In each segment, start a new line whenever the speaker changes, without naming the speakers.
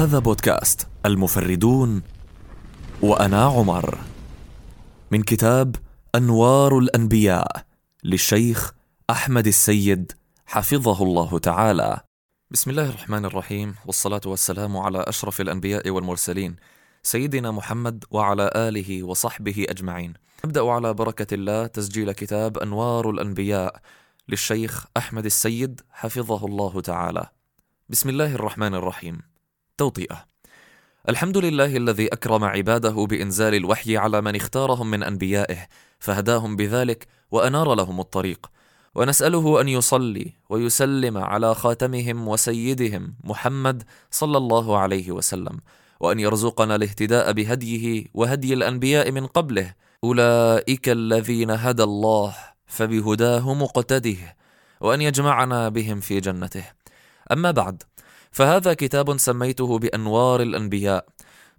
هذا بودكاست المفردون وأنا عمر. من كتاب أنوار الأنبياء للشيخ أحمد السيد حفظه الله تعالى. بسم الله الرحمن الرحيم والصلاة والسلام على أشرف الأنبياء والمرسلين سيدنا محمد وعلى آله وصحبه أجمعين. نبدأ على بركة الله تسجيل كتاب أنوار الأنبياء للشيخ أحمد السيد حفظه الله تعالى. بسم الله الرحمن الرحيم. توطئه الحمد لله الذي أكرم عباده بإنزال الوحي على من اختارهم من أنبيائه فهداهم بذلك وأنار لهم الطريق. ونسأله أن يصلي ويسلم على خاتمهم وسيدهم محمد صلى الله عليه وسلم وأن يرزقنا الاهتداء بهديه وهدي الأنبياء من قبله. أولئك الذين هدى الله فبهداه مقتده وأن يجمعنا بهم في جنته. أما بعد فهذا كتاب سميته بأنوار الأنبياء.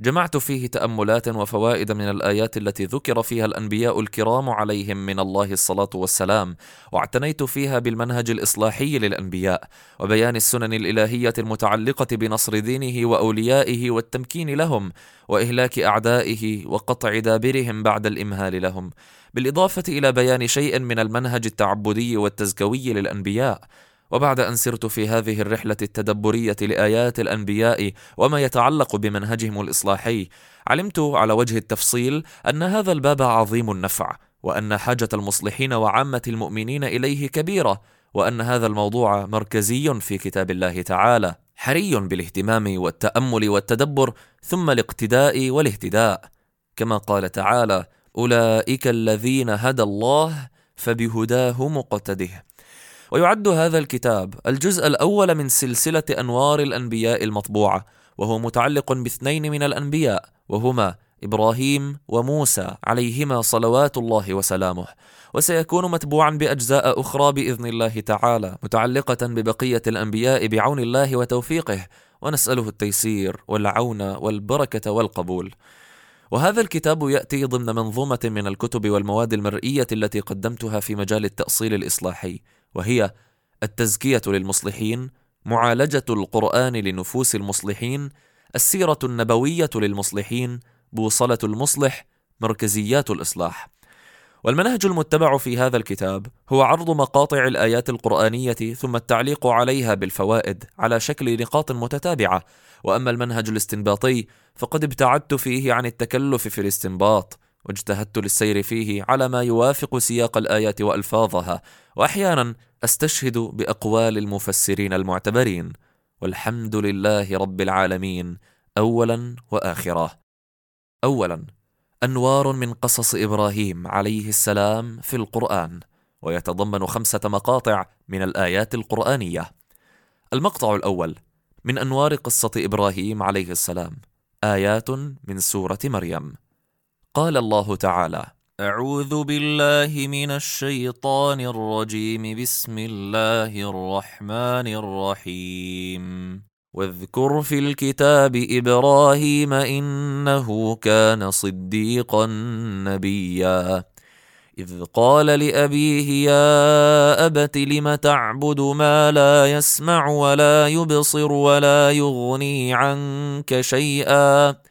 جمعت فيه تأملات وفوائد من الآيات التي ذكر فيها الأنبياء الكرام عليهم من الله الصلاة والسلام واعتنيت فيها بالمنهج الإصلاحي للأنبياء وبيان السنن الإلهية المتعلقة بنصر دينه وأوليائه والتمكين لهم وإهلاك أعدائه وقطع دابرهم بعد الإمهال لهم بالإضافة إلى بيان شيء من المنهج التعبدي والتزكوي للأنبياء. وبعد أن سرت في هذه الرحلة التدبرية لآيات الأنبياء وما يتعلق بمنهجهم الإصلاحي علمت على وجه التفصيل أن هذا الباب عظيم النفع وأن حاجة المصلحين وعامة المؤمنين إليه كبيرة وأن هذا الموضوع مركزي في كتاب الله تعالى حري بالاهتمام والتأمل والتدبر ثم الاقتداء والاهتداء. كما قال تعالى أولئك الذين هدى الله فبهداه مقتده. ويعد هذا الكتاب الجزء الأول من سلسلة أنوار الأنبياء المطبوعة وهو متعلق باثنين من الأنبياء وهما إبراهيم وموسى عليهما صلوات الله وسلامه. وسيكون متبوعا بأجزاء أخرى بإذن الله تعالى متعلقة ببقية الأنبياء بعون الله وتوفيقه ونسأله التيسير والعون والبركة والقبول. وهذا الكتاب يأتي ضمن منظومة من الكتب والمواد المرئية التي قدمتها في مجال التأصيل الإصلاحي. وهي التزكية للمصلحين معالجة القرآن لنفوس المصلحين السيرة النبوية للمصلحين بوصلة المصلح مركزيات الإصلاح. والمنهج المتبع في هذا الكتاب هو عرض مقاطع الآيات القرآنية ثم التعليق عليها بالفوائد على شكل نقاط متتابعة. وأما المنهج الاستنباطي فقد ابتعدت فيه عن التكلف في الاستنباط. واجتهدت للسير فيه على ما يوافق سياق الآيات وألفاظها واحيانا أستشهد بأقوال المفسرين المعتبرين. والحمد لله رب العالمين اولا واخرا اولا أنوار من قصص إبراهيم عليه السلام في القرآن ويتضمن خمسة مقاطع من الآيات القرآنية. المقطع الأول من أنوار قصة إبراهيم عليه السلام آيات من سورة مريم. قال الله تعالى أعوذ بالله من الشيطان الرجيم. بسم الله الرحمن الرحيم. واذكر في الكتاب إبراهيم إنه كان صديقا نبيا. إذ قال لأبيه يا أبت لم تعبد ما لا يسمع ولا يبصر ولا يغني عنك شيئا؟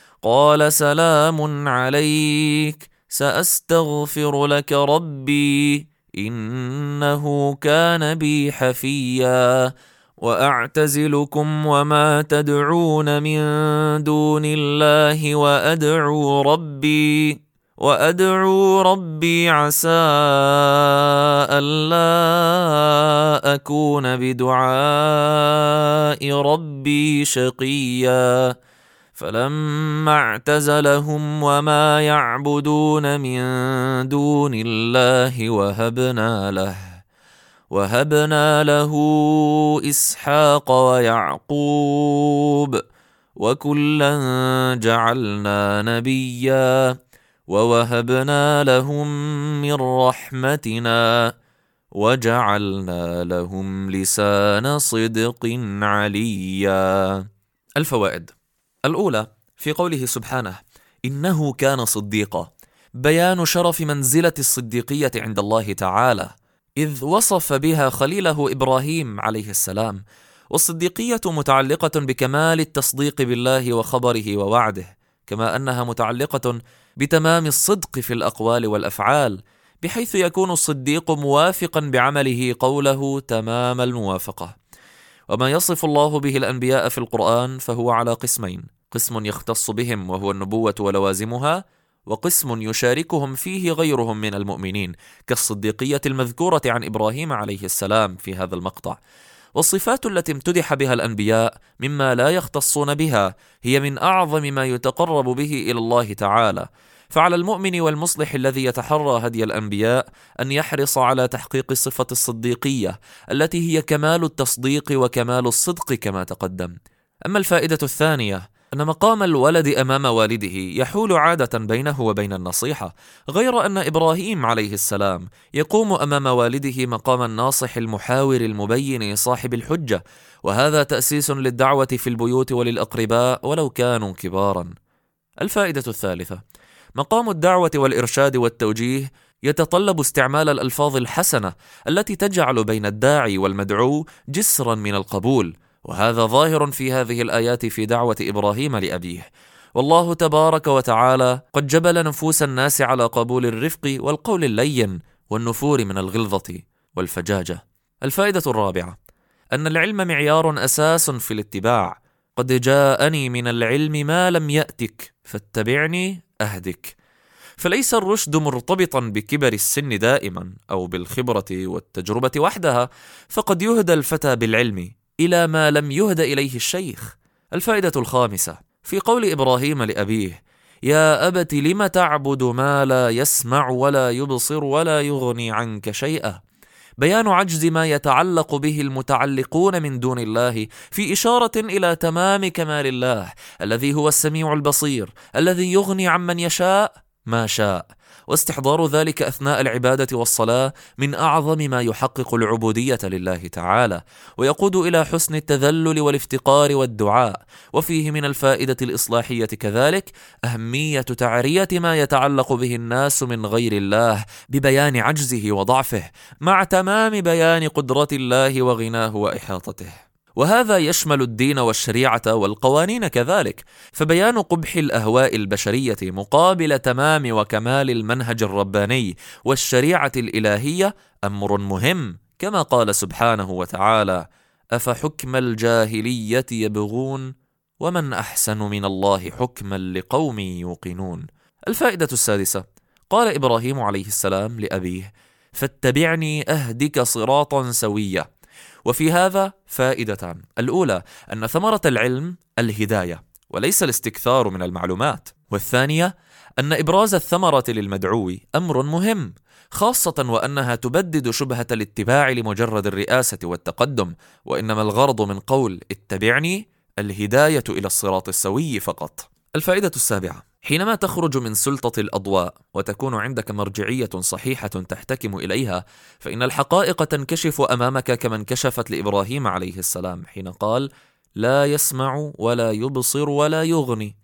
قال سلام عليك سأستغفر لك ربي إنه كان بي حفيا. وأعتزلكم وما تدعون من دون الله وأدعو ربي وأدعو ربي عسى ألا أكون بدعاء ربي شقيا. فلما اعتزلهم وما يعبدون من دون الله وهبنا له وهبنا له إسحاق ويعقوب وكلا جعلنا نبيا ووهبنا لهم من رحمتنا وجعلنا لهم لسان صدق عليا. الفوائد. الأولى في قوله سبحانه إنه كان صديقا. بيان شرف منزلة الصديقية عند الله تعالى إذ وصف بها خليله إبراهيم عليه السلام. والصديقية متعلقة بكمال التصديق بالله وخبره ووعده كما أنها متعلقة بتمام الصدق في الأقوال والأفعال بحيث يكون الصديق موافقا بعمله قوله تمام الموافقة. وما يصف الله به الانبياء في القران فهو على قسمين قسم يختص بهم وهو النبوه ولوازمها وقسم يشاركهم فيه غيرهم من المؤمنين كالصديقيه المذكوره عن إبراهيم عليه السلام في هذا المقطع والصفات التي امتدح بها الانبياء مما لا يختصون بها هي من اعظم ما يتقرب به إلى الله تعالى فعلى المؤمن والمصلح الذي يتحرى هدي الأنبياء أن يحرص على تحقيق صفه الصديقية التي هي كمال التصديق وكمال الصدق كما تقدم أما الفائدة الثانية أن مقام الولد أمام والده يحول عادة بينه وبين النصيحة، غير أن إبراهيم عليه السلام يقوم أمام والده مقام الناصح المحاور المبين صاحب الحجة، وهذا تأسيس للدعوة في البيوت وللأقرباء ولو كانوا كبارا. الفائدة الثالثة: مقام الدعوة والإرشاد والتوجيه يتطلب استعمال الألفاظ الحسنة التي تجعل بين الداعي والمدعو جسرا من القبول. وهذا ظاهر في هذه الآيات في دعوة إبراهيم لأبيه والله تبارك وتعالى قد جبل نفوس الناس على قبول الرفق والقول اللين والنفور من الغلظة والفجاجة الفائدة الرابعة أن العلم معيار أساس في الاتباع قد جاءني من العلم ما لم يأتك فاتبعني أهدك. فليس الرشد مرتبطا بكبر السن دائما أو بالخبرة والتجربة وحدها فقد يهدى الفتى بالعلم إلى ما لم يهد إليه الشيخ. الفائدة الخامسة في قول إبراهيم لأبيه يا أبت لم تعبد ما لا يسمع ولا يبصر ولا يغني عنك شيئا؟ بيان عجز ما يتعلق به المتعلقون من دون الله في إشارة إلى تمام كمال الله الذي هو السميع البصير الذي يغني عمن يشاء ما شاء. واستحضار ذلك أثناء العبادة والصلاة من أعظم ما يحقق العبودية لله تعالى ويقود إلى حسن التذلل والافتقار والدعاء. وفيه من الفائدة الإصلاحية كذلك أهمية تعرية ما يتعلق به الناس من غير الله ببيان عجزه وضعفه مع تمام بيان قدرة الله وغناه وإحاطته. وهذا يشمل الدين والشريعة والقوانين كذلك. فبيان قبح الأهواء البشرية مقابل تمام وكمال المنهج الرباني والشريعة الإلهية أمر مهم كما قال سبحانه وتعالى أفحكم الجاهلية يبغون ومن أحسن من الله حكما لقوم يوقنون. الفائدة السادسة قال إبراهيم عليه السلام لأبيه فاتبعني أهدك صراطا سويا. وفي هذا فائدتان. الأولى أن ثمرة العلم الهداية وليس الاستكثار من المعلومات. والثانية أن إبراز الثمرة للمدعو أمر مهم خاصة وأنها تبدد شبهة الاتباع لمجرد الرئاسة والتقدم وإنما الغرض من قول اتبعني الهداية إلى الصراط السوي فقط. الفائدة السابعة حينما تخرج من سلطة الأضواء وتكون عندك مرجعية صحيحة تحتكم إليها فإن الحقائق تنكشف أمامك كما انكشفت لإبراهيم عليه السلام حين قال: لا يسمع ولا يبصر ولا يغني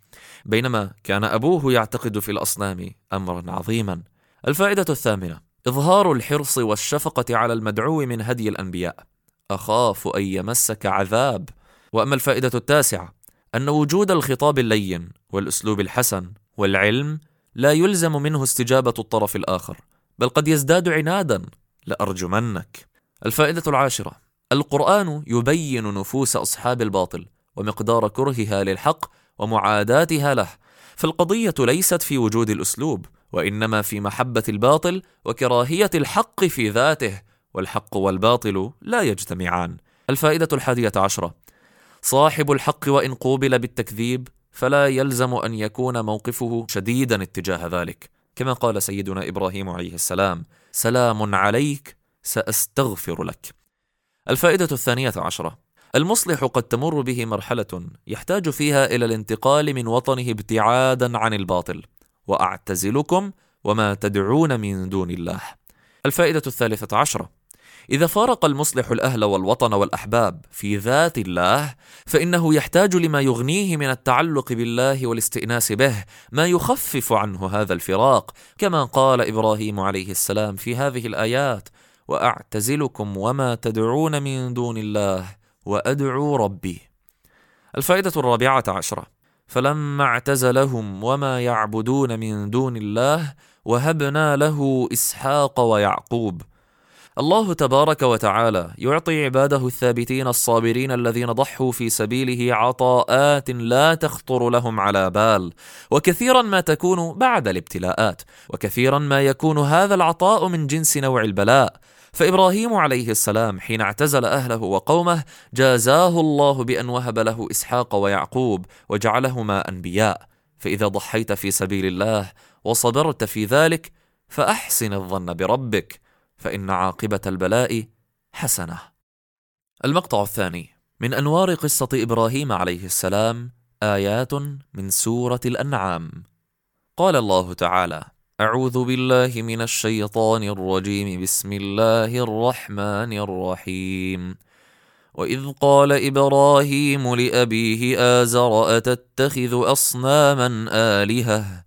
بينما كان أبوه يعتقد في الأصنام أمرا عظيما. الفائدة الثامنة: إظهار الحرص والشفقة على المدعو من هدي الأنبياء. أخاف أن يمسك عذاب. وأما الفائدة التاسعة: أن وجود الخطاب اللين والأسلوب الحسن والعلم لا يلزم منه استجابة الطرف الآخر بل قد يزداد عنادا لأرجمنك. الفائدة العاشرة القرآن يبين نفوس أصحاب الباطل ومقدار كرهها للحق ومعاداتها له. فالقضية ليست في وجود الأسلوب وإنما في محبة الباطل وكراهية الحق في ذاته والحق والباطل لا يجتمعان. الفائدة الحادية عشرة صاحب الحق وإن قوبل بالتكذيب فلا يلزم أن يكون موقفه شديدا اتجاه ذلك. كما قال سيدنا إبراهيم عليه السلام سلام عليك سأستغفر لك. الفائدة الثانية عشرة. المصلح قد تمر به مرحلة يحتاج فيها إلى الانتقال من وطنه ابتعادا عن الباطل. وأعتزلكم وما تدعون من دون الله. الفائدة الثالثة عشرة. إذا فارق المصلح الأهل والوطن والأحباب في ذات الله فإنه يحتاج لما يغنيه من التعلق بالله والاستئناس به ما يخفف عنه هذا الفراق كما قال إبراهيم عليه السلام في هذه الآيات وأعتزلكم وما تدعون من دون الله وأدعو ربي. الفائدة الرابعة عشرة فلما اعتزلهم وما يعبدون من دون الله وهبنا له إسحاق ويعقوب. الله تبارك وتعالى يعطي عباده الثابتين الصابرين الذين ضحوا في سبيله عطاءات لا تخطر لهم على بال وكثيرا ما تكون بعد الابتلاءات وكثيرا ما يكون هذا العطاء من جنس نوع البلاء. فإبراهيم عليه السلام حين اعتزل أهله وقومه جازاه الله بأن وهب له إسحاق ويعقوب وجعلهما أنبياء. فإذا ضحيت في سبيل الله وصبرت في ذلك فأحسن الظن بربك. فإن عاقبة البلاء حسنة. المقطع الثاني من أنوار قصة إبراهيم عليه السلام آيات من سورة الأنعام. قال الله تعالى: أعوذ بالله من الشيطان الرجيم بسم الله الرحمن الرحيم. وإذ قال إبراهيم لأبيه آزر أتتخذ أصناما آلهة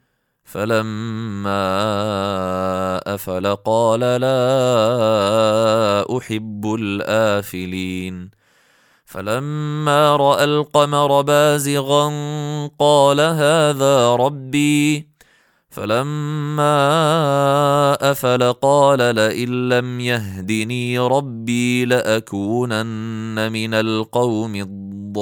فلما أفل قال لا أحب الآفلين. فلما رأى القمر بازغا قال هذا ربي. فلما أفل قال لئن لم يهدني ربي لأكونن من القوم الضالين.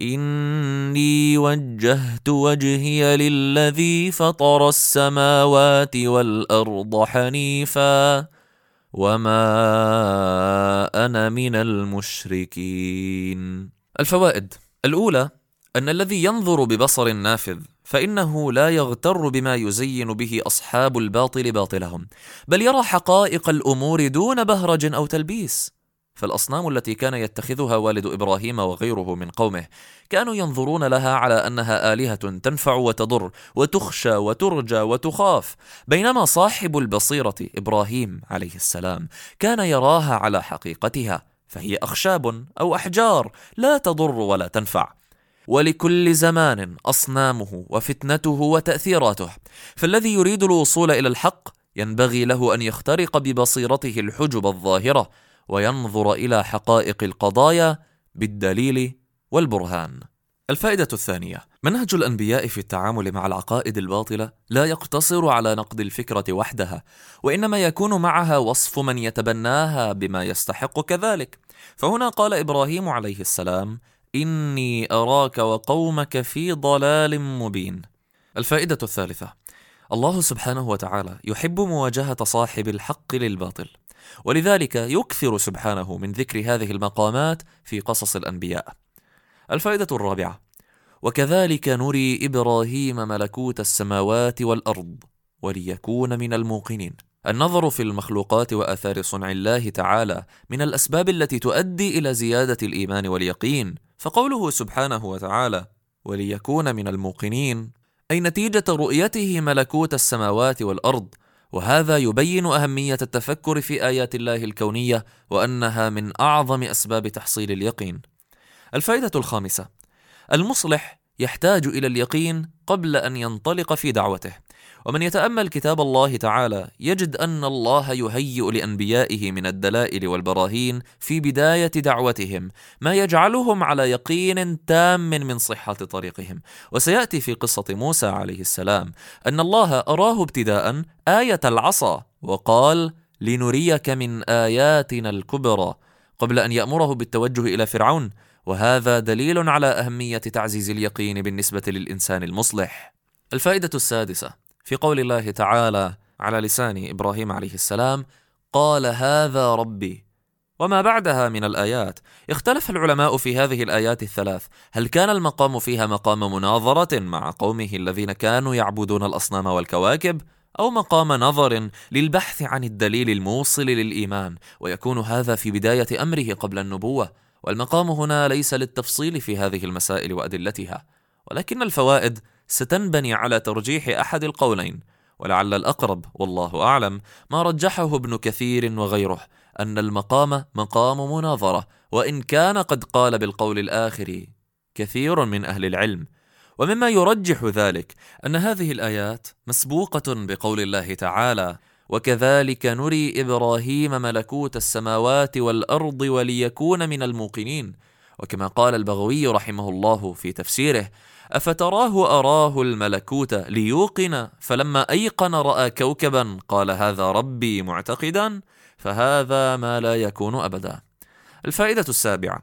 إني وجهت وجهي للذي فطر السماوات والأرض حنيفا وما أنا من المشركين. الفوائد الأولى أن الذي ينظر ببصر نافذ فإنه لا يغتر بما يزين به أصحاب الباطل باطلهم بل يرى حقائق الأمور دون بهرج أو تلبيس. فالأصنام التي كان يتخذها والد إبراهيم وغيره من قومه كانوا ينظرون لها على أنها آلهة تنفع وتضر وتخشى وترجى وتخاف بينما صاحب البصيرة إبراهيم عليه السلام كان يراها على حقيقتها فهي أخشاب أو أحجار لا تضر ولا تنفع. ولكل زمان أصنامه وفتنته وتأثيراته فالذي يريد الوصول إلى الحق ينبغي له أن يخترق ببصيرته الحجب الظاهرة. وينظر إلى حقائق القضايا بالدليل والبرهان. الفائدة الثانية منهج الأنبياء في التعامل مع العقائد الباطلة لا يقتصر على نقد الفكرة وحدها وإنما يكون معها وصف من يتبناها بما يستحق كذلك. فهنا قال إبراهيم عليه السلام إني أراك وقومك في ضلال مبين. الفائدة الثالثة الله سبحانه وتعالى يحب مواجهة صاحب الحق للباطل. ولذلك يكثر سبحانه من ذكر هذه المقامات في قصص الأنبياء. الفائدة الرابعة: وكذلك نري إبراهيم ملكوت السماوات والأرض وليكون من الموقنين النظر في المخلوقات وآثار صنع الله تعالى من الأسباب التي تؤدي إلى زيادة الإيمان واليقين فقوله سبحانه وتعالى وليكون من الموقنين أي نتيجة رؤيته ملكوت السماوات والأرض وهذا يبين أهمية التفكر في آيات الله الكونية وأنها من أعظم أسباب تحصيل اليقين. الفائدة الخامسة المصلح يحتاج إلى اليقين قبل أن ينطلق في دعوته. ومن يتأمل كتاب الله تعالى يجد أن الله يهيئ لأنبيائه من الدلائل والبراهين في بداية دعوتهم ما يجعلهم على يقين تام من صحة طريقهم. وسيأتي في قصة موسى عليه السلام أن الله أراه ابتداء آية العصا وقال لنريك من آياتنا الكبرى قبل أن يأمره بالتوجه إلى فرعون. وهذا دليل على أهمية تعزيز اليقين بالنسبة للإنسان المصلح. الفائدة السادسة في قول الله تعالى على لسان إبراهيم عليه السلام قال هذا ربي. وما بعدها من الآيات. اختلف العلماء في هذه الآيات الثلاث. هل كان المقام فيها مقام مناظرة مع قومه الذين كانوا يعبدون الأصنام والكواكب أو مقام نظر للبحث عن الدليل الموصل للإيمان ويكون هذا في بداية أمره قبل النبوة؟ والمقام هنا ليس للتفصيل في هذه المسائل وأدلتها. ولكن الفوائد ستنبني على ترجيح أحد القولين ولعل الأقرب والله أعلم ما رجحه ابن كثير وغيره أن المقام مقام مناظرة وإن كان قد قال بالقول الآخر كثير من أهل العلم. ومما يرجح ذلك أن هذه الآيات مسبوقة بقول الله تعالى وكذلك نري إبراهيم ملكوت السماوات والأرض وليكون من الموقنين وكما قال البغوي رحمه الله في تفسيره أفتراه اراه الملكوت ليوقن؟ فلما أيقن رأى كوكبا قال هذا ربي معتقدا فهذا ما لا يكون ابدا. الفائدة السابعة.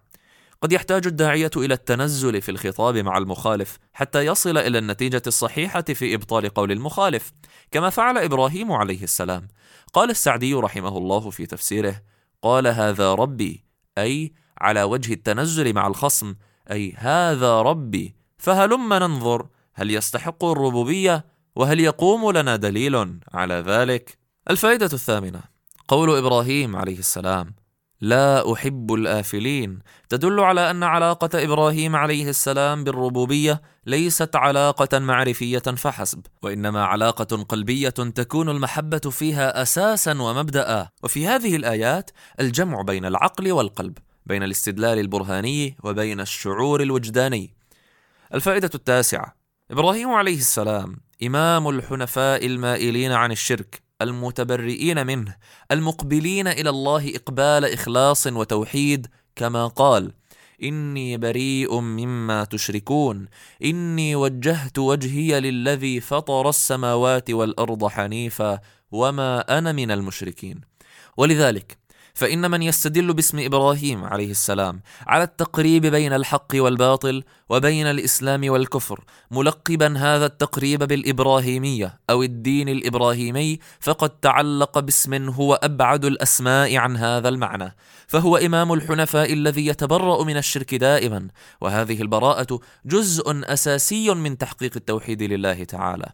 قد يحتاج الداعية إلى التنزل في الخطاب مع المخالف حتى يصل إلى النتيجة الصحيحة في إبطال قول المخالف كما فعل إبراهيم عليه السلام. قال السعدي رحمه الله في تفسيره قال هذا ربي أي على وجه التنزل مع الخصم أي هذا ربي فهلم ننظر هل يستحق الربوبية وهل يقوم لنا دليل على ذلك؟ الفائدة الثامنة قول إبراهيم عليه السلام لا أحب الآفلين تدل على أن علاقة إبراهيم عليه السلام بالربوبية ليست علاقة معرفية فحسب وإنما علاقة قلبية تكون المحبة فيها أساسا ومبدا وفي هذه الآيات الجمع بين العقل والقلب بين الاستدلال البرهاني وبين الشعور الوجداني. الفائدة التاسعة. إبراهيم عليه السلام إمام الحنفاء المائلين عن الشرك المتبرئين منه المقبلين إلى الله إقبال إخلاص وتوحيد كما قال إني بريء مما تشركون إني وجهت وجهي للذي فطر السماوات والأرض حنيفا وما أنا من المشركين. ولذلك فإن من يستدل باسم إبراهيم عليه السلام على التقريب بين الحق والباطل وبين الإسلام والكفر ملقبا هذا التقريب بالإبراهيمية أو الدين الإبراهيمي فقد تعلق باسم هو أبعد الأسماء عن هذا المعنى فهو إمام الحنفاء الذي يتبرأ من الشرك دائما وهذه البراءة جزء أساسي من تحقيق التوحيد لله تعالى.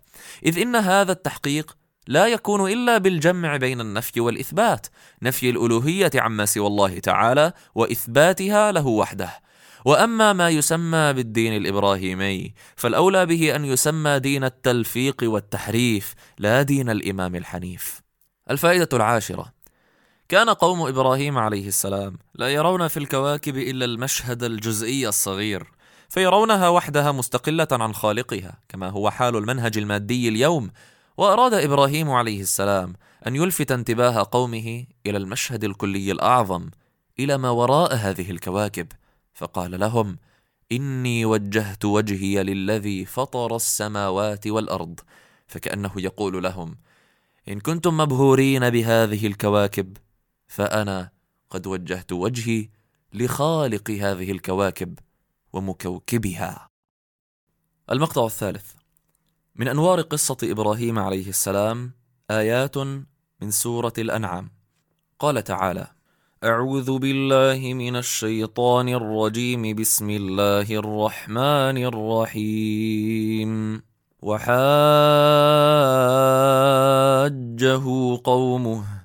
إذ إن هذا التحقيق لا يكون إلا بالجمع بين النفي والإثبات. نفي الألوهية عما سوى الله تعالى وإثباتها له وحده. وأما ما يسمى بالدين الإبراهيمي فالأولى به أن يسمى دين التلفيق والتحريف لا دين الإمام الحنيف. الفائدة العاشرة. كان قوم إبراهيم عليه السلام لا يرون في الكواكب إلا المشهد الجزئي الصغير فيرونها وحدها مستقلة عن خالقها كما هو حال المنهج المادي اليوم. وأراد إبراهيم عليه السلام أن يلفت انتباه قومه إلى المشهد الكلي الأعظم إلى ما وراء هذه الكواكب فقال لهم إني وجهت وجهي للذي فطر السماوات والأرض. فكأنه يقول لهم إن كنتم مبهورين بهذه الكواكب فأنا قد وجهت وجهي لخالق هذه الكواكب ومكوكبها. المقطع الثالث. من أنوار قصة إبراهيم عليه السلام آيات من سورة الأنعام. قال تعالى أعوذ بالله من الشيطان الرجيم. بسم الله الرحمن الرحيم. وحاجه قومه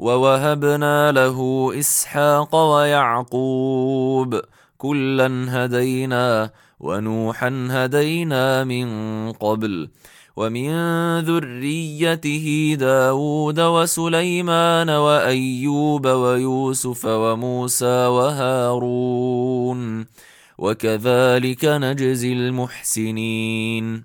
ووهبنا له اسحاق ويعقوب كلا هدينا ونوحا هدينا من قبل ومن ذريته داود وسليمان وأيوب ويوسف وموسى وهارون وكذلك نجزي المحسنين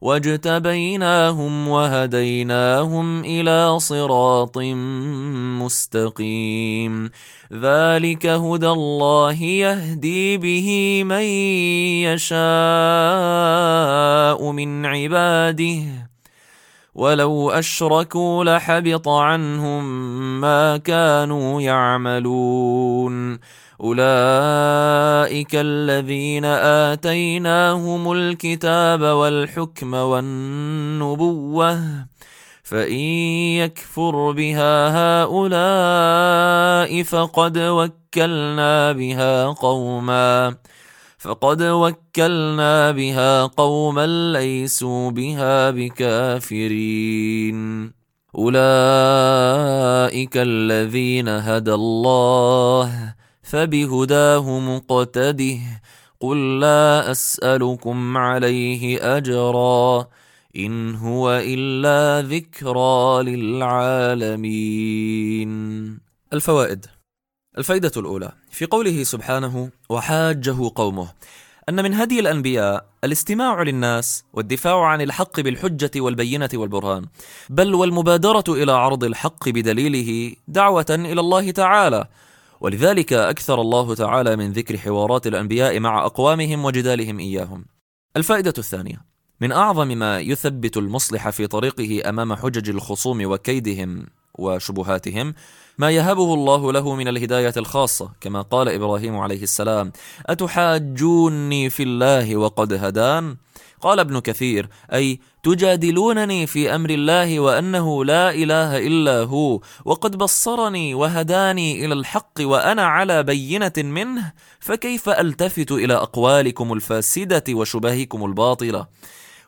واجتبيناهم وهديناهم إلى صراط مستقيم. ذلك هدى الله يهدي به من يشاء من عباده. ولو اشركوا لحبط عنهم ما كانوا يعملون اولئك الذين اتيناهم الكتاب والحكم والنبوه فان يكفر بها هؤلاء فقد وكلنا بها قوما فقد وكلنا بها قوما ليسوا بها بكافرين. أولئك الذين هدى الله فبهداه مقتده قل لا أسألكم عليه أجرا إن هو إلا ذكرى للعالمين. الفوائد الفائدة الأولى في قوله سبحانه وحاجه قومه أن من هدي الأنبياء الاستماع للناس والدفاع عن الحق بالحجة والبينة والبرهان بل والمبادرة إلى عرض الحق بدليله دعوة إلى الله تعالى ولذلك أكثر الله تعالى من ذكر حوارات الأنبياء مع أقوامهم وجدالهم إياهم. الفائدة الثانية من أعظم ما يثبت المصلح في طريقه أمام حجج الخصوم وكيدهم وشبهاتهم ما يهبه الله له من الهداية الخاصة كما قال إبراهيم عليه السلام أتحاجوني في الله وقد هدان؟ قال ابن كثير أي تجادلونني في أمر الله وأنه لا إله إلا هو وقد بصرني وهداني إلى الحق وأنا على بينة منه فكيف ألتفت إلى أقوالكم الفاسدة وشبهكم الباطلة؟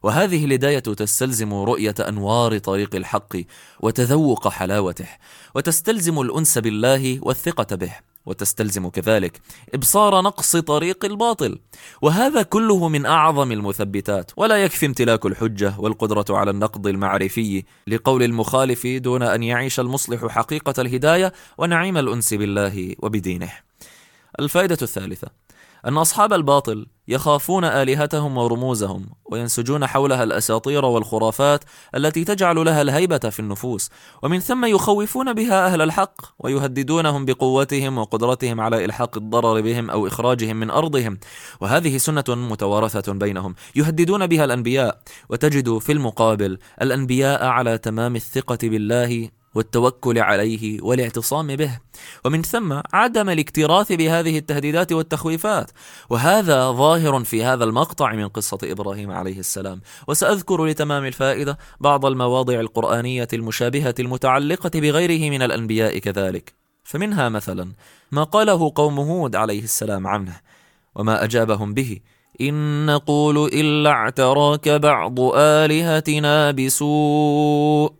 وهذه الهداية تستلزم رؤية أنوار طريق الحق وتذوق حلاوته وتستلزم الأنس بالله والثقة به وتستلزم كذلك إبصار نقص طريق الباطل. وهذا كله من أعظم المثبتات. ولا يكفي امتلاك الحجة والقدرة على النقد المعرفي لقول المخالف دون أن يعيش المصلح حقيقة الهداية ونعيم الأنس بالله وبدينه. الفائدة الثالثة أن أصحاب الباطل يخافون آلهتهم ورموزهم وينسجون حولها الأساطير والخرافات التي تجعل لها الهيبة في النفوس. ومن ثم يخوفون بها أهل الحق ويهددونهم بقوتهم وقدرتهم على إلحاق الضرر بهم أو إخراجهم من أرضهم. وهذه سنة متوارثة بينهم. يهددون بها الأنبياء وتجد في المقابل الأنبياء على تمام الثقة بالله والتوكل عليه والاعتصام به. ومن ثم عدم الاكتراث بهذه التهديدات والتخويفات. وهذا ظاهر في هذا المقطع من قصة إبراهيم عليه السلام. وسأذكر لتمام الفائدة بعض المواضع القرآنية المشابهة المتعلقة بغيره من الأنبياء كذلك. فمنها مثلا ما قاله قوم هود عليه السلام عنه وما أجابهم به. إن نقول إلا اعتراك بعض آلهتنا بسوء.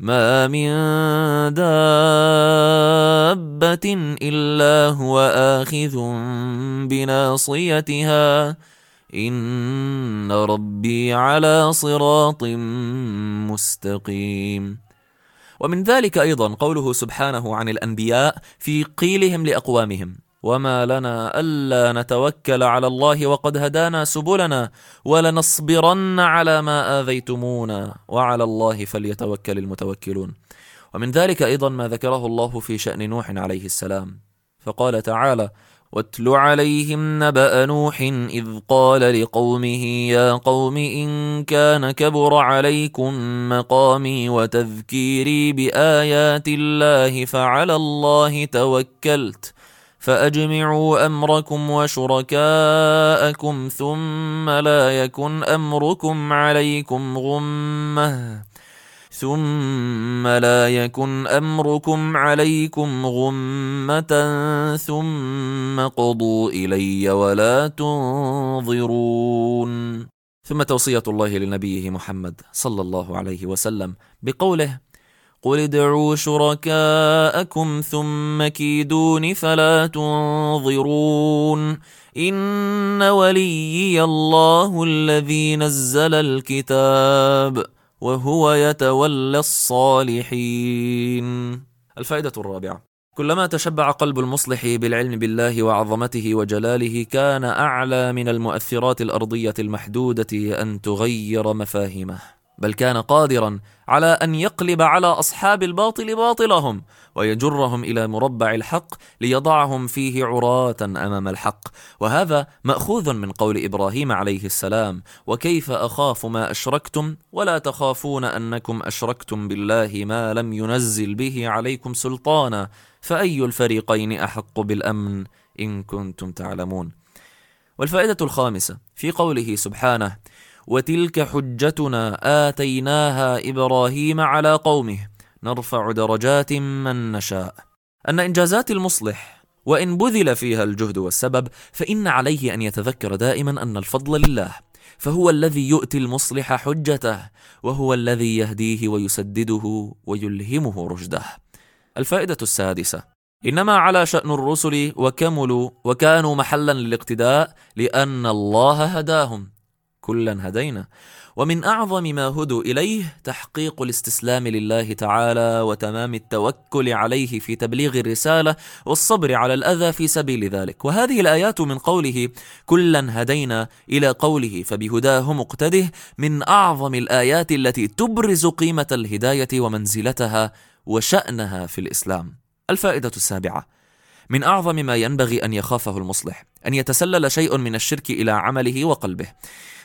ما من دابة إلا هو آخذ بناصيتها. إن ربي على صراط مستقيم. ومن ذلك أيضا قوله سبحانه عن الأنبياء في قيلهم لأقوامهم. وما لنا الا نتوكل على الله وقد هدانا سبلنا ولنصبرن على ما اذيتمونا وعلى الله فليتوكل المتوكلون. ومن ذلك أيضا ما ذكره الله في شان نوح عليه السلام. فقال تعالى واتل عليهم نبا نوح اذ قال لقومه يا قوم ان كان كبر عليكم مقامي وتذكيري بايات الله فعلى الله توكلت. فأجمعوا أمركم وشركاءكم ثم لا يكن أمركم عليكم غمة. ثم لا يكن أمركم عليكم غمة. ثم قضوا إلي ولا تنظرون. ثم توصية الله لنبيه محمد صلى الله عليه وسلم بقوله قل ادعوا شركاءكم ثم كيدون فلا تنظرون ان وليي الله الذي نزل الكتاب وهو يتولى الصالحين الفائدة الرابعة كلما تشبع قلب المصلح بالعلم بالله وعظمته وجلاله كان أعلى من المؤثرات الأرضية المحدودة أن تغير مفاهيمه بل كان قادرا على أن يقلب على أصحاب الباطل باطلهم ويجرهم إلى مربع الحق ليضعهم فيه عراة أمام الحق. وهذا مأخوذ من قول إبراهيم عليه السلام وكيف أخاف ما أشركتم؟ ولا تخافون أنكم أشركتم بالله ما لم ينزل به عليكم سلطانا فأي الفريقين أحق بالأمن إن كنتم تعلمون. والفائدة الخامسة في قوله سبحانه وتلك حجتنا آتيناها إبراهيم على قومه. نرفع درجات من نشاء. أن إنجازات المصلح وإن بذل فيها الجهد والسبب فإن عليه أن يتذكر دائما أن الفضل لله. فهو الذي يؤتي المصلح حجته وهو الذي يهديه ويسدده ويلهمه رشده. الفائدة السادسة إنما على شأن الرسل وكملوا وكانوا محلا للاقتداء لأن الله هداهم. كلا هدينا. ومن أعظم ما هدوا إليه تحقيق الاستسلام لله تعالى وتمام التوكل عليه في تبليغ الرسالة والصبر على الأذى في سبيل ذلك. وهذه الآيات من قوله كلا هدينا إلى قوله فبهداه مقتده من أعظم الآيات التي تبرز قيمة الهداية ومنزلتها وشأنها في الإسلام. الفائدة السابعة. من أعظم ما ينبغي أن يخافه المصلح أن يتسلل شيء من الشرك إلى عمله وقلبه.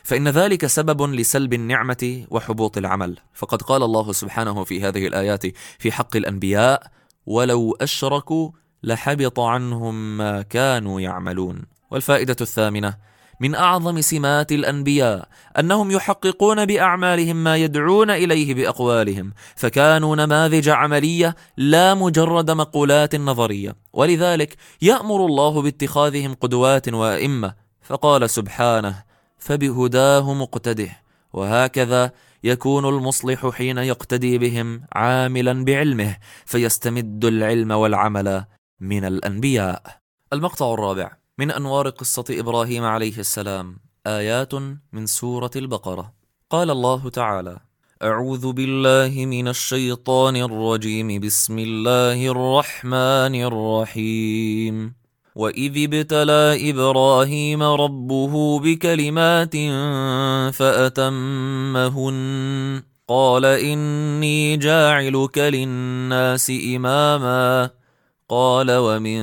فإن ذلك سبب لسلب النعمة وحبوط العمل. فقد قال الله سبحانه في هذه الآيات في حق الأنبياء ولو أشركوا لحبط عنهم ما كانوا يعملون. والفائدة الثامنة من أعظم سمات الأنبياء أنهم يحققون بأعمالهم ما يدعون إليه بأقوالهم فكانوا نماذج عملية لا مجرد مقولات نظرية. ولذلك يأمر الله باتخاذهم قدوات وأئمة. فقال سبحانه فبهداه مقتده وهكذا يكون المصلح حين يقتدي بهم عاملا بعلمه فيستمد العلم والعمل من الأنبياء. المقطع الرابع. من أنوار قصة إبراهيم عليه السلام. آيات من سورة البقرة. قال الله تعالى أعوذ بالله من الشيطان الرجيم. بسم الله الرحمن الرحيم. واذ ابتلى إبراهيم ربه بكلمات فاتمهن قال اني جاعلك للناس اماما قال ومن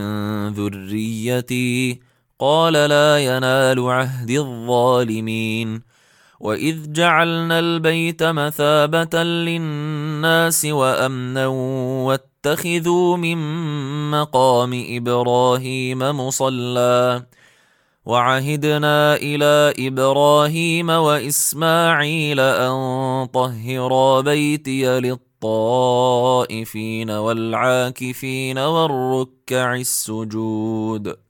ذريتي قال لا ينال عهد الظالمين واذ جعلنا البيت مثابه للناس وامنا واتخذوا من مقام إبراهيم مصلى. وعهدنا إلى إبراهيم وإسماعيل أن طهرا بيتي للطائفين والعاكفين والركع السجود.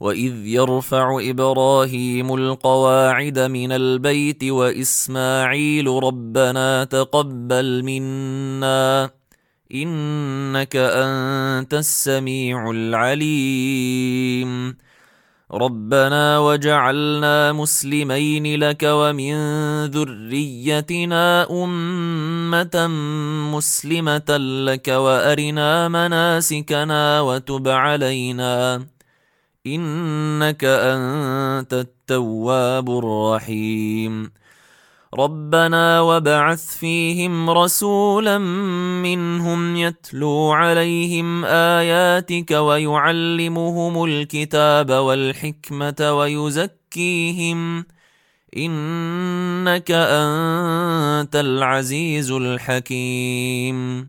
واذ يرفع إبراهيم القواعد من البيت واسماعيل ربنا تقبل منا انك انت السميع العليم ربنا وجعلنا مسلمين لك ومن ذريتنا امه مسلمه لك وارنا مناسكنا وتب علينا إنك أنت التواب الرحيم. ربنا وبعث فيهم رسولا منهم يتلو عليهم آياتك ويعلمهم الكتاب والحكمة ويزكيهم. إنك أنت العزيز الحكيم.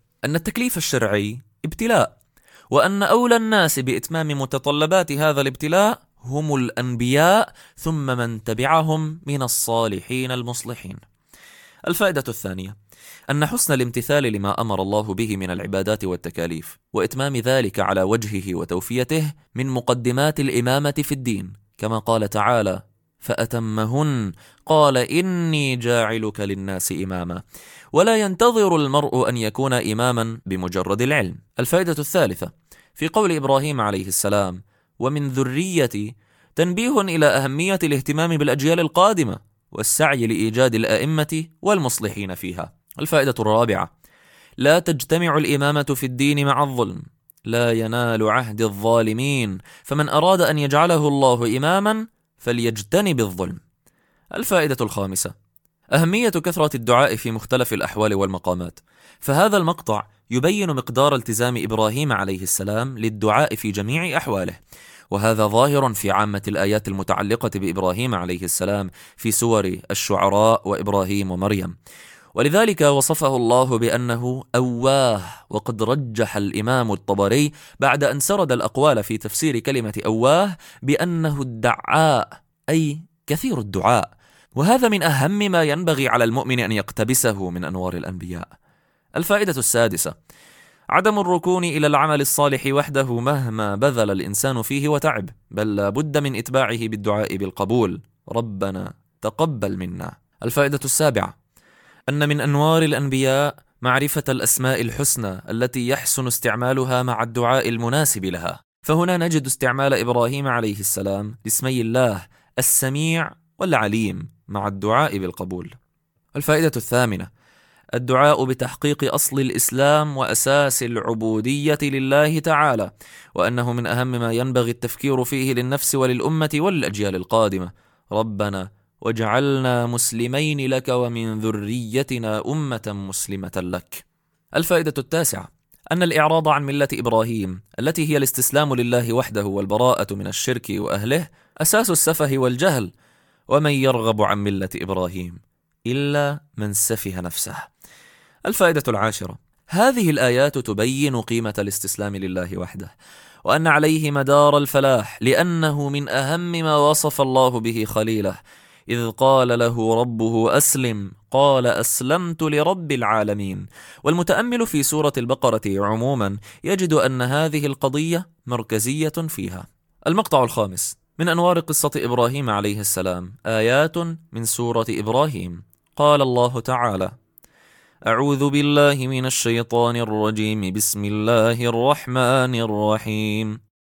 أن التكليف الشرعي ابتلاء وأن أولى الناس بإتمام متطلبات هذا الابتلاء هم الأنبياء ثم من تبعهم من الصالحين المصلحين. الفائدة الثانية أن حسن الامتثال لما أمر الله به من العبادات والتكاليف وإتمام ذلك على وجهه وتوفيته من مقدمات الإمامة في الدين كما قال تعالى فأتمهن. قال إني جاعلك للناس إماما. ولا ينتظر المرء أن يكون إماما بمجرد العلم. الفائدة الثالثة. في قول إبراهيم عليه السلام ومن ذريتي تنبيه إلى أهمية الاهتمام بالأجيال القادمة والسعي لإيجاد الأئمة والمصلحين فيها. الفائدة الرابعة. لا تجتمع الإمامة في الدين مع الظلم. لا ينال عهد الظالمين. فمن أراد أن يجعله الله إماما فليجتنب الظلم. الفائدة الخامسة أهمية كثرة الدعاء في مختلف الأحوال والمقامات. فهذا المقطع يبين مقدار التزام إبراهيم عليه السلام للدعاء في جميع أحواله. وهذا ظاهر في عامة الآيات المتعلقة بإبراهيم عليه السلام في سور الشعراء وإبراهيم ومريم. ولذلك وصفه الله بأنه أواه وقد رجح الإمام الطبري بعد أن سرد الأقوال في تفسير كلمة أواه بأنه الدعاء أي كثير الدعاء. وهذا من أهم ما ينبغي على المؤمن أن يقتبسه من أنوار الأنبياء. الفائدة السادسة عدم الركون إلى العمل الصالح وحده مهما بذل الإنسان فيه وتعب بل لا بد من إتباعه بالدعاء بالقبول. ربنا تقبل منا. الفائدة السابعة أن من أنوار الأنبياء معرفة الأسماء الحسنى التي يحسن استعمالها مع الدعاء المناسب لها. فهنا نجد استعمال إبراهيم عليه السلام لاسمي الله السميع والعليم مع الدعاء بالقبول. الفائدة الثامنة الدعاء بتحقيق أصل الإسلام وأساس العبودية لله تعالى وأنه من أهم ما ينبغي التفكير فيه للنفس وللأمة والأجيال القادمة. ربنا واجعلنا مسلمين لك ومن ذريتنا أمة مسلمة لك. الفائدة التاسعة أن الإعراض عن ملة إبراهيم التي هي الاستسلام لله وحده والبراءة من الشرك وأهله أساس السفه والجهل ومن يرغب عن ملة إبراهيم إلا من سفه نفسه. الفائدة العاشرة هذه الآيات تبين قيمة الاستسلام لله وحده وأن عليه مدار الفلاح لأنه من أهم ما وصف الله به خليله إذ قال له ربه أسلم قال أسلمت لرب العالمين. والمتأمل في سورة البقرة عموما يجد أن هذه القضية مركزية فيها. المقطع الخامس من أنوار قصة إبراهيم عليه السلام آيات من سورة إبراهيم. قال الله تعالى أعوذ بالله من الشيطان الرجيم بسم الله الرحمن الرحيم.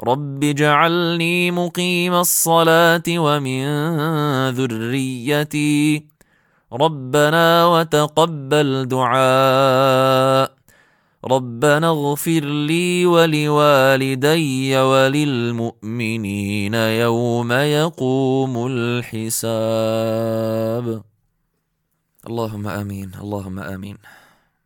رب اجعلني مقيم الصلاه ومن ذريتي ربنا وتقبل دعاء ربنا اغفر لي ولوالدي وللمؤمنين يوم يقوم الحساب. اللهم امين اللهم امين.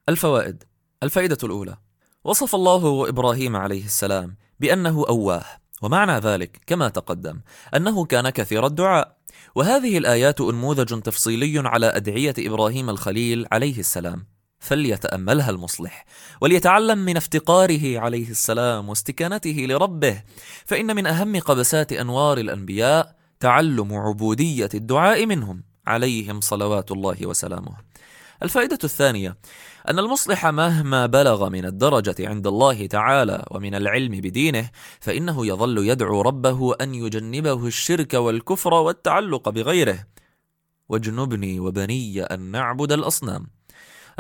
الفوائد الفائدة الأولى. وصف الله إبراهيم عليه السلام بأنه أواه. ومعنى ذلك كما تقدم أنه كان كثير الدعاء. وهذه الآيات أنموذج تفصيلي على أدعية إبراهيم الخليل عليه السلام. فليتأملها المصلح. وليتعلم من افتقاره عليه السلام واستكانته لربه. فإن من أهم قبسات أنوار الأنبياء تعلم عبودية الدعاء منهم. عليهم صلوات الله وسلامه. الفائدة الثانية أن المصلح مهما بلغ من الدرجة عند الله تعالى ومن العلم بدينه فإنه يظل يدعو ربه أن يجنبه الشرك والكفر والتعلق بغيره. واجنبني وبني أن نعبد الأصنام.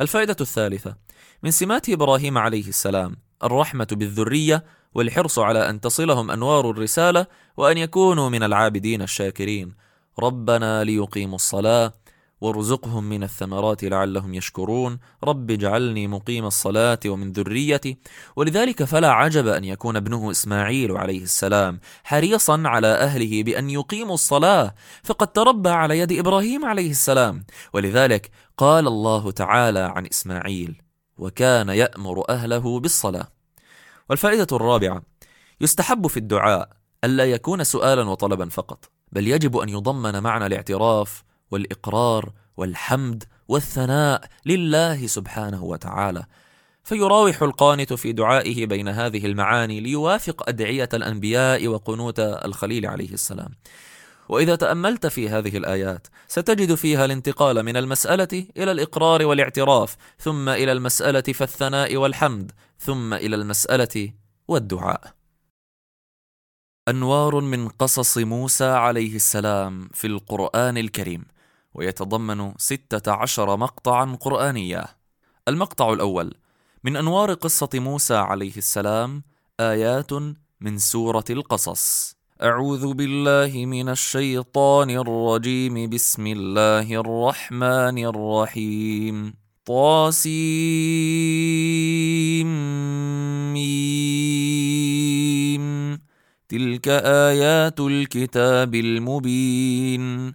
الفائدة الثالثة من سمات إبراهيم عليه السلام الرحمة بالذرية والحرص على أن تصلهم أنوار الرسالة وأن يكونوا من العابدين الشاكرين. ربنا ليقيموا الصلاة وارزقهم من الثمرات لعلهم يشكرون. رب اجعلني مقيم الصلاة ومن ذريتي. ولذلك فلا عجب أن يكون ابنه إسماعيل عليه السلام حريصا على أهله بأن يقيموا الصلاة فقد تربى على يد إبراهيم عليه السلام. ولذلك قال الله تعالى عن إسماعيل وكان يأمر أهله بالصلاة. والفائدة الرابعة يستحب في الدعاء ألا يكون سؤالا وطلبا فقط بل يجب أن يضمن معنى الاعتراف والإقرار والحمد والثناء لله سبحانه وتعالى. فيراوح القانت في دعائه بين هذه المعاني ليوافق أدعية الأنبياء وقنوت الخليل عليه السلام. وإذا تأملت في هذه الآيات ستجد فيها الانتقال من المسألة إلى الإقرار والاعتراف ثم إلى المسألة فالثناء والحمد ثم إلى المسألة والدعاء. أنوار من قصص موسى عليه السلام في القرآن الكريم. ويتضمن ستة عشر مقطعا قرآنيا المقطع الأول. من أنوار قصة موسى عليه السلام آيات من سورة القصص. أعوذ بالله من الشيطان الرجيم. بسم الله الرحمن الرحيم. طاسيم. تلك آيات الكتاب المبين.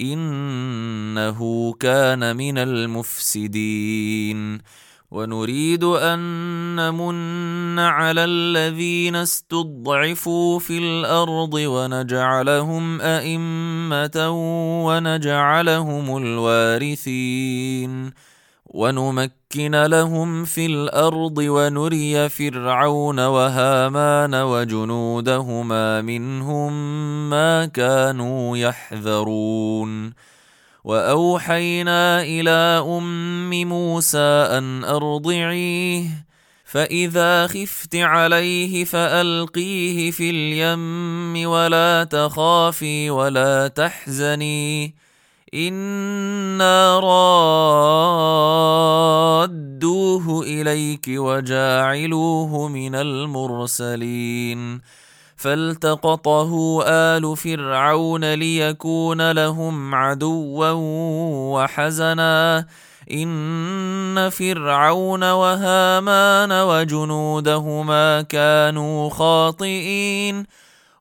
إنه كان من المفسدين. ونريد أن نمن على الذين استضعفوا في الأرض ونجعلهم أئمة ونجعلهم الوارثين. ونمكن لهم في الأرض ونري فرعون وهامان وجنودهما منهم ما كانوا يحذرون واوحينا إلى ام موسى ان ارضعيه فاذا خفت عليه فالقيه في اليم ولا تخافي ولا تحزني أنا رادوه اليك وجاعلوه من المرسلين فالتقطه ال فرعون ليكون لهم عدوا وحزنا ان فرعون وهامان وجنودهما كانوا خاطئين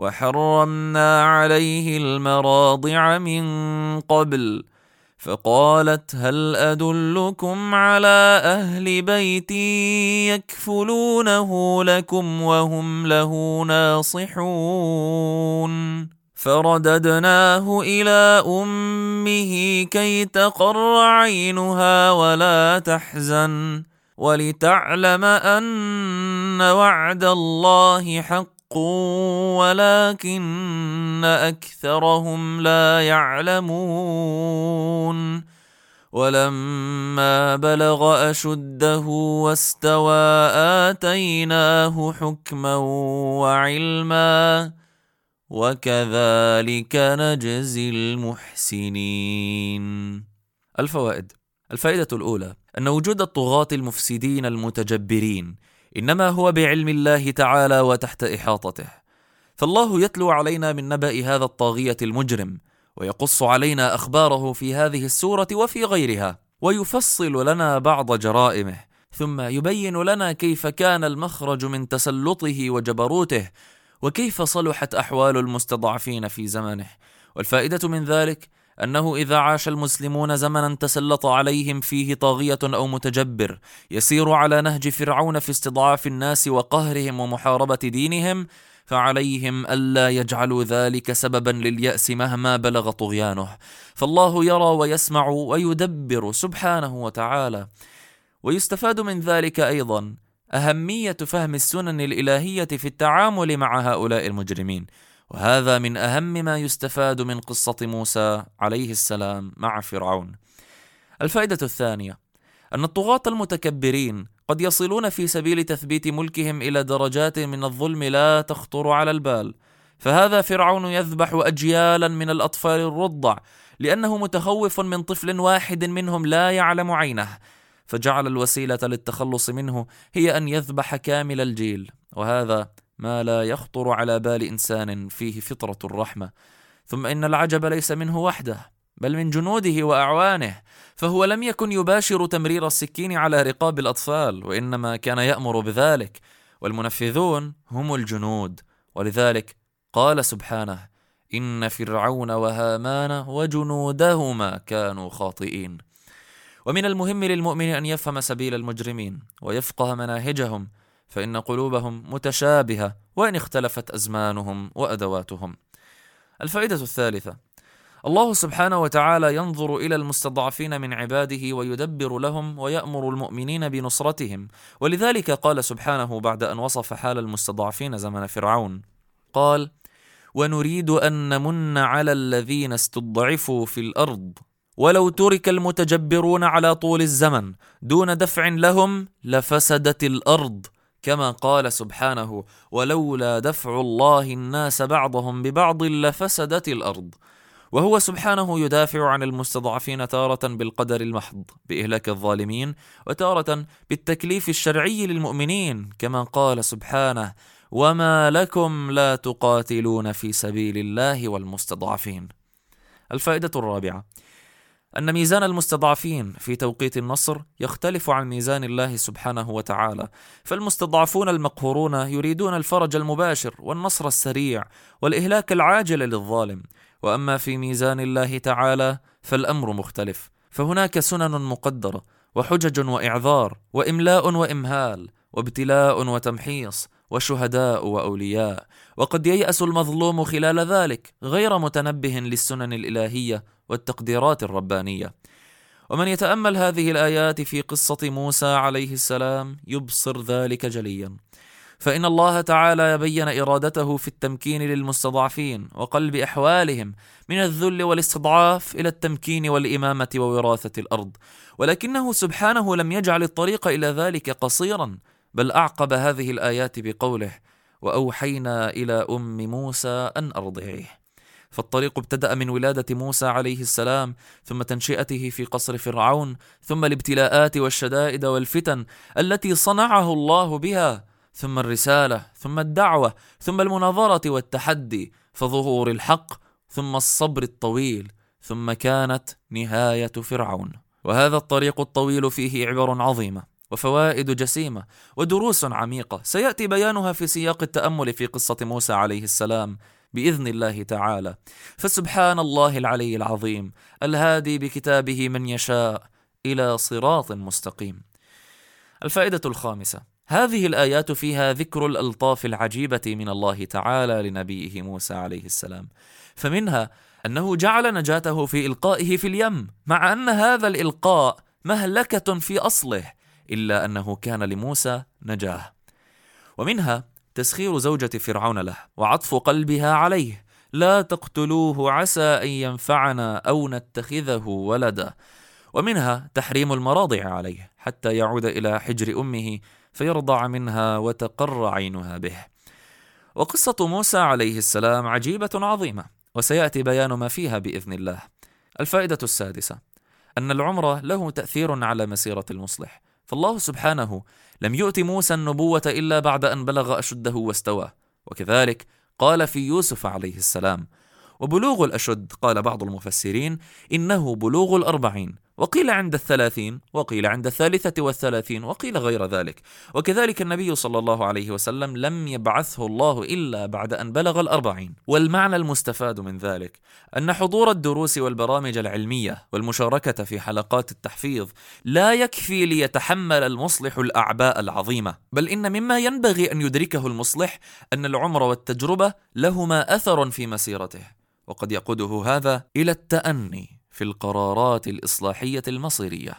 وحرمنا عليه المراضع من قبل فقالت هل أدلكم على أهل بيت يكفلونه لكم وهم له ناصحون؟ فرددناه إلى أمه كي تقر عينها ولا تحزن ولتعلم أن وعد الله حق ولكن أكثرهم لا يعلمون ولما بلغ أشده واستوى آتيناه حكما وعلما وكذلك نجزي المحسنين. الفوائد الفائدة الأولى أن وجود الطغاة المفسدين المتجبرين إنما هو بعلم الله تعالى وتحت إحاطته. فالله يتلو علينا من نبأ هذا الطاغية المجرم ويقص علينا أخباره في هذه السورة وفي غيرها ويفصل لنا بعض جرائمه ثم يبين لنا كيف كان المخرج من تسلطه وجبروته وكيف صلحت أحوال المستضعفين في زمنه. والفائدة من ذلك أنه إذا عاش المسلمون زمنا تسلط عليهم فيه طاغية أو متجبر يسير على نهج فرعون في استضعاف الناس وقهرهم ومحاربة دينهم فعليهم ألا يجعلوا ذلك سببا لليأس مهما بلغ طغيانه. فالله يرى ويسمع ويدبر سبحانه وتعالى. ويستفاد من ذلك أيضا أهمية فهم السنن الإلهية في التعامل مع هؤلاء المجرمين. وهذا من أهم ما يستفاد من قصة موسى عليه السلام مع فرعون. الفائدة الثانية أن الطغاة المتكبرين قد يصلون في سبيل تثبيت ملكهم إلى درجات من الظلم لا تخطر على البال. فهذا فرعون يذبح أجيالا من الأطفال الرضع لأنه متخوف من طفل واحد منهم لا يعلم عينه. فجعل الوسيلة للتخلص منه هي أن يذبح كامل الجيل. وهذا ما لا يخطر على بال إنسان فيه فطرة الرحمة. ثم إن العجب ليس منه وحده بل من جنوده وأعوانه فهو لم يكن يباشر تمرير السكين على رقاب الأطفال وإنما كان يأمر بذلك. والمنفذون هم الجنود. ولذلك قال سبحانه إن فرعون وهامان وجنودهما كانوا خاطئين. ومن المهم للمؤمن أن يفهم سبيل المجرمين ويفقه مناهجهم فإن قلوبهم متشابهة وإن اختلفت أزمانهم وأدواتهم. الفائدة الثالثة الله سبحانه وتعالى ينظر إلى المستضعفين من عباده ويدبر لهم ويأمر المؤمنين بنصرتهم. ولذلك قال سبحانه بعد أن وصف حال المستضعفين زمن فرعون قال ونريد أن نمن على الذين استضعفوا في الأرض. ولو ترك المتجبرون على طول الزمن دون دفع لهم لفسدت الأرض كما قال سبحانه ولولا دفع الله الناس بعضهم ببعض لفسدت الأرض. وهو سبحانه يدافع عن المستضعفين تارة بالقدر المحض بإهلاك الظالمين وتارة بالتكليف الشرعي للمؤمنين كما قال سبحانه وما لكم لا تقاتلون في سبيل الله والمستضعفين. الفائدة الرابعة أن ميزان المستضعفين في توقيت النصر يختلف عن ميزان الله سبحانه وتعالى، فالمستضعفون المقهورون يريدون الفرج المباشر والنصر السريع والإهلاك العاجل للظالم، وأما في ميزان الله تعالى فالأمر مختلف. فهناك سنن مقدرة وحجج وإعذار وإملاء وإمهال وابتلاء وتمحيص وشهداء وأولياء. وقد ييأس المظلوم خلال ذلك غير متنبه للسنن الإلهية والتقديرات الربانية. ومن يتأمل هذه الآيات في قصة موسى عليه السلام يبصر ذلك جليا. فإن الله تعالى بين إرادته في التمكين للمستضعفين وقلب أحوالهم من الذل والاستضعاف إلى التمكين والإمامة ووراثة الأرض. ولكنه سبحانه لم يجعل الطريق إلى ذلك قصيرا بل أعقب هذه الآيات بقوله وأوحينا إلى أم موسى أن أرضعيه فالطريق ابتدأ من ولادة موسى عليه السلام ثم تنشئته في قصر فرعون ثم الابتلاءات والشدائد والفتن التي صنعه الله بها ثم الرسالة ثم الدعوة ثم المناظرة والتحدي فظهور الحق ثم الصبر الطويل ثم كانت نهاية فرعون. وهذا الطريق الطويل فيه عبر عظيمة وفوائد جسيمة ودروس عميقة. سيأتي بيانها في سياق التأمل في قصة موسى عليه السلام. بإذن الله تعالى. فسبحان الله العلي العظيم الهادي بكتابه من يشاء إلى صراط مستقيم. الفائدة الخامسة هذه الآيات فيها ذكر الألطاف العجيبة من الله تعالى لنبيه موسى عليه السلام. فمنها أنه جعل نجاته في إلقائه في اليم مع أن هذا الإلقاء مهلكة في أصله إلا أنه كان لموسى نجاة. ومنها تسخير زوجة فرعون له وعطف قلبها عليه. لا تقتلوه عسى أن ينفعنا أو نتخذه ولدا. ومنها تحريم المراضع عليه حتى يعود إلى حجر أمه فيرضع منها وتقر عينها به. وقصة موسى عليه السلام عجيبة عظيمة وسيأتي بيان ما فيها بإذن الله. الفائدة السادسة أن العمر له تأثير على مسيرة المصلح. فالله سبحانه لم يؤت موسى النبوة إلا بعد أن بلغ أشده واستوى وكذلك قال في يوسف عليه السلام وبلوغ الأشد قال بعض المفسرين إنه بلوغ الأربعين. وقيل عند الثلاثين وقيل عند الثالثة والثلاثين وقيل غير ذلك. وكذلك النبي صلى الله عليه وسلم لم يبعثه الله إلا بعد أن بلغ الأربعين. والمعنى المستفاد من ذلك أن حضور الدروس والبرامج العلمية والمشاركة في حلقات التحفيظ لا يكفي ليتحمل المصلح الأعباء العظيمة بل إن مما ينبغي أن يدركه المصلح أن العمر والتجربة لهما أثر في مسيرته. وقد يقوده هذا إلى التأني. في القرارات الإصلاحية المصيرية.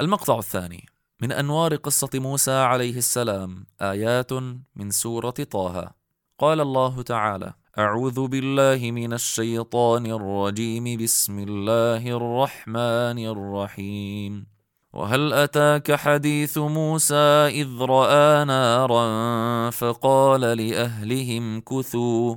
المقطع الثاني من أنوار قصة موسى عليه السلام آيات من سورة طه. قال الله تعالى: أعوذ بالله من الشيطان الرجيم بسم الله الرحمن الرحيم. وهل أتاك حديث موسى إذ رأى نارا فقال لأهلهم كثوا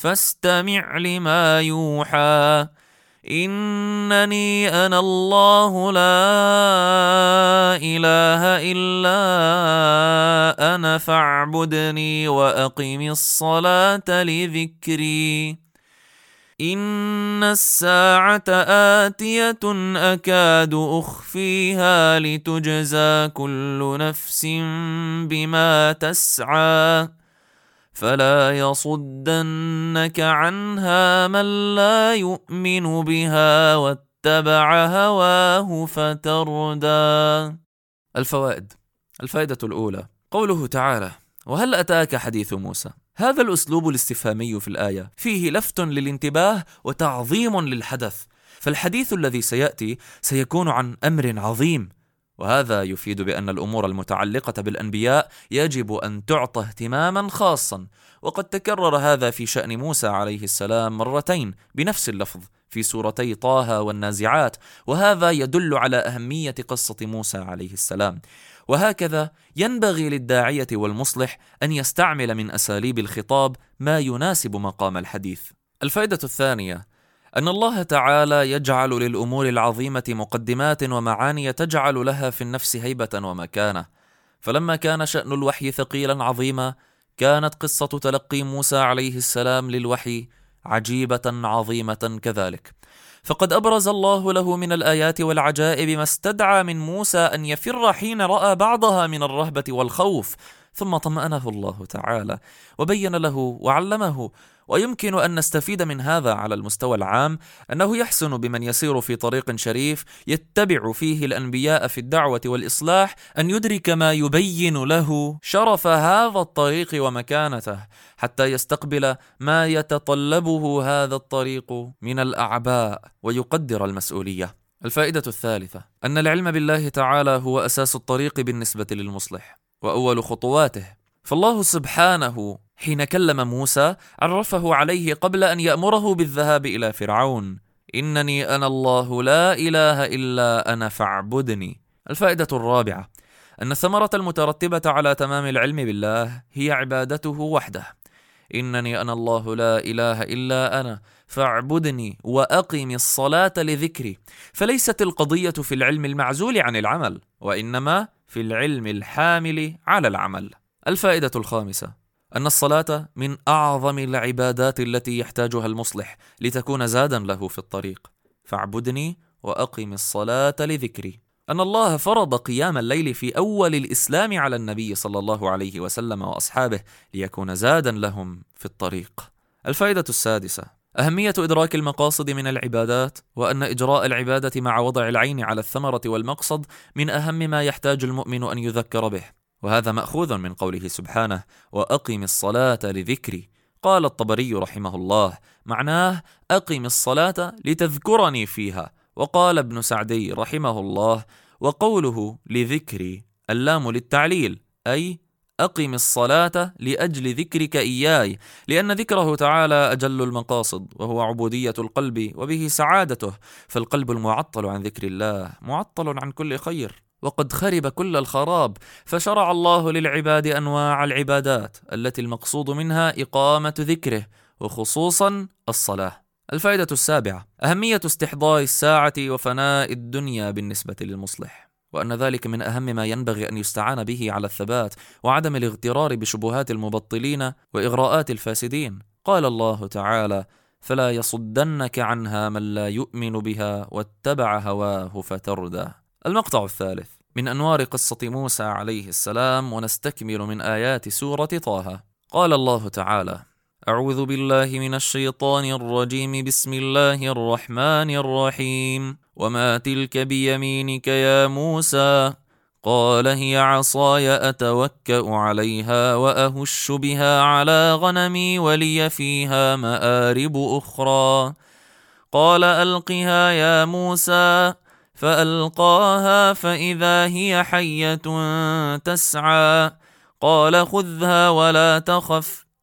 فاستمع لما يوحى. إنني أنا الله لا إله إلا أنا فاعبدني وأقم الصلاة لذكري. إن الساعة آتية أكاد أخفيها لتجزى كل نفس بما تسعى. فلا يصدنك عنها من لا يؤمن بها واتبع هواه فتردى. الفوائد. الفائدة الأولى. قوله تعالى وهل أتاك حديث موسى؟ هذا الأسلوب الاستفهامي في الآية. فيه لفت للانتباه وتعظيم للحدث. فالحديث الذي سيأتي سيكون عن أمر عظيم. وهذا يفيد بأن الأمور المتعلقة بالأنبياء يجب أن تعطى اهتماما خاصا. وقد تكرر هذا في شأن موسى عليه السلام مرتين بنفس اللفظ في سورتي طه والنازعات وهذا يدل على أهمية قصة موسى عليه السلام. وهكذا ينبغي للداعية والمصلح أن يستعمل من أساليب الخطاب ما يناسب مقام الحديث. الفائدة الثانية أن الله تعالى يجعل للأمور العظيمة مقدمات ومعاني تجعل لها في النفس هيبة ومكانة. فلما كان شأن الوحي ثقيلا عظيما كانت قصة تلقي موسى عليه السلام للوحي عجيبة عظيمة كذلك. فقد أبرز الله له من الآيات والعجائب ما استدعى من موسى أن يفر حين رأى بعضها من الرهبة والخوف ثم طمأنه الله تعالى وبين له وعلمه ويمكن أن نستفيد من هذا على المستوى العام أنه يحسن بمن يسير في طريق شريف يتبع فيه الأنبياء في الدعوة والإصلاح أن يدرك ما يبين له شرف هذا الطريق ومكانته حتى يستقبل ما يتطلبه هذا الطريق من الأعباء ويقدر المسؤولية. الفائدة الثالثة أن العلم بالله تعالى هو أساس الطريق بالنسبة للمصلح. وأول خطواته. فالله سبحانه حين كلم موسى عرفه عليه قبل أن يأمره بالذهاب إلى فرعون. إنني أنا الله لا إله إلا أنا فاعبدني. الفائدة الرابعة. أن الثمرة المترتبة على تمام العلم بالله هي عبادته وحده. إنني أنا الله لا إله إلا أنا فاعبدني وأقم الصلاة لذكري. فليست القضية في العلم المعزول عن العمل وإنما في العلم الحامل على العمل. الفائدة الخامسة أن الصلاة من أعظم العبادات التي يحتاجها المصلح لتكون زادا له في الطريق. فاعبدني وأقم الصلاة لذكري. أن الله فرض قيام الليل في أول الإسلام على النبي صلى الله عليه وسلم وأصحابه ليكون زادا لهم في الطريق. الفائدة السادسة أهمية إدراك المقاصد من العبادات وأن إجراء العبادة مع وضع العين على الثمرة والمقصد من أهم ما يحتاج المؤمن أن يذكر به. وهذا مأخوذ من قوله سبحانه وأقم الصلاة لذكري قال الطبري رحمه الله معناه أقم الصلاة لتذكرني فيها وقال ابن سعدي رحمه الله وقوله لذكري اللام للتعليل أي أقم الصلاة لأجل ذكرك إياي لأن ذكره تعالى أجل المقاصد وهو عبودية القلب وبه سعادته فالقلب المعطل عن ذكر الله معطل عن كل خير وقد خرب كل الخراب فشرع الله للعباد أنواع العبادات التي المقصود منها إقامة ذكره وخصوصا الصلاة. الفائدة السابعة أهمية استحضار الساعة وفناء الدنيا بالنسبة للمصلح. وأن ذلك من أهم ما ينبغي أن يستعان به على الثبات وعدم الاغترار بشبهات المبطلين وإغراءات الفاسدين. قال الله تعالى فلا يصدنك عنها من لا يؤمن بها واتبع هواه فتردى. المقطع الثالث من أنوار قصة موسى عليه السلام ونستكمل من آيات سورة طه. قال الله تعالى أعوذ بالله من الشيطان الرجيم. بسم الله الرحمن الرحيم. وما تلك بيمينك يا موسى؟ قال هي عصاي أتوكأ عليها وأهش بها على غنمي ولي فيها مآرب أخرى.
قال ألقها يا موسى. فألقاها فإذا هي حية تسعى. قال خذها ولا تخف.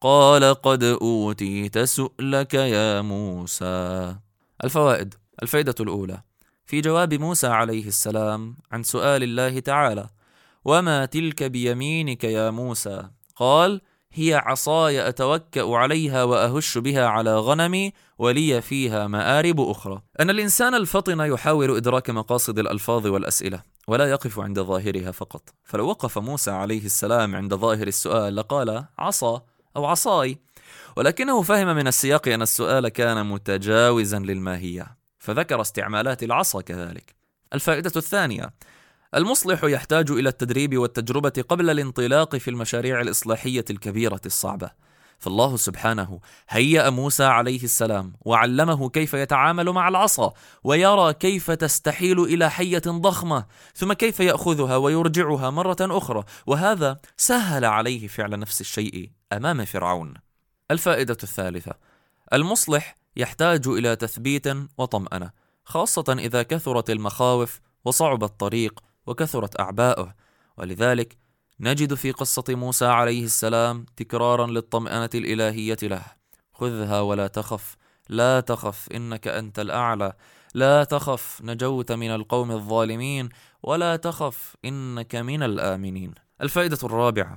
قال قد أوتيت سؤلك يا موسى. الفوائد الفائدة الأولى في جواب موسى عليه السلام عن سؤال الله تعالى وما تلك بيمينك يا موسى؟ قال هي عصاي أتوكأ عليها وأهش بها على غنمي ولي فيها مآرب أخرى. أن الإنسان الفطن يحاول إدراك مقاصد الألفاظ والأسئلة ولا يقف عند ظاهرها فقط. فلو وقف موسى عليه السلام عند ظاهر السؤال لقال عصا. أو عصاي. ولكنه فهم من السياق أن السؤال كان متجاوزا للماهية فذكر استعمالات العصا كذلك. الفائدة الثانية المصلح يحتاج إلى التدريب والتجربة قبل الانطلاق في المشاريع الإصلاحية الكبيرة الصعبة. فالله سبحانه هيأ موسى عليه السلام وعلمه كيف يتعامل مع العصا ويرى كيف تستحيل إلى حية ضخمة ثم كيف يأخذها ويرجعها مرة أخرى. وهذا سهل عليه فعل نفس الشيء. أمام فرعون. الفائدة الثالثة المصلح يحتاج إلى تثبيت وطمأنة خاصة إذا كثرت المخاوف وصعب الطريق وكثرت أعباؤه. ولذلك نجد في قصة موسى عليه السلام تكرارا للطمأنة الإلهية له خذها ولا تخف لا تخف إنك أنت الأعلى. لا تخف نجوت من القوم الظالمين. ولا تخف إنك من الآمنين. الفائدة الرابعة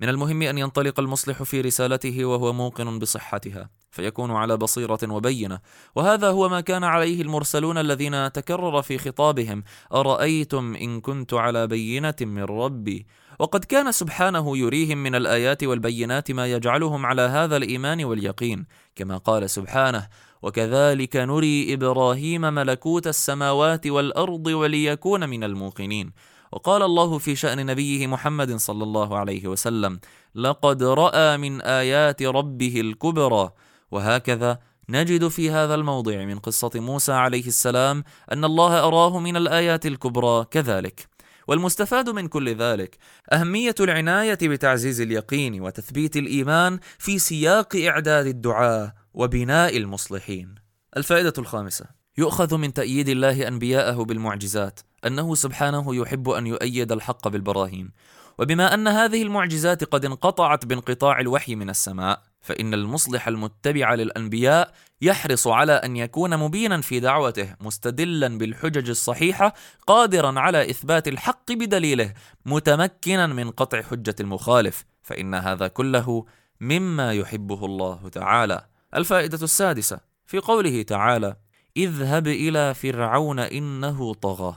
من المهم أن ينطلق المصلح في رسالته وهو موقن بصحتها فيكون على بصيرة وبينة. وهذا هو ما كان عليه المرسلون الذين تكرر في خطابهم أرأيتم إن كنت على بينة من ربي؟ وقد كان سبحانه يريهم من الآيات والبينات ما يجعلهم على هذا الإيمان واليقين كما قال سبحانه وكذلك نري إبراهيم ملكوت السماوات والأرض وليكون من الموقنين وقال الله في شأن نبيه محمد صلى الله عليه وسلم لقد رأى من آيات ربه الكبرى وهكذا نجد في هذا الموضع من قصة موسى عليه السلام أن الله أراه من الآيات الكبرى كذلك والمستفاد من كل ذلك أهمية العناية بتعزيز اليقين وتثبيت الإيمان في سياق إعداد الدعاء وبناء المصلحين. الفائدة الخامسة: يؤخذ من تأييد الله أنبياءه بالمعجزات أنه سبحانه يحب أن يؤيد الحق بالبراهين، وبما أن هذه المعجزات قد انقطعت بانقطاع الوحي من السماء، فإن المصلح المتبع للأنبياء يحرص على أن يكون مبينا في دعوته مستدلا بالحجج الصحيحة قادرا على إثبات الحق بدليله متمكنا من قطع حجة المخالف. فإن هذا كله مما يحبه الله تعالى. الفائدة السادسة في قوله تعالى اذهب إلى فرعون إنه طغى.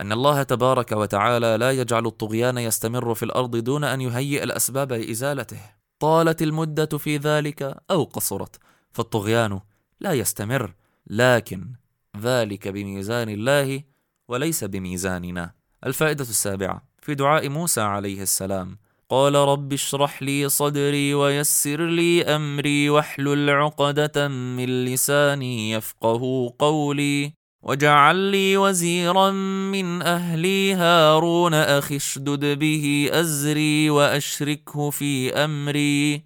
أن الله تبارك وتعالى لا يجعل الطغيان يستمر في الأرض دون أن يهيئ الأسباب لإزالته. طالت المدة في ذلك أو قصرت فالطغيان لا يستمر لكن ذلك بميزان الله وليس بميزاننا. الفائدة السابعة في دعاء موسى عليه السلام قال رب اشرح لي صدري ويسر لي أمري واحلل عقدة من لساني يفقه قولي واجعل لي وزيرا من أهلي هارون أخي اشدد به أزري وأشركه في أمري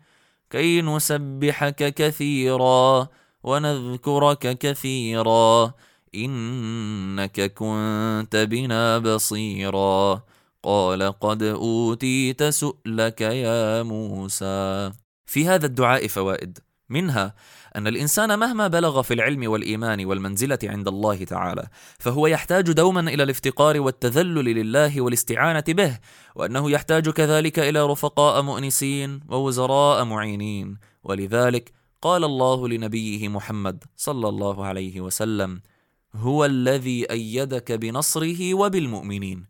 كي نسبحك كثيرا ونذكرك كثيرا إنك كنت بنا بصيرا قال قد أوتيت سؤلك يا موسى. في هذا الدعاء فوائد. منها أن الإنسان مهما بلغ في العلم والإيمان والمنزلة عند الله تعالى فهو يحتاج دوما إلى الافتقار والتذلل لله والاستعانة به وأنه يحتاج كذلك إلى رفقاء مؤنسين ووزراء معينين. ولذلك قال الله لنبيه محمد صلى الله عليه وسلم هو الذي أيدك بنصره وبالمؤمنين.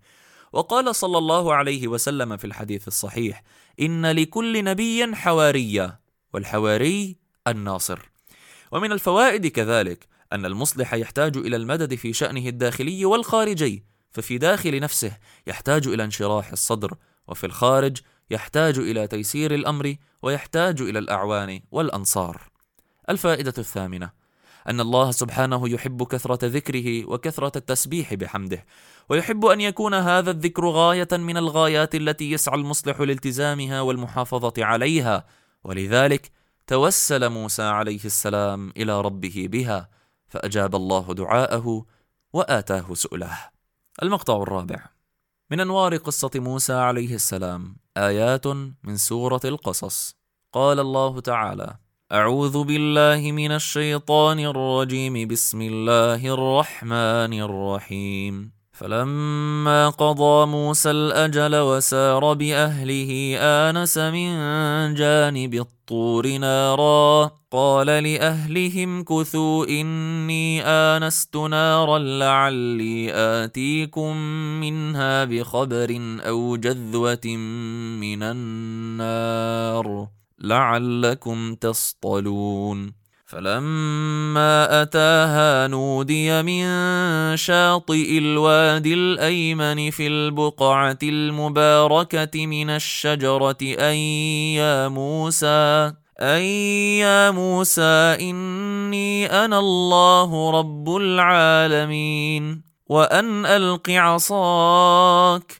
وقال صلى الله عليه وسلم في الحديث الصحيح إن لكل نبي حواريا والحواري الناصر. ومن الفوائد كذلك أن المصلح يحتاج إلى المدد في شأنه الداخلي والخارجي ففي داخل نفسه يحتاج إلى انشراح الصدر وفي الخارج يحتاج إلى تيسير الأمر ويحتاج إلى الأعوان والأنصار. الفائدة الثامنة أن الله سبحانه يحب كثرة ذكره وكثرة التسبيح بحمده ويحب أن يكون هذا الذكر غاية من الغايات التي يسعى المصلح لالتزامها والمحافظة عليها. ولذلك توسل موسى عليه السلام إلى ربه بها فأجاب الله دعاءه وآتاه سؤله. المقطع الرابع. من أنوار قصة موسى عليه السلام آيات من سورة القصص. قال الله تعالى أعوذ بالله من الشيطان الرجيم. بسم الله الرحمن الرحيم. فلما قضى موسى الأجل وسار بأهله آنس من جانب الطور نارا. قال لأهلهم كثوا إني آنست نارا لعلي آتيكم منها بخبر أو جذوة من النار. لعلكم تصطلون. فلما أتاها نودي من شاطئ الوادي الأيمن في البقعة المباركة من الشجرة ان يا موسى أن يا موسى إني أنا الله رب العالمين وأن ألق عصاك.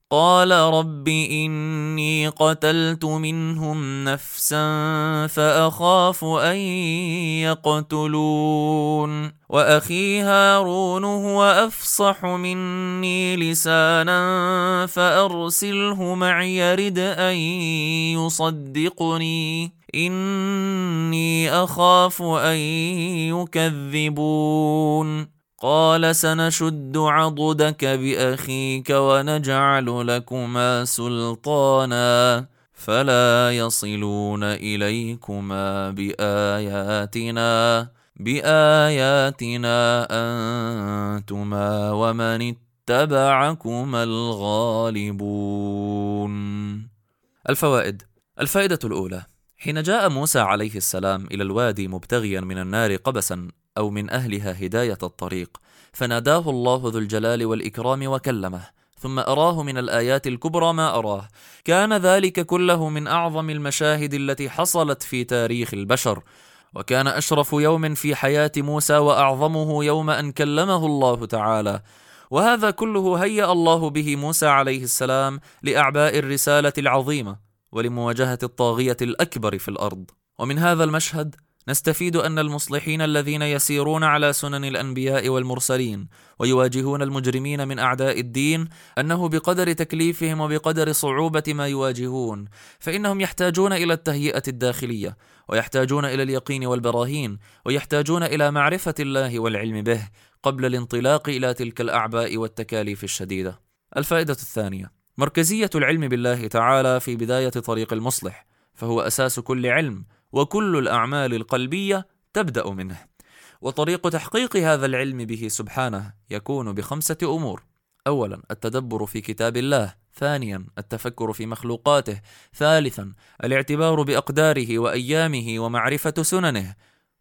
قال رب إني قتلت منهم نفسا فأخاف أن يقتلون. وأخي هارون هو أفصح مني لسانا فأرسله معي يرد أن يصدقني. إني أخاف أن يكذبون. قال سنشد عضدك بأخيك ونجعل لكما سلطانا فلا يصلون إليكما بآياتنا بآياتنا أنتما ومن اتبعكما الغالبون. الفوائد الفائدة الأولى حين جاء موسى عليه السلام إلى الوادي مبتغيا من النار قبسا أو من أهلها هداية الطريق فناداه الله ذو الجلال والإكرام وكلمه ثم أراه من الآيات الكبرى ما أراه. كان ذلك كله من أعظم المشاهد التي حصلت في تاريخ البشر. وكان أشرف يوم في حياة موسى وأعظمه يوم أن كلمه الله تعالى. وهذا كله هيأ الله به موسى عليه السلام لأعباء الرسالة العظيمة ولمواجهة الطاغية الأكبر في الأرض. ومن هذا المشهد نستفيد أن المصلحين الذين يسيرون على سنن الأنبياء والمرسلين ويواجهون المجرمين من أعداء الدين أنه بقدر تكليفهم وبقدر صعوبة ما يواجهون فإنهم يحتاجون إلى التهيئة الداخلية ويحتاجون إلى اليقين والبراهين ويحتاجون إلى معرفة الله والعلم به قبل الانطلاق إلى تلك الأعباء والتكاليف الشديدة. الفائدة الثانية مركزية العلم بالله تعالى في بداية طريق المصلح فهو أساس كل علم وكل الأعمال القلبية تبدأ منه. وطريق تحقيق هذا العلم به سبحانه يكون بخمسة أمور. اولا التدبر في كتاب الله. ثانيا التفكر في مخلوقاته. ثالثا الاعتبار بأقداره وأيامه ومعرفة سننه.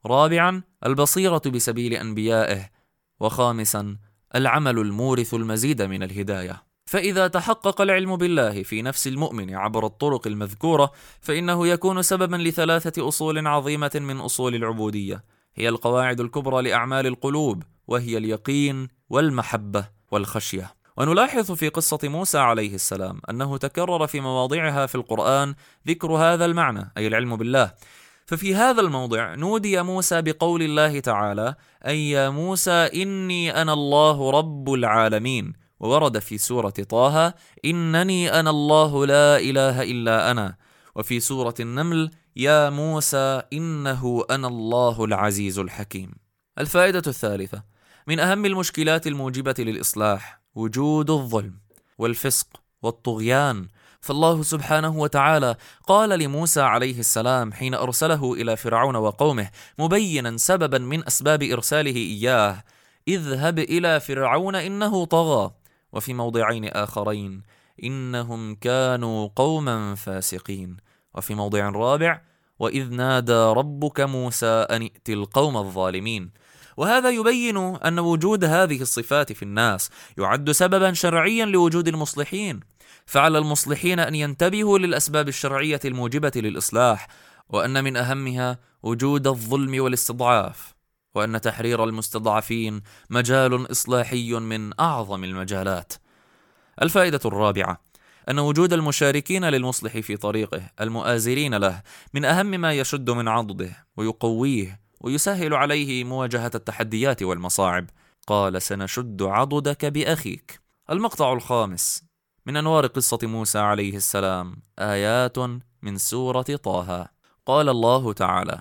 رابعا البصيرة بسبيل أنبيائه. وخامسا العمل المورث المزيد من الهداية. فإذا تحقق العلم بالله في نفس المؤمن عبر الطرق المذكورة فإنه يكون سببا لثلاثة أصول عظيمة من أصول العبودية. هي القواعد الكبرى لأعمال القلوب وهي اليقين والمحبة والخشية. ونلاحظ في قصة موسى عليه السلام أنه تكرر في مواضعها في القرآن ذكر هذا المعنى أي العلم بالله. ففي هذا الموضع نودي موسى بقول الله تعالى أي يا موسى إني أنا الله رب العالمين. وورد في سورة طه إنني أنا الله لا إله إلا أنا. وفي سورة النمل يا موسى إنه أنا الله العزيز الحكيم. الفائدة الثالثة من أهم المشكلات الموجبة للإصلاح وجود الظلم والفسق والطغيان. فالله سبحانه وتعالى قال لموسى عليه السلام حين أرسله إلى فرعون وقومه مبينا سببا من أسباب إرساله إياه اذهب إلى فرعون إنه طغى. وفي موضعين آخرين. إنهم كانوا قوما فاسقين. وفي موضع رابع وإذ نادى ربك موسى أن ائت القوم الظالمين. وهذا يبين أن وجود هذه الصفات في الناس يعد سببا شرعيا لوجود المصلحين. فعلى المصلحين أن ينتبهوا للأسباب الشرعية الموجبة للإصلاح وأن من أهمها وجود الظلم والاستضعاف. وأن تحرير المستضعفين مجال إصلاحي من أعظم المجالات. الفائدة الرابعة أن وجود المشاركين للمصلح في طريقه المؤازرين له من أهم ما يشد من عضده ويقويه ويسهل عليه مواجهة التحديات والمصاعب. قال سنشد عضدك بأخيك. المقطع الخامس من أنوار قصة موسى عليه السلام آيات من سورة طه. قال الله تعالى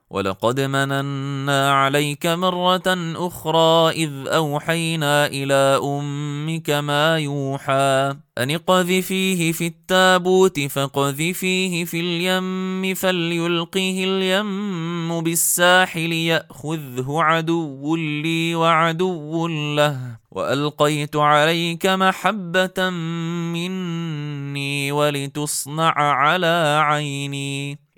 ولقد مننا عليك مرة أخرى إذ أوحينا إلى أمك ما يوحى أن اقذفيه في التابوت فاقذفيه في اليم فليلقه اليم بالساحل يأخذه عدو لي وعدو له وألقيت عليك محبة مني ولتصنع على عيني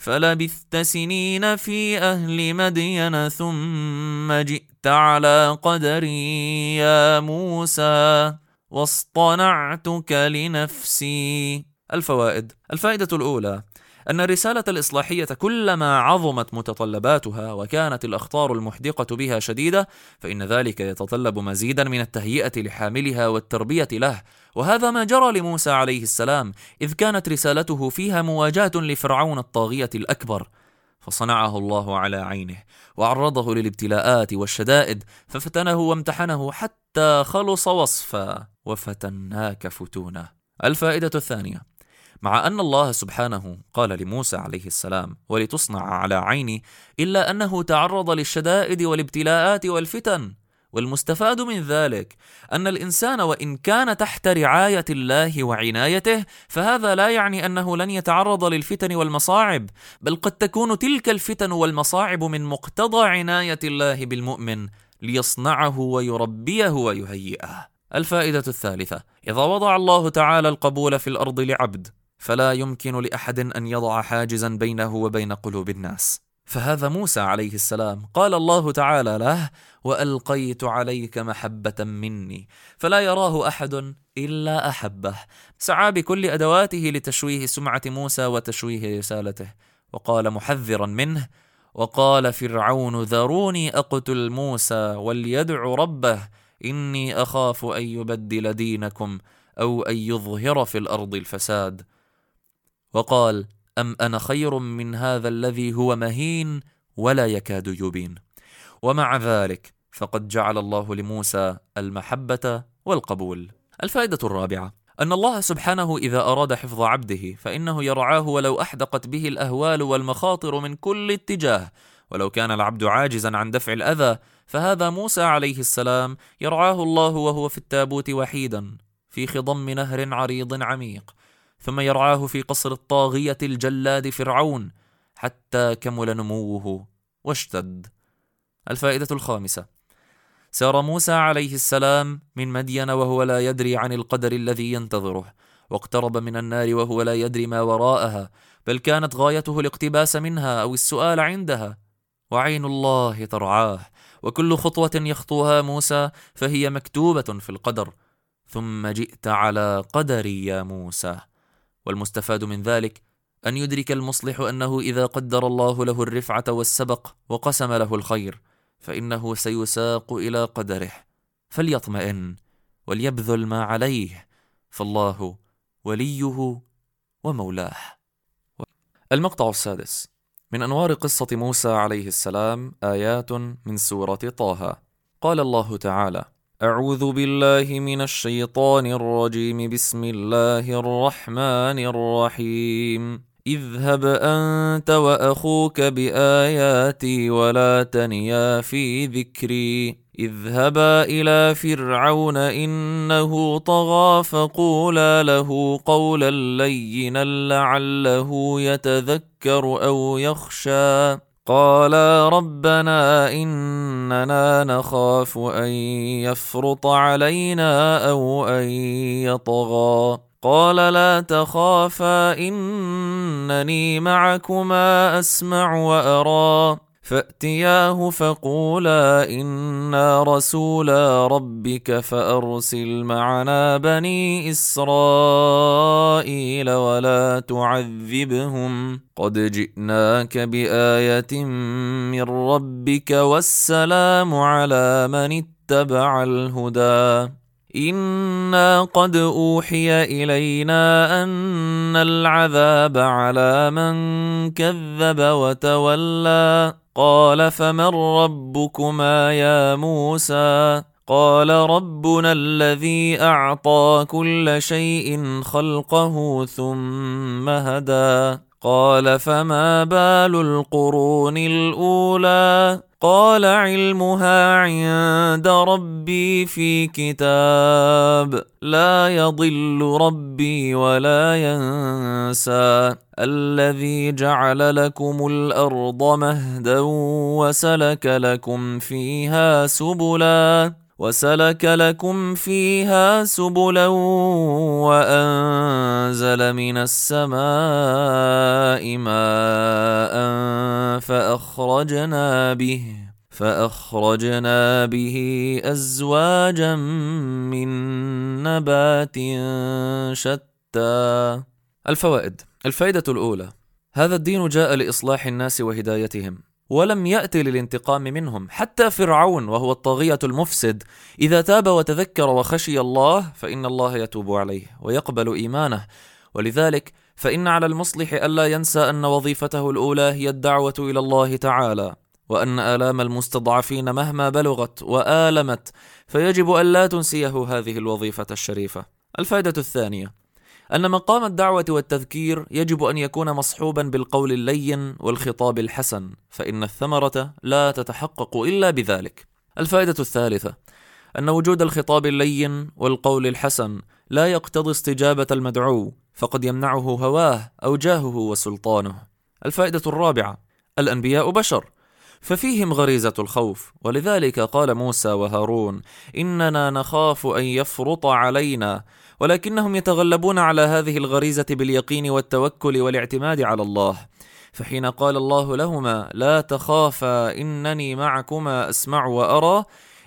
فلبثت سنين في أهل مدين ثم جئت على قدري يا موسى واصطنعتك لنفسي. الفوائد. الفائدة الأولى. أن الرسالة الإصلاحية كلما عظمت متطلباتها وكانت الأخطار المحدقة بها شديدة فإن ذلك يتطلب مزيدا من التهيئة لحاملها والتربية له. وهذا ما جرى لموسى عليه السلام إذ كانت رسالته فيها مواجاة لفرعون الطاغية الأكبر. فصنعه الله على عينه وعرضه للابتلاءات والشدائد ففتنه وامتحنه حتى خلص وصفا وفتناك فتونا. الفائدة الثانية. مع أن الله سبحانه قال لموسى عليه السلام ولتصنع على عيني إلا أنه تعرض للشدائد والابتلاءات والفتن. والمستفاد من ذلك أن الإنسان وإن كان تحت رعاية الله وعنايته فهذا لا يعني أنه لن يتعرض للفتن والمصاعب بل قد تكون تلك الفتن والمصاعب من مقتضى عناية الله بالمؤمن ليصنعه ويربيه ويهيئه. الفائدة الثالثة إذا وضع الله تعالى القبول في الأرض لعبد فلا يمكن لأحد أن يضع حاجزا بينه وبين قلوب الناس. فهذا موسى عليه السلام قال الله تعالى له وألقيت عليك محبة مني فلا يراه أحد إلا أحبه. سعى بكل أدواته لتشويه سمعة موسى وتشويه رسالته. وقال محذرا منه وقال فرعون ذروني أقتل موسى وليدع ربه إني أخاف أن يبدل دينكم أو أن يظهر في الأرض الفساد. وقال أم أنا خير من هذا الذي هو مهين ولا يكاد يبين. ومع ذلك فقد جعل الله لموسى المحبة والقبول. الفائدة الرابعة أن الله سبحانه إذا أراد حفظ عبده فإنه يرعاه ولو أحدقت به الأهوال والمخاطر من كل اتجاه. ولو كان العبد عاجزا عن دفع الأذى فهذا موسى عليه السلام يرعاه الله وهو في التابوت وحيدا في خضم نهر عريض عميق. ثم يرعاه في قصر الطاغية الجلاد فرعون حتى كمل نموه واشتد. الفائدة الخامسة. سار موسى عليه السلام من مدين وهو لا يدري عن القدر الذي ينتظره واقترب من النار وهو لا يدري ما وراءها بل كانت غايته الاقتباس منها أو السؤال عندها. وعين الله ترعاه وكل خطوة يخطوها موسى فهي مكتوبة في القدر. ثم جئت على قدري يا موسى. والمستفاد من ذلك أن يدرك المصلح أنه إذا قدر الله له الرفعة والسبق وقسم له الخير فإنه سيساق إلى قدره. فليطمئن وليبذل ما عليه فالله وليه ومولاه. المقطع السادس. من أنوار قصة موسى عليه السلام آيات من سورة طه. قال الله تعالى أعوذ بالله من الشيطان الرجيم. بسم الله الرحمن الرحيم. اذهب أنت وأخوك بآياتي ولا تنيا في ذكري. اذهبا إلى فرعون إنه طغى فقولا له قولا لينا لعله يتذكر أو يخشى. قالا ربنا إننا نخاف أن يفرط علينا أو أن يطغى. قال لا تخافا إنني معكما أسمع وأرى. فأتياه فقولا إنا رسولا ربك فأرسل معنا بني إسرائيل ولا تعذبهم. قد جئناك بآية من ربك والسلام على من اتبع الهدى. إنا قد أوحي إلينا أن العذاب على من كذب وتولى. قال فمن ربكما يا موسى؟ قال ربنا الذي أعطى كل شيء خلقه ثم هدى. قال فما بال القرون الأولى؟ قال علمها عند ربي في كتاب لا يضل ربي ولا ينسى الذي جعل لكم الأرض مهدا وسلك لكم فيها سبلا وسلك لكم فيها سبلا وأنزل من السماء ماء فأخرجنا به فأخرجنا به أزواجا من نبات شتى. الفوائد. الفائدة الأولى. هذا الدين جاء لإصلاح الناس وهدايتهم. ولم يأت للانتقام منهم. حتى فرعون وهو الطاغية المفسد إذا تاب وتذكر وخشي الله فإن الله يتوب عليه ويقبل إيمانه. ولذلك فإن على المصلح ألا ينسى أن وظيفته الأولى هي الدعوة إلى الله تعالى وأن آلام المستضعفين مهما بلغت وآلمت فيجب ألا تنسيه هذه الوظيفة الشريفة. الفائدة الثانية أن مقام الدعوة والتذكير يجب أن يكون مصحوبا بالقول اللين والخطاب الحسن، فإن الثمرة لا تتحقق إلا بذلك. الفائدة الثالثة: أن وجود الخطاب اللين والقول الحسن لا يقتضي استجابة المدعو، فقد يمنعه هواه أو جاهه وسلطانه. الفائدة الرابعة: الأنبياء بشر، ففيهم غريزة الخوف، ولذلك قال موسى وهارون: إننا نخاف أن يفرط علينا ولكنهم يتغلبون على هذه الغريزة باليقين والتوكل والاعتماد على الله. فحين قال الله لهما لا تخافا إنني معكما أسمع وأرى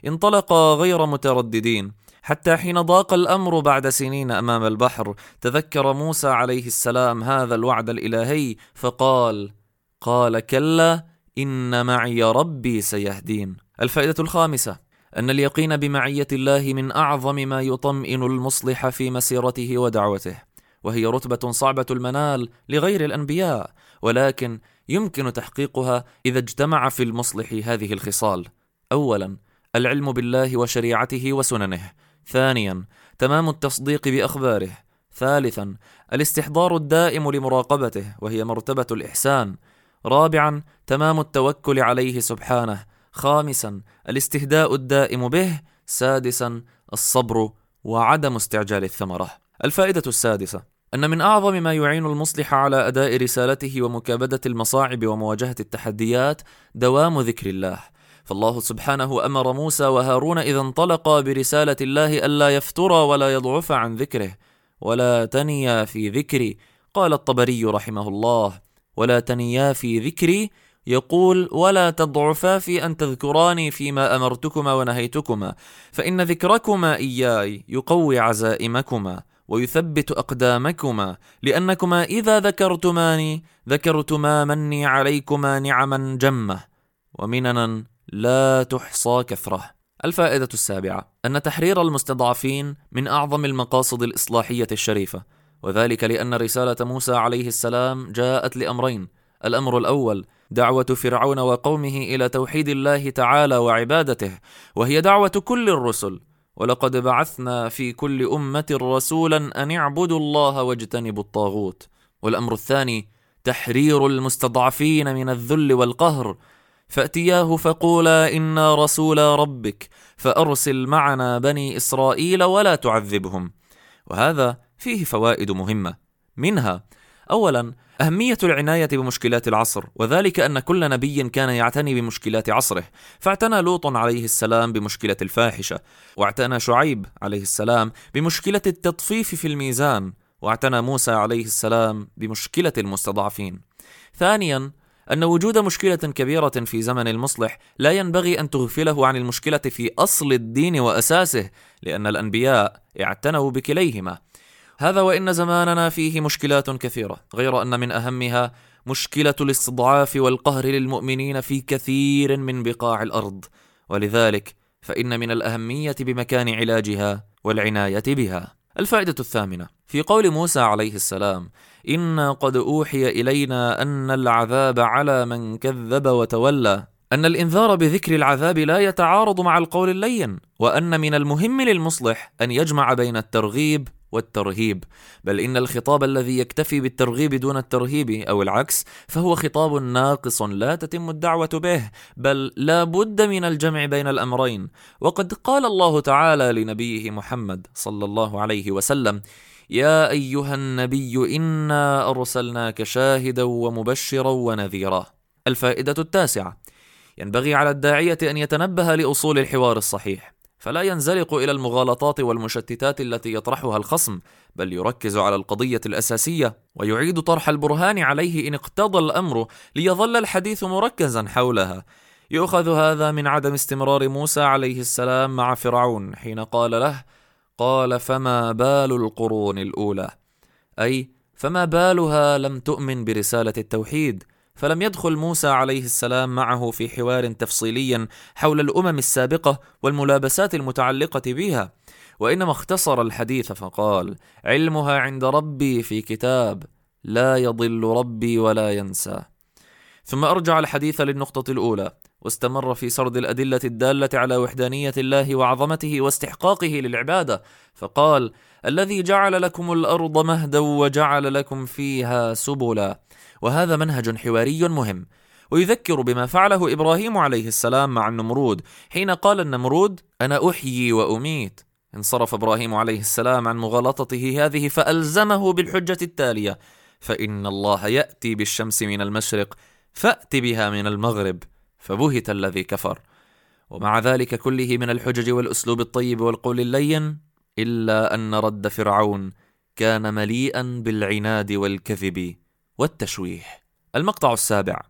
انطلقا غير مترددين. حتى حين ضاق الأمر بعد سنين أمام البحر تذكر موسى عليه السلام هذا الوعد الإلهي فقال قال كلا إن معي ربي سيهدين. الفائدة الخامسة. أن اليقين بمعية الله من أعظم ما يطمئن المصلح في مسيرته ودعوته وهي رتبة صعبة المنال لغير الأنبياء ولكن يمكن تحقيقها إذا اجتمع في المصلح هذه الخصال. اولا العلم بالله وشريعته وسننه. ثانيا تمام التصديق بأخباره. ثالثا الاستحضار الدائم لمراقبته وهي مرتبة الإحسان. رابعا تمام التوكل عليه سبحانه. خامسا الاستهداء الدائم به. سادسا الصبر وعدم استعجال الثمرة. الفائدة السادسة أن من أعظم ما يعين المصلح على أداء رسالته ومكابدة المصاعب ومواجهة التحديات دوام ذكر الله. فالله سبحانه أمر موسى وهارون إذا انطلقا برسالة الله ألا يفترا ولا يضعفا عن ذكره. ولا تنيا في ذكري قال الطبري رحمه الله. ولا تنيا في ذكري يقول ولا تضعفا في أن تذكراني فيما أمرتكما ونهيتكما فإن ذكركما إياي يقوي عزائمكما ويثبت أقدامكما لأنكما إذا ذكرتماني ذكرتما مني عليكما نعما جمة. ومننا لا تحصى كثرة. الفائدة السابعة أن تحرير المستضعفين من أعظم المقاصد الإصلاحية الشريفة وذلك لأن رسالة موسى عليه السلام جاءت لأمرين الأمر الأول دعوة فرعون وقومه إلى توحيد الله تعالى وعبادته وهي دعوة كل الرسل. ولقد بعثنا في كل أمة رسولا أن اعبدوا الله واجتنبوا الطاغوت. والأمر الثاني تحرير المستضعفين من الذل والقهر. فأتياه فقولا أنا رسولا ربك فأرسل معنا بني إسرائيل ولا تعذبهم. وهذا فيه فوائد مهمة. منها اولا أهمية العناية بمشكلات العصر وذلك أن كل نبي كان يعتني بمشكلات عصره. فاعتنى لوط عليه السلام بمشكلة الفاحشة واعتنى شعيب عليه السلام بمشكلة التطفيف في الميزان واعتنى موسى عليه السلام بمشكلة المستضعفين. ثانيا أن وجود مشكلة كبيرة في زمن المصلح لا ينبغي أن تغفله عن المشكلة في أصل الدين وأساسه لأن الأنبياء اعتنوا بكليهما. هذا وإن زماننا فيه مشكلات كثيرة غير أن من أهمها مشكلة الاستضعاف والقهر للمؤمنين في كثير من بقاع الأرض. ولذلك فإن من الأهمية بمكان علاجها والعناية بها. الفائدة الثامنة في قول موسى عليه السلام إنا قد أوحي إلينا أن العذاب على من كذب وتولى أن الإنذار بذكر العذاب لا يتعارض مع القول اللين وأن من المهم للمصلح أن يجمع بين الترغيب والترهيب بل إن الخطاب الذي يكتفي بالترغيب دون الترهيب أو العكس فهو خطاب ناقص لا تتم الدعوة به بل لا بد من الجمع بين الأمرين. وقد قال الله تعالى لنبيه محمد صلى الله عليه وسلم يا أيها النبي إنا أرسلناك شاهدا ومبشرا ونذيرا. الفائدة التاسعة ينبغي على الداعية أن يتنبه لأصول الحوار الصحيح. فلا ينزلق إلى المغالطات والمشتتات التي يطرحها الخصم بل يركز على القضية الأساسية ويعيد طرح البرهان عليه إن اقتضى الأمر ليظل الحديث مركزا حولها. يؤخذ هذا من عدم استمرار موسى عليه السلام مع فرعون حين قال له قال فما بال القرون الأولى؟ أي فما بالها لم تؤمن برسالة التوحيد؟ فلم يدخل موسى عليه السلام معه في حوار تفصيلي حول الأمم السابقة والملابسات المتعلقة بها وإنما اختصر الحديث فقال علمها عند ربي في كتاب لا يضل ربي ولا ينسى ثم أرجع الحديث للنقطة الأولى واستمر في سرد الأدلة الدالة على وحدانية الله وعظمته واستحقاقه للعبادة فقال الذي جعل لكم الأرض مهدا وجعل لكم فيها سبلا وهذا منهج حواري مهم. ويذكر بما فعله إبراهيم عليه السلام مع النمرود حين قال النمرود أنا أحيي وأميت. انصرف إبراهيم عليه السلام عن مغالطته هذه فألزمه بالحجة التالية فإن الله يأتي بالشمس من المشرق فأت بها من المغرب فبهت الذي كفر. ومع ذلك كله من الحجج والأسلوب الطيب والقول اللين إلا أن رد فرعون كان مليئا بالعناد والكذب. والتشويه. المقطع السابع.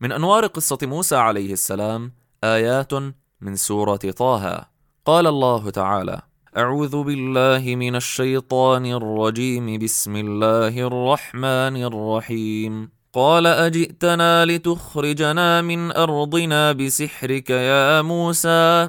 من أنوار قصة موسى عليه السلام آيات من سورة طه. قال الله تعالى أعوذ بالله من الشيطان الرجيم. بسم الله الرحمن الرحيم. قال أجئتنا لتخرجنا من أرضنا بسحرك يا موسى؟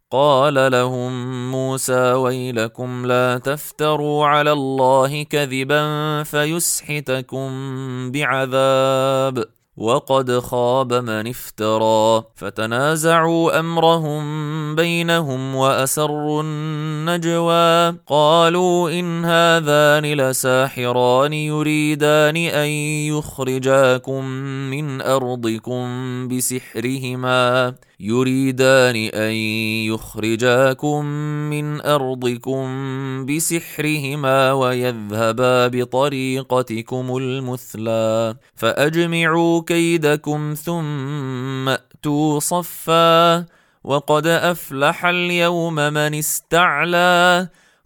قال لهم موسى ويلكم لا تفتروا على الله كذبا فيسحتكم بعذاب وقد خاب من افترى فتنازعوا أمرهم بينهم وأسروا النجوى قالوا إن هذان لساحران يريدان أن يخرجاكم من أرضكم بسحرهما يريدان أن يخرجاكم من أرضكم بسحرهما ويذهبا بطريقتكم المثلى فأجمعوا كيدكم ثم أتوا صفا وقد أفلح اليوم من استعلى.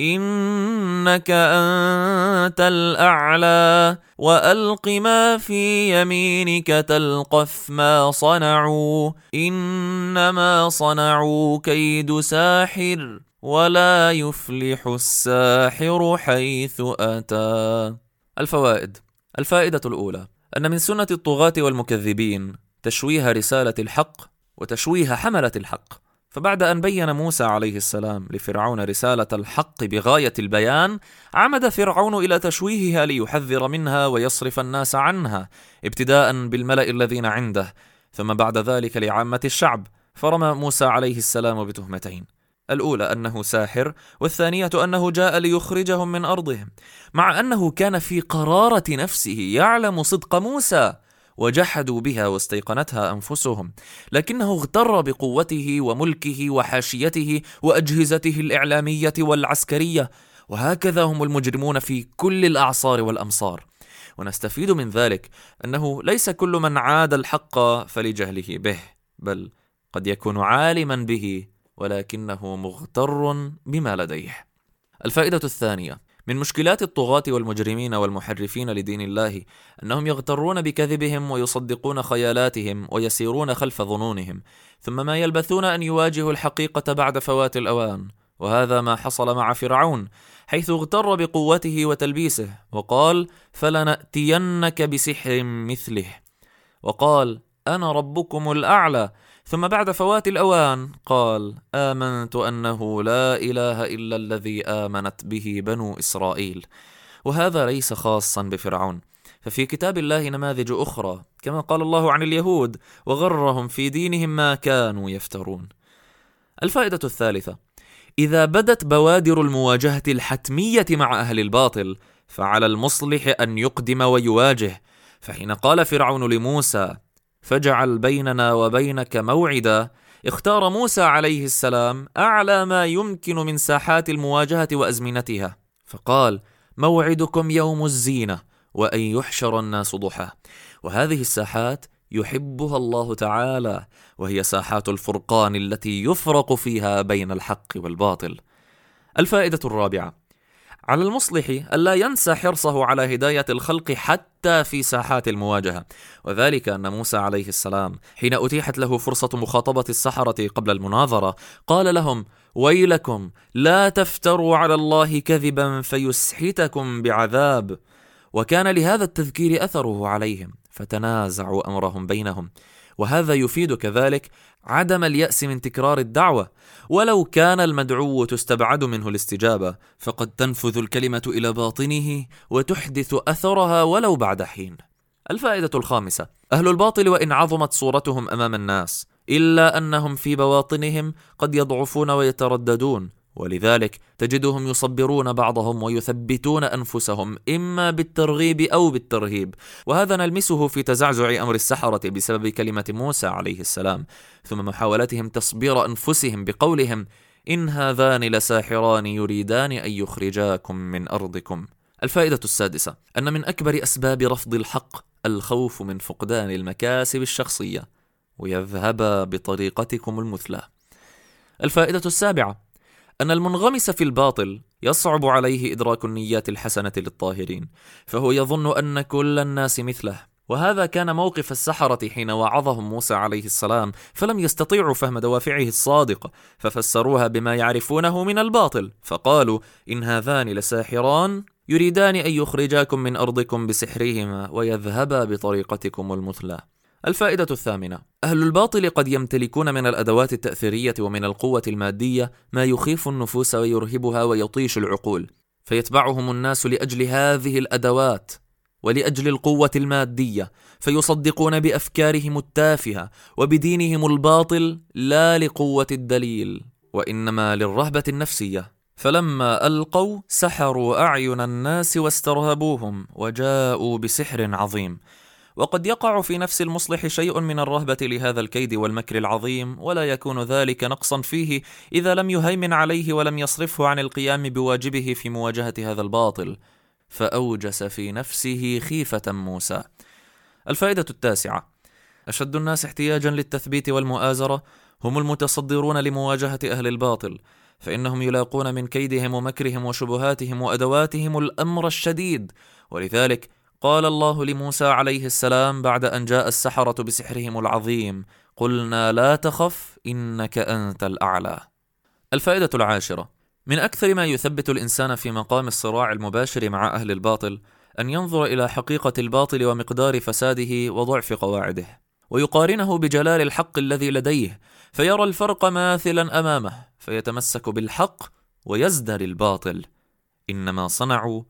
إنك أنت الأعلى وألق ما في يمينك تلقف ما صنعوا. إنما صنعوا كيد ساحر ولا يفلح الساحر حيث أتى.
الفوائد الفائدة الأولى أن من سنة الطغاة والمكذبين تشويه رسالة الحق وتشويه حملة الحق. فبعد أن بين موسى عليه السلام لفرعون رسالة الحق بغاية البيان عمد فرعون إلى تشويهها ليحذر منها ويصرف الناس عنها ابتداء بالملأ الذين عنده ثم بعد ذلك لعامة الشعب فرمى موسى عليه السلام بتهمتين. الأولى أنه ساحر والثانية أنه جاء ليخرجهم من أرضهم مع أنه كان في قرارة نفسه يعلم صدق موسى. وجحدوا بها واستيقنتها أنفسهم لكنه اغتر بقوته وملكه وحاشيته وأجهزته الإعلامية والعسكرية وهكذا هم المجرمون في كل الأعصار والأمصار. ونستفيد من ذلك أنه ليس كل من عاد الحق فلجهله به بل قد يكون عالما به ولكنه مغتر بما لديه. الفائدة الثانية من مشكلات الطغاة والمجرمين والمحرفين لدين الله أنهم يغترون بكذبهم ويصدقون خيالاتهم ويسيرون خلف ظنونهم ثم ما يلبثون أن يواجهوا الحقيقة بعد فوات الأوان. وهذا ما حصل مع فرعون حيث اغتر بقوته وتلبيسه وقال فلنأتينك بسحر مثله وقال أنا ربكم الأعلى ثم بعد فوات الأوان قال آمنت أنه لا إله إلا الذي آمنت به بنو إسرائيل وهذا ليس خاصا بفرعون. ففي كتاب الله نماذج أخرى كما قال الله عن اليهود وغرهم في دينهم ما كانوا يفترون. الفائدة الثالثة إذا بدت بوادر المواجهة الحتمية مع أهل الباطل فعلى المصلح أن يقدم ويواجه. فحين قال فرعون لموسى فاجعل بيننا وبينك موعدا. اختار موسى عليه السلام أعلى ما يمكن من ساحات المواجهة وأزمنتها. فقال موعدكم يوم الزينة وأن يحشر الناس ضحى. وهذه الساحات يحبها الله تعالى وهي ساحات الفرقان التي يفرق فيها بين الحق والباطل. الفائدة الرابعة على المصلح ألا ينسى حرصه على هداية الخلق حتى في ساحات المواجهة. وذلك أن موسى عليه السلام حين أتيحت له فرصة مخاطبة السحرة قبل المناظرة قال لهم ويلكم لا تفتروا على الله كذبا فيسحتكم بعذاب. وكان لهذا التذكير أثره عليهم فتنازعوا أمرهم بينهم. وهذا يفيد كذلك عدم اليأس من تكرار الدعوة. ولو كان المدعو تستبعد منه الاستجابة فقد تنفذ الكلمة إلى باطنه وتحدث أثرها ولو بعد حين. الفائدة الخامسة أهل الباطل وإن عظمت صورتهم أمام الناس إلا أنهم في بواطنهم قد يضعفون ويترددون. ولذلك تجدهم يصبرون بعضهم ويثبتون أنفسهم إما بالترغيب أو بالترهيب. وهذا نلمسه في تزعزع أمر السحرة بسبب كلمة موسى عليه السلام. ثم محاولتهم تصبير أنفسهم بقولهم إن هذان لساحران يريدان أن يخرجاكم من أرضكم. الفائدة السادسة أن من أكبر أسباب رفض الحق الخوف من فقدان المكاسب الشخصية ويذهب بطريقتكم المثلى. الفائدة السابعة أن المنغمس في الباطل يصعب عليه إدراك النيات الحسنة للطاهرين، فهو يظن أن كل الناس مثله، وهذا كان موقف السحرة حين وعظهم موسى عليه السلام، فلم يستطيعوا فهم دوافعه الصادقة، ففسروها بما يعرفونه من الباطل، فقالوا: إن هذان لساحران يريدان أن يخرجاكم من أرضكم بسحرهما ويذهبا بطريقتكم المثلى. الفائدة الثامنة: أهل الباطل قد يمتلكون من الأدوات التأثيرية ومن القوة المادية ما يخيف النفوس ويرهبها ويطيش العقول، فيتبعهم الناس لأجل هذه الأدوات ولأجل القوة المادية، فيصدقون بأفكارهم التافهة وبدينهم الباطل لا لقوة الدليل، وإنما للرهبة النفسية. فلما ألقوا سحروا أعين الناس واسترهبوهم وجاءوا بسحر عظيم وقد يقع في نفس المصلح شيء من الرهبة لهذا الكيد والمكر العظيم ولا يكون ذلك نقصا فيه إذا لم يهيمن عليه ولم يصرفه عن القيام بواجبه في مواجهة هذا الباطل. فأوجس في نفسه خيفة موسى. الفائدة التاسعة أشد الناس احتياجا للتثبيت والمؤازرة. هم المتصدرون لمواجهة أهل الباطل. فإنهم يلاقون من كيدهم ومكرهم وشبهاتهم وأدواتهم الأمر الشديد. ولذلك قال الله لموسى عليه السلام بعد أن جاء السحرة بسحرهم العظيم قلنا لا تخف إنك أنت الأعلى. الفائدة العاشرة من أكثر ما يثبت الإنسان في مقام الصراع المباشر مع أهل الباطل أن ينظر إلى حقيقة الباطل ومقدار فساده وضعف قواعده ويقارنه بجلال الحق الذي لديه فيرى الفرق ماثلا أمامه فيتمسك بالحق ويزدري الباطل. إنما صنعوا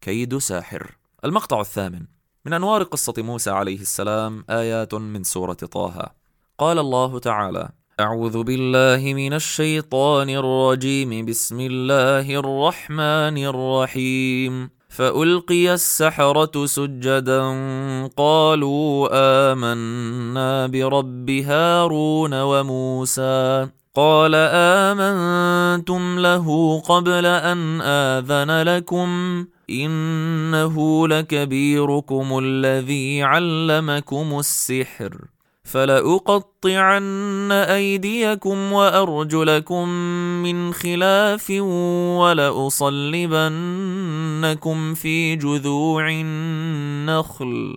كيد ساحر. المقطع الثامن. من أنوار قصة موسى عليه السلام آيات من سورة طه. قال الله تعالى أعوذ بالله من الشيطان الرجيم. بسم الله الرحمن الرحيم. فألقي السحرة سجدا. قالوا آمنا برب هارون وموسى. قال آمنتم له قبل أن آذن لكم. إنه لكبيركم الذي علمكم السحر. فلأقطعن أيديكم وأرجلكم من خلاف ولأصلبنكم في جذوع النخل.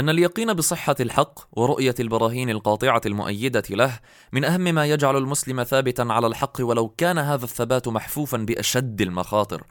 أن اليقين بصحة الحق ورؤية البراهين القاطعة المؤيدة له من أهم ما يجعل المسلم ثابتا على الحق ولو كان هذا الثبات محفوفا بأشد المخاطر.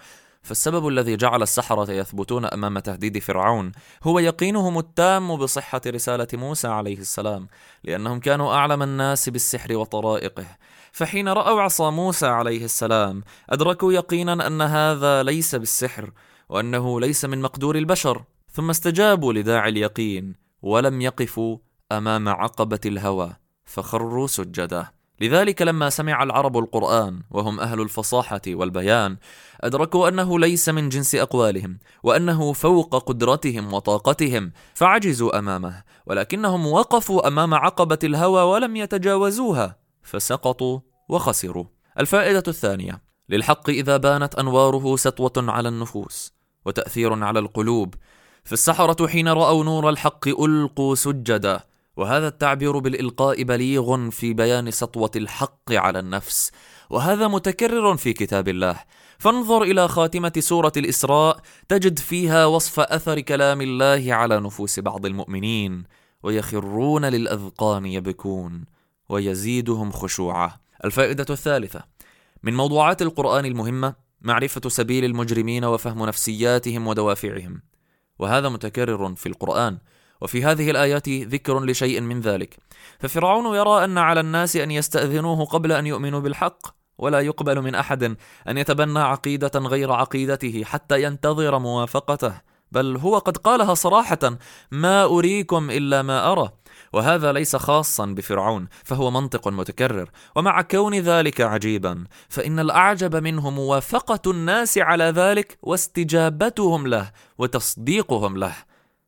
فالسبب الذي جعل السحرة يثبتون أمام تهديد فرعون هو يقينهم التام بصحة رسالة موسى عليه السلام لأنهم كانوا أعلم الناس بالسحر وطرائقه. فحين رأوا عصا موسى عليه السلام أدركوا يقينا أن هذا ليس بالسحر وأنه ليس من مقدور البشر. ثم استجابوا لداعي اليقين ولم يقفوا أمام عقبة الهوى فخروا سجدا لذلك لما سمع العرب القرآن وهم أهل الفصاحة والبيان أدركوا أنه ليس من جنس أقوالهم وأنه فوق قدرتهم وطاقتهم فعجزوا أمامه ولكنهم وقفوا أمام عقبة الهوى ولم يتجاوزوها فسقطوا وخسروا. الفائدة الثانية للحق إذا بانت أنواره سطوة على النفوس وتأثير على القلوب فالسحرة حين رأوا نور الحق ألقوا سجدا وهذا التعبير بالإلقاء بليغ في بيان سطوة الحق على النفس وهذا متكرر في كتاب الله. فانظر إلى خاتمة سورة الإسراء تجد فيها وصف أثر كلام الله على نفوس بعض المؤمنين ويخرون للأذقان يبكون ويزيدهم خشوعا. الفائدة الثالثة من موضوعات القرآن المهمة معرفة سبيل المجرمين وفهم نفسياتهم ودوافعهم. وهذا متكرر في القرآن وفي هذه الآيات ذكر لشيء من ذلك. ففرعون يرى أن على الناس أن يستأذنوه قبل أن يؤمنوا بالحق ولا يقبل من أحد أن يتبنى عقيدة غير عقيدته حتى ينتظر موافقته. بل هو قد قالها صراحة ما أريكم إلا ما أرى وهذا ليس خاصا بفرعون فهو منطق متكرر. ومع كون ذلك عجيبا فإن الأعجب منه موافقه الناس على ذلك واستجابتهم له وتصديقهم له.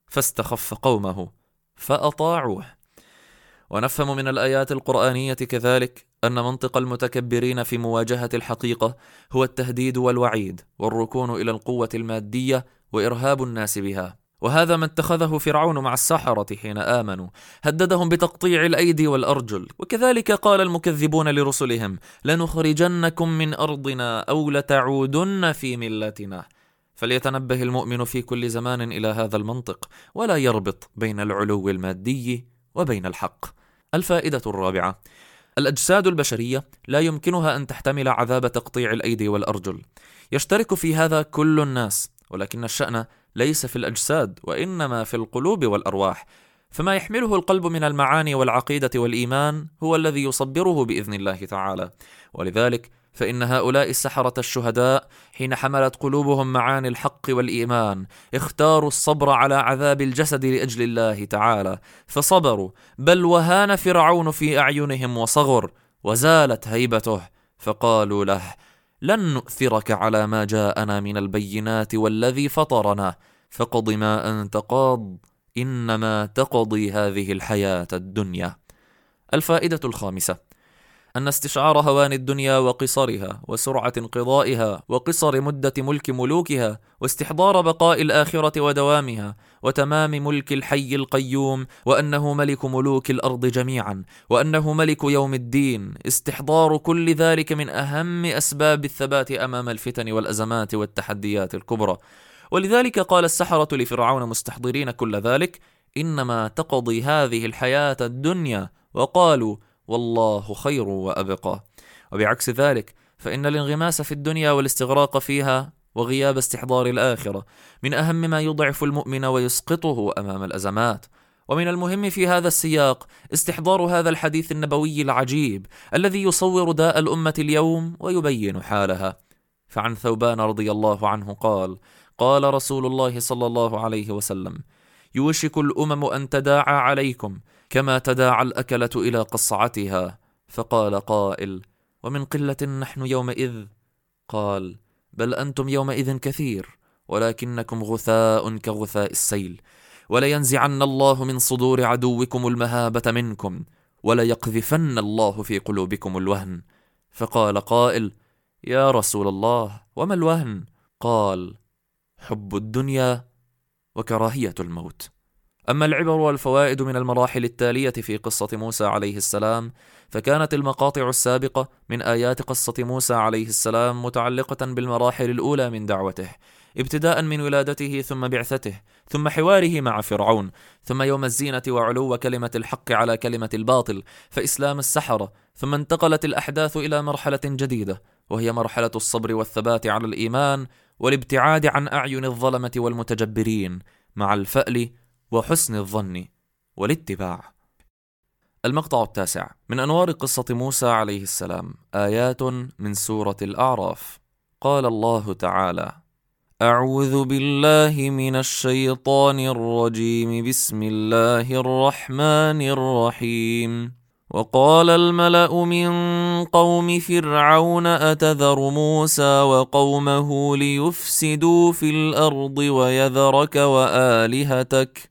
فاستخف قومه فأطاعوه. ونفهم من الآيات القرآنية كذلك أن منطق المتكبرين في مواجهة الحقيقة هو التهديد والوعيد والركون إلى القوة المادية وإرهاب الناس بها. وهذا ما اتخذه فرعون مع السحرة حين آمنوا. هددهم بتقطيع الأيدي والأرجل. وكذلك قال المكذبون لرسلهم لنخرجنكم من أرضنا أو لتعودن في ملتنا. فليتنبه المؤمن في كل زمان إلى هذا المنطق ولا يربط بين العلو المادي وبين الحق. الفائدة الرابعة الأجساد البشرية لا يمكنها أن تحتمل عذاب تقطيع الأيدي والأرجل. يشترك في هذا كل الناس ولكن الشأن ليس في الأجساد وإنما في القلوب والأرواح. فما يحمله القلب من المعاني والعقيدة والإيمان هو الذي يصبره بإذن الله تعالى. ولذلك فإن هؤلاء السحرة الشهداء حين حملت قلوبهم معاني الحق والإيمان اختاروا الصبر على عذاب الجسد لأجل الله تعالى. فصبروا بل وهان فرعون في أعينهم وصغر وزالت هيبته. فقالوا له لن نؤثرك على ما جاءنا من البينات والذي فطرنا. فقض ما أنت قاض إنما تقضي هذه الحياة الدنيا. الفائدة الخامسة. أن استشعار هوان الدنيا وقصرها وسرعة انقضائها وقصر مدة ملك ملوكها واستحضار بقاء الآخرة ودوامها وتمام ملك الحي القيوم وأنه ملك ملوك الأرض جميعا وأنه ملك يوم الدين. استحضار كل ذلك من أهم أسباب الثبات أمام الفتن والأزمات والتحديات الكبرى. ولذلك قال السحرة لفرعون مستحضرين كل ذلك إنما تقضي هذه الحياة الدنيا. وقالوا والله خير وأبقى. وبعكس ذلك فإن الانغماس في الدنيا والاستغراق فيها وغياب استحضار الآخرة من أهم ما يضعف المؤمن ويسقطه أمام الأزمات. ومن المهم في هذا السياق استحضار هذا الحديث النبوي العجيب الذي يصور داء الأمة اليوم ويبين حالها. فعن ثوبان رضي الله عنه قال قال رسول الله صلى الله عليه وسلم يوشك الأمم أن تداعى عليكم كما تداعى الأكلة إلى قصعتها. فقال قائل ومن قلة نحن يومئذ؟ قال بل أنتم يومئذ كثير ولكنكم غثاء كغثاء السيل. ولينزعن الله من صدور عدوكم المهابة منكم وليقذفن الله في قلوبكم الوهن. فقال قائل يا رسول الله وما الوهن؟ قال حب الدنيا وكراهية الموت. أما العبر والفوائد من المراحل التالية في قصة موسى عليه السلام فكانت المقاطع السابقة من آيات قصة موسى عليه السلام متعلقة بالمراحل الأولى من دعوته ابتداء من ولادته ثم بعثته ثم حواره مع فرعون ثم يوم الزينة وعلو كلمة الحق على كلمة الباطل فإسلام السحرة ثم انتقلت الأحداث إلى مرحلة جديدة وهي مرحلة الصبر والثبات على الإيمان والابتعاد عن أعين الظلمة والمتجبرين مع الفأل وحسن الظن والاتباع. المقطع التاسع. من أنوار قصة موسى عليه السلام آيات من سورة الأعراف. قال الله تعالى أعوذ بالله من الشيطان الرجيم. بسم الله الرحمن الرحيم. وقال الملأ من قوم فرعون أتذر موسى وقومه ليفسدوا في الأرض ويذرك وآلهتك؟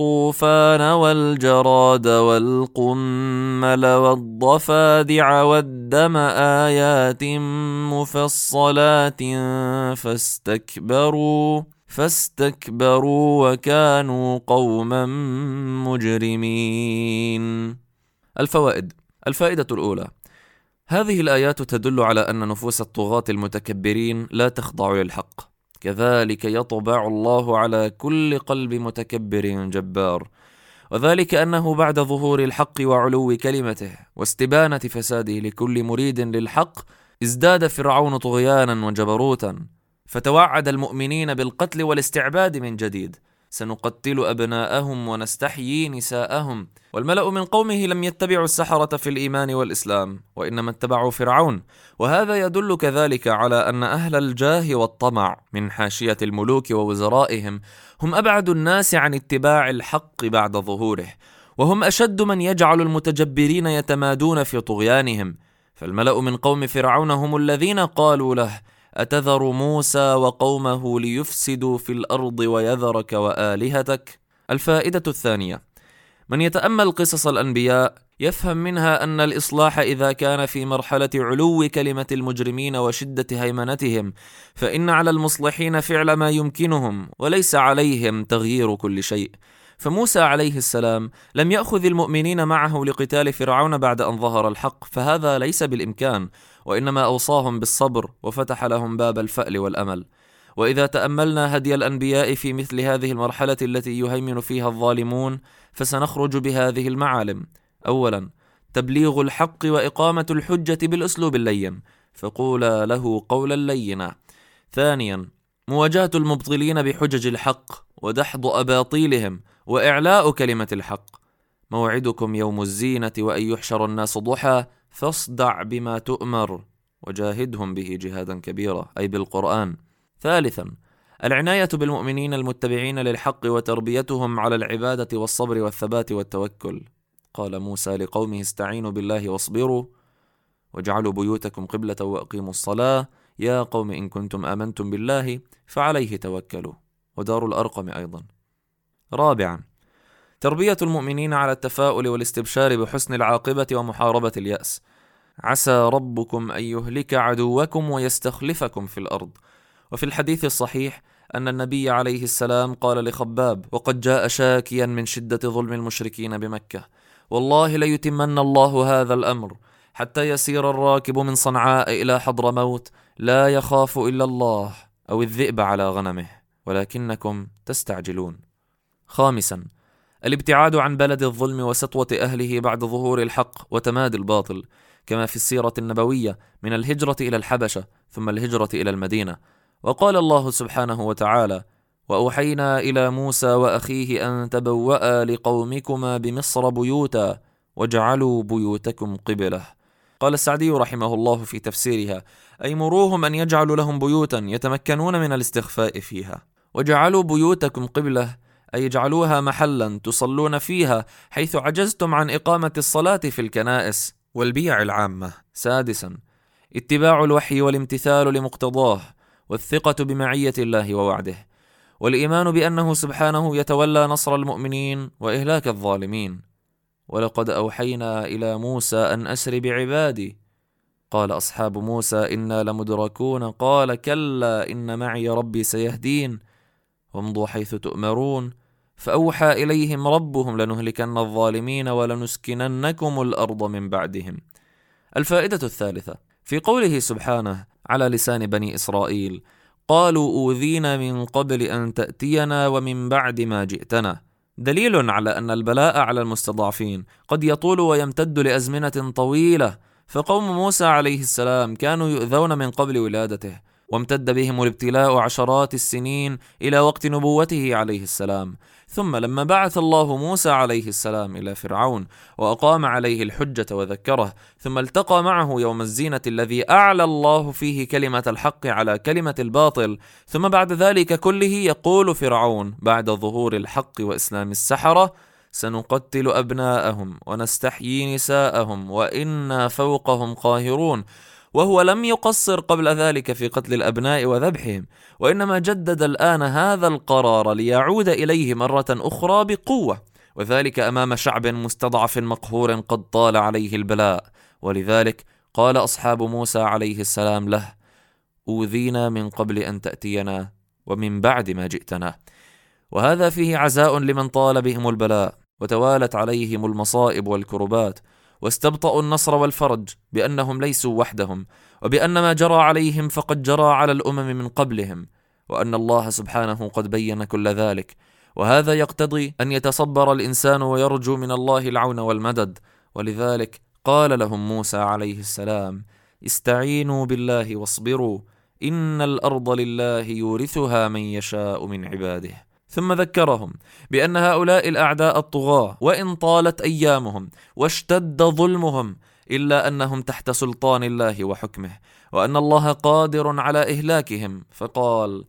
الطوفان والجراد والقمل والضفادع والدم آيات مفصلات فاستكبروا فاستكبروا وكانوا قوما مجرمين.
الفوائد. الفائدة الأولى. هذه الآيات تدل على أن نفوس الطغاة المتكبرين لا تخضع للحق. كذلك يطبع الله على كل قلب متكبر جبار. وذلك أنه بعد ظهور الحق وعلو كلمته واستبانة فساده لكل مريد للحق ازداد فرعون طغيانا وجبروتا فتوعد المؤمنين بالقتل والاستعباد من جديد. سنقتل أبناءهم ونستحيي نساءهم. والملأ من قومه لم يتبعوا السحرة في الإيمان والإسلام وإنما اتبعوا فرعون. وهذا يدل كذلك على أن أهل الجاه والطمع من حاشية الملوك ووزرائهم هم أبعد الناس عن اتباع الحق بعد ظهوره. وهم أشد من يجعل المتجبرين يتمادون في طغيانهم. فالملأ من قوم فرعون هم الذين قالوا له أتذر موسى وقومه ليفسدوا في الأرض ويذرك وآلهتك؟ الفائدة الثانية من يتأمل قصص الأنبياء يفهم منها أن الإصلاح إذا كان في مرحلة علو كلمة المجرمين وشدة هيمنتهم فإن على المصلحين فعل ما يمكنهم وليس عليهم تغيير كل شيء. فموسى عليه السلام لم يأخذ المؤمنين معه لقتال فرعون بعد أن ظهر الحق فهذا ليس بالإمكان. وإنما أوصاهم بالصبر وفتح لهم باب الفأل والأمل. وإذا تأملنا هدي الأنبياء في مثل هذه المرحلة التي يهيمن فيها الظالمون فسنخرج بهذه المعالم. اولا تبليغ الحق وإقامة الحجة بالأسلوب اللين فقولا له قولا لينا. ثانيا مواجهة المبطلين بحجج الحق ودحض أباطيلهم وإعلاء كلمة الحق. موعدكم يوم الزينة وأن يحشر الناس ضحى فاصدع بما تؤمر وجاهدهم به جهادا كبيرا أي بالقرآن. ثالثا العناية بالمؤمنين المتبعين للحق وتربيتهم على العبادة والصبر والثبات والتوكل. قال موسى لقومه استعينوا بالله واصبروا واجعلوا بيوتكم قبلة وأقيموا الصلاة. يا قوم إن كنتم آمنتم بالله فعليه توكلوا. ودار الأرقم أيضا. رابعا تربية المؤمنين على التفاؤل والاستبشار بحسن العاقبة ومحاربة اليأس. عسى ربكم أن يهلك عدوكم ويستخلفكم في الأرض. وفي الحديث الصحيح أن النبي عليه السلام قال لخباب وقد جاء شاكيا من شدة ظلم المشركين بمكة. والله ليتمن الله هذا الأمر حتى يسير الراكب من صنعاء إلى حضرموت لا يخاف إلا الله. أو الذئب على غنمه ولكنكم تستعجلون. خامسا الابتعاد عن بلد الظلم وسطوة أهله بعد ظهور الحق وتمادي الباطل كما في السيرة النبوية من الهجرة إلى الحبشة ثم الهجرة إلى المدينة.
وقال الله سبحانه وتعالى وأوحينا إلى موسى وأخيه أن تبوأ لقومكما بمصر بيوتا واجعلوا بيوتكم قبلة. قال السعدي رحمه الله في تفسيرها أي مروهم أن يجعلوا لهم بيوتا يتمكنون من الاستخفاء فيها. وجعلوا بيوتكم قبلة أي اجعلوها محلا تصلون فيها حيث عجزتم عن إقامة الصلاة في الكنائس والبيع العامة. سادسا اتباع الوحي والامتثال لمقتضاه والثقة بمعية الله ووعده والإيمان بأنه سبحانه يتولى نصر المؤمنين وإهلاك الظالمين. ولقد أوحينا إلى موسى أن أسر بعبادي. قال أصحاب موسى إنا لمدركون. قال كلا إن معي ربي سيهدين. وامضوا حيث تؤمرون. فأوحى إليهم ربهم لنهلكن الظالمين ولنسكننكم الأرض من بعدهم. الفائدة الثالثة في قوله سبحانه على لسان بني إسرائيل قالوا أوذينا من قبل أن تأتينا ومن بعد ما جئتنا. دليل على أن البلاء على المستضعفين قد يطول ويمتد لأزمنة طويلة فقوم موسى عليه السلام كانوا يؤذون من قبل ولادته. وامتد بهم الابتلاء عشرات السنين إلى وقت نبوته عليه السلام. ثم لما بعث الله موسى عليه السلام إلى فرعون وأقام عليه الحجة وذكره ثم التقى معه يوم الزينة الذي أعلى الله فيه كلمة الحق على كلمة الباطل ثم بعد ذلك كله يقول فرعون بعد ظهور الحق وإسلام السحرة سنقتل أبناءهم ونستحيي نساءهم وإنا فوقهم قاهرون وهو لم يقصر قبل ذلك في قتل الأبناء وذبحهم وإنما جدد الآن هذا القرار ليعود إليه مرة أخرى بقوة وذلك أمام شعب مستضعف مقهور قد طال عليه البلاء. ولذلك قال أصحاب موسى عليه السلام له أوذينا من قبل أن تأتينا ومن بعد ما جئتنا. وهذا فيه عزاء لمن طال بهم البلاء وتوالت عليهم المصائب والكربات واستبطأوا النصر والفرج بأنهم ليسوا وحدهم وبأن ما جرى عليهم فقد جرى على الأمم من قبلهم وأن الله سبحانه قد بين كل ذلك. وهذا يقتضي أن يتصبر الإنسان ويرجو من الله العون والمدد. ولذلك قال لهم موسى عليه السلام استعينوا بالله واصبروا إن الأرض لله يورثها من يشاء من عباده. ثم ذكرهم بأن هؤلاء الأعداء الطغاة وإن طالت أيامهم واشتد ظلمهم إلا أنهم تحت سلطان الله وحكمه وأن الله قادر على إهلاكهم. فقال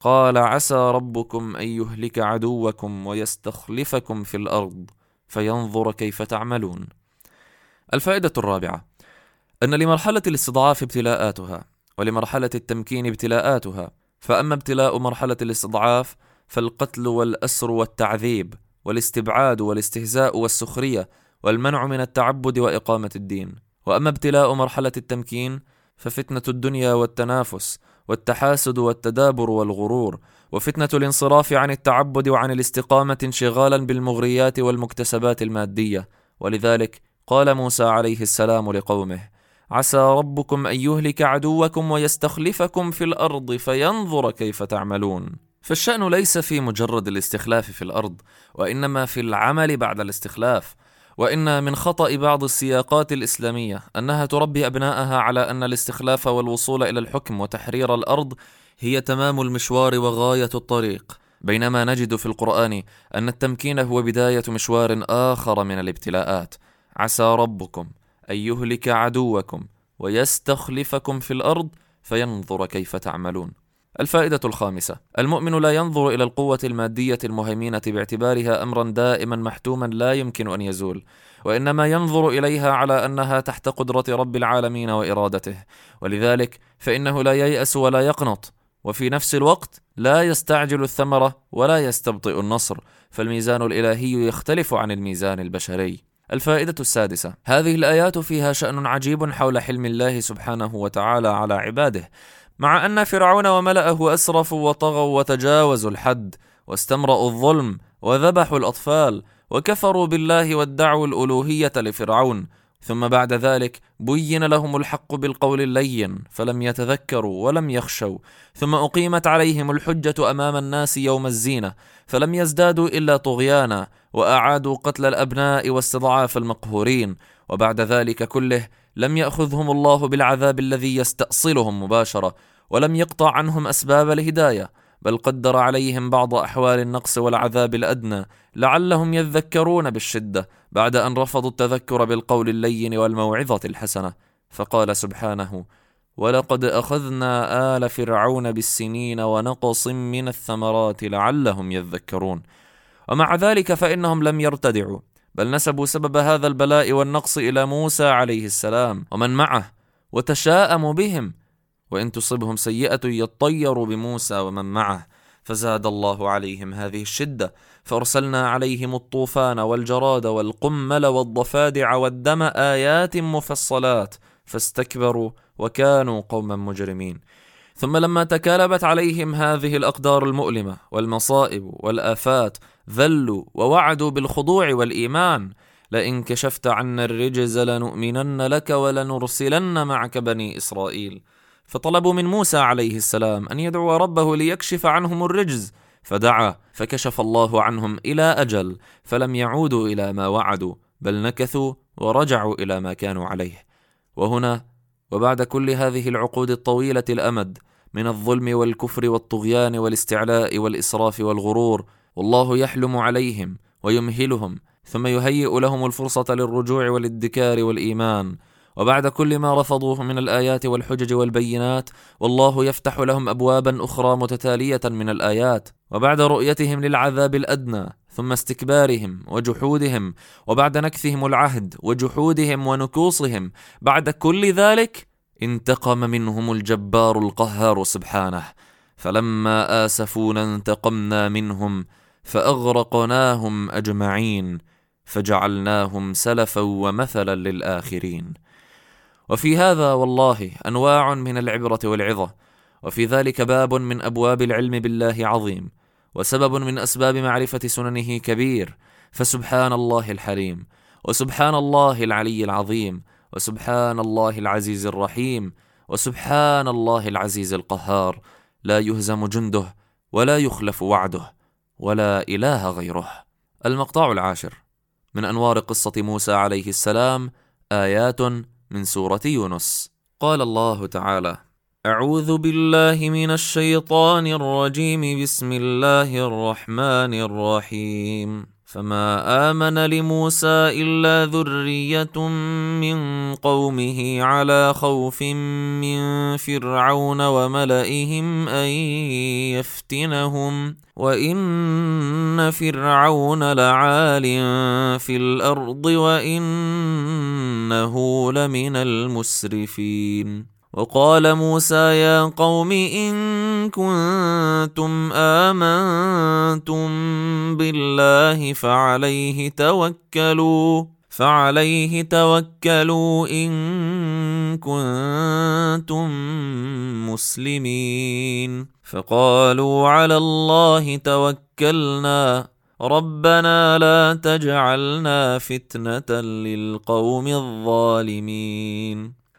قال عسى ربكم أن يهلك عدوكم ويستخلفكم في الأرض فينظر كيف تعملون. الفائدة الرابعة أن لمرحلة الاستضعاف ابتلاءاتها ولمرحلة التمكين ابتلاءاتها فأما ابتلاء مرحلة الاستضعاف فالقتل والأسر والتعذيب والاستبعاد والاستهزاء والسخرية والمنع من التعبد وإقامة الدين. وأما ابتلاء مرحلة التمكين ففتنة الدنيا والتنافس والتحاسد والتدابر والغرور وفتنة الانصراف عن التعبد وعن الاستقامة انشغالا بالمغريات والمكتسبات المادية. ولذلك قال موسى عليه السلام لقومه عسى ربكم أن يهلك عدوكم ويستخلفكم في الأرض فينظر كيف تعملون. فالشأن ليس في مجرد الاستخلاف في الأرض، وإنما في العمل بعد الاستخلاف، وإن من خطأ بعض السياقات الإسلامية أنها تربي أبناءها على أن الاستخلاف والوصول إلى الحكم وتحرير الأرض هي تمام المشوار وغاية الطريق، بينما نجد في القرآن أن التمكين هو بداية مشوار آخر من الابتلاءات، عسى ربكم أن يهلك عدوكم ويستخلفكم في الأرض فينظر كيف تعملون. الفائدة الخامسة: المؤمن لا ينظر إلى القوة المادية المهيمنة باعتبارها أمرا دائما محتوما لا يمكن أن يزول، وإنما ينظر إليها على أنها تحت قدرة رب العالمين وإرادته، ولذلك فإنه لا ييأس ولا يقنط، وفي نفس الوقت لا يستعجل الثمرة ولا يستبطئ النصر، فالميزان الإلهي يختلف عن الميزان البشري. الفائدة السادسة: هذه الآيات فيها شأن عجيب حول حلم الله سبحانه وتعالى على عباده، مع أن فرعون وملأه أسرفوا وطغوا وتجاوزوا الحد واستمرأوا الظلم وذبحوا الأطفال وكفروا بالله وادعوا الألوهية لفرعون. ثم بعد ذلك بين لهم الحق بالقول اللين فلم يتذكروا ولم يخشوا. ثم أقيمت عليهم الحجة أمام الناس يوم الزينة فلم يزدادوا إلا طغيانا وأعادوا قتل الأبناء واستضعاف المقهورين. وبعد ذلك كله لم يأخذهم الله بالعذاب الذي يستأصلهم مباشرة ولم يقطع عنهم أسباب الهداية بل قدر عليهم بعض أحوال النقص والعذاب الأدنى لعلهم يذكرون بالشدة بعد أن رفضوا التذكر بالقول اللين والموعظة الحسنة. فقال سبحانه ولقد أخذنا آل فرعون بالسنين ونقص من الثمرات لعلهم يذكرون ومع ذلك فإنهم لم يرتدعوا. بل نسبوا سبب هذا البلاء والنقص إلى موسى عليه السلام. ومن معه وتشاءموا بهم وإن تصبهم سيئة يطيروا بموسى ومن معه. فزاد الله عليهم هذه الشدة فأرسلنا عليهم الطوفان والجراد والقمل والضفادع والدم آيات مفصلات فاستكبروا وكانوا قوما مجرمين. ثم لما تكالبت عليهم هذه الأقدار المؤلمة والمصائب والآفات ذلوا ووعدوا بالخضوع والإيمان. لئن كشفت عنا الرجز لنؤمنن لك ولنرسلن معك بني إسرائيل. فطلبوا من موسى عليه السلام أن يدعو ربه ليكشف عنهم الرجز فدعا فكشف الله عنهم إلى أجل فلم يعودوا إلى ما وعدوا بل نكثوا ورجعوا إلى ما كانوا عليه. وهنا وبعد كل هذه العقود الطويلة الأمد من الظلم والكفر والطغيان والاستعلاء والإسراف والغرور والله يحلم عليهم ويمهلهم ثم يهيئ لهم الفرصة للرجوع والادكار والإيمان. وبعد كل ما رفضوه من الآيات والحجج والبينات والله يفتح لهم ابوابا أخرى متتالية من الآيات. وبعد رؤيتهم للعذاب الأدنى ثم استكبارهم وجحودهم وبعد نكثهم العهد وجحودهم ونكوصهم بعد كل ذلك انتقم منهم الجبار القهار سبحانه فلما آسفونا انتقمنا منهم فأغرقناهم أجمعين فجعلناهم سلفا ومثلا للآخرين. وفي هذا والله أنواع من العبرة والعظة وفي ذلك باب من أبواب العلم بالله عظيم وسبب من أسباب معرفة سننه كبير فسبحان الله الحليم وسبحان الله العلي العظيم وسبحان الله العزيز الرحيم وسبحان الله العزيز القهار. لا يهزم جنده ولا يخلف وعده ولا إله غيره. المقطع العاشر. من أنوار قصة موسى عليه السلام آيات من سورة يونس. قال الله تعالى أعوذ بالله من الشيطان الرجيم. بسم الله الرحمن الرحيم. فما آمن لموسى إلا ذرية من قومه على خوف من فرعون وملئهم أن يفتنهم. وإن فرعون لعال في الأرض وإنه لمن المسرفين. وقال موسى يا قوم إن كنتم آمنتم بالله فعليه توكلوا فعليه توكلوا إن كنتم مسلمين. فقالوا على الله توكلنا ربنا لا تجعلنا فتنة للقوم الظالمين.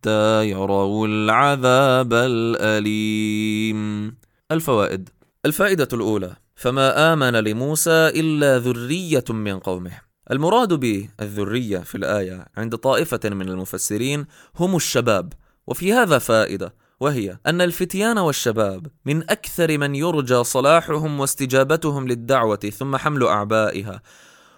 حتى يروا العذاب الأليم. الفوائد: الفائدة الأولى: فما آمن لموسى إلا ذرية من قومه. المراد بالذرية في الآية عند طائفة من المفسرين هم الشباب، وفي هذا فائدة وهي أن الفتيان والشباب من أكثر من يرجى صلاحهم واستجابتهم للدعوة ثم حمل أعبائها.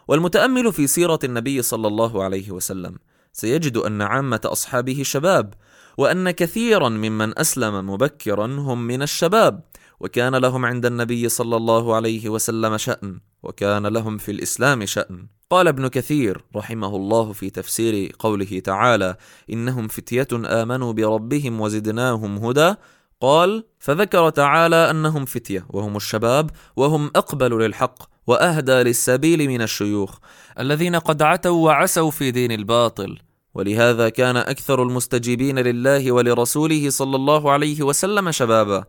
والمتأمل في سيرة النبي صلى الله عليه وسلم سيجد أن عامة أصحابه شباب وأن كثيرا ممن أسلم مبكرا هم من الشباب
وكان لهم عند النبي صلى الله عليه وسلم شأن وكان لهم في الإسلام شأن. قال ابن كثير رحمه الله في تفسير قوله تعالى إنهم فتية آمنوا بربهم وزدناهم هدى قال فذكر تعالى أنهم فتية وهم الشباب وهم أقبل للحق وأهدى للسبيل من الشيوخ الذين قد عتوا وعسوا في دين الباطل. ولهذا كان أكثر المستجيبين لله ولرسوله صلى الله عليه وسلم شبابا.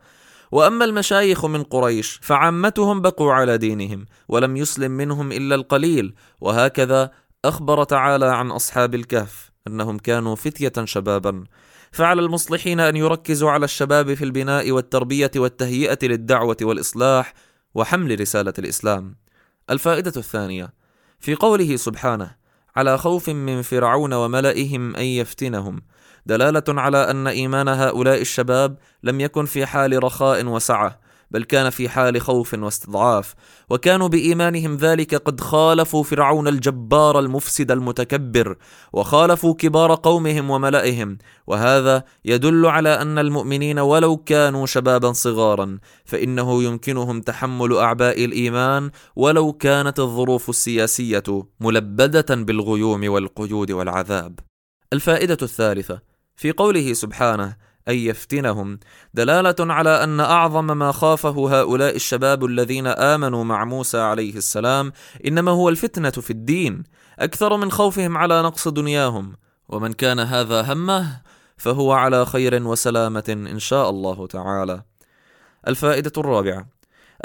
وأما المشايخ من قريش فعامتهم بقوا على دينهم ولم يسلم منهم إلا القليل. وهكذا أخبر تعالى عن أصحاب الكهف أنهم كانوا فتية شبابا. فعلى المصلحين أن يركزوا على الشباب في البناء والتربية والتهيئة للدعوة والإصلاح وحمل رسالة الإسلام. الفائدة الثانية في قوله سبحانه على خوف من فرعون وملئهم أن يفتنهم. دلالة على أن إيمان هؤلاء الشباب لم يكن في حال رخاء وسعة. بل كان في حال خوف واستضعاف. وكانوا بإيمانهم ذلك قد خالفوا فرعون الجبار المفسد المتكبر وخالفوا كبار قومهم وملئهم. وهذا يدل على أن المؤمنين ولو كانوا شبابا صغارا فإنه يمكنهم تحمل أعباء الإيمان ولو كانت الظروف السياسية ملبدة بالغيوم والقيود والعذاب. الفائدة الثالثة في قوله سبحانه أن يفتنهم. دلالة على أن أعظم ما خافه هؤلاء الشباب الذين آمنوا مع موسى عليه السلام إنما هو الفتنة في الدين. أكثر من خوفهم على نقص دنياهم. ومن كان هذا همه فهو على خير وسلامة إن شاء الله تعالى. الفائدة الرابعة.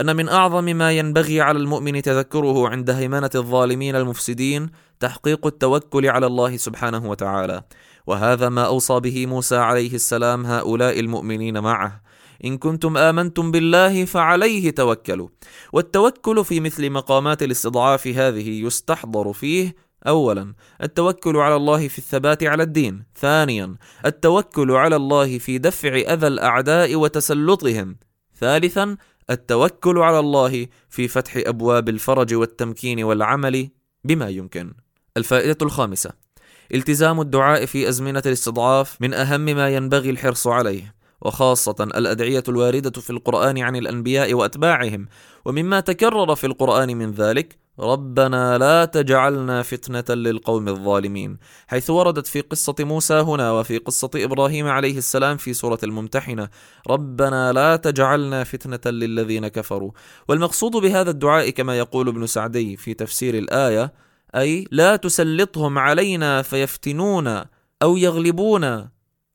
أن من أعظم ما ينبغي على المؤمن تذكره عند هيمنة الظالمين المفسدين تحقيق التوكل على الله سبحانه وتعالى. وهذا ما أوصى به موسى عليه السلام هؤلاء المؤمنين معه. إن كنتم آمنتم بالله فعليه توكلوا. والتوكل في مثل مقامات الاستضعاف هذه يستحضر فيه اولا التوكل على الله في الثبات على الدين. ثانيا التوكل على الله في دفع أذى الأعداء وتسلطهم. ثالثا التوكل على الله في فتح أبواب الفرج والتمكين والعمل بما يمكن. الفائدة الخامسة. التزام الدعاء في أزمنة الاستضعاف من أهم ما ينبغي الحرص عليه وخاصة الأدعية الواردة في القرآن عن الأنبياء وأتباعهم. ومما تكرر في القرآن من ذلك ربنا لا تجعلنا فتنة للقوم الظالمين حيث وردت في قصة موسى هنا وفي قصة إبراهيم عليه السلام في سورة الممتحنة ربنا لا تجعلنا فتنة للذين كفروا. والمقصود بهذا الدعاء كما يقول ابن سعدي في تفسير الآية أي لا تسلطهم علينا فيفتنون أو يغلبون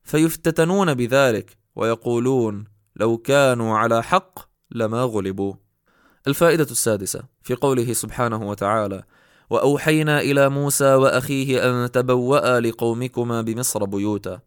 فيفتتنون بذلك ويقولون لو كانوا على حق لما غلبوا. الفائدة السادسة في قوله سبحانه وتعالى وأوحينا إلى موسى وأخيه أن تبوأ لقومكما بمصر بيوتا.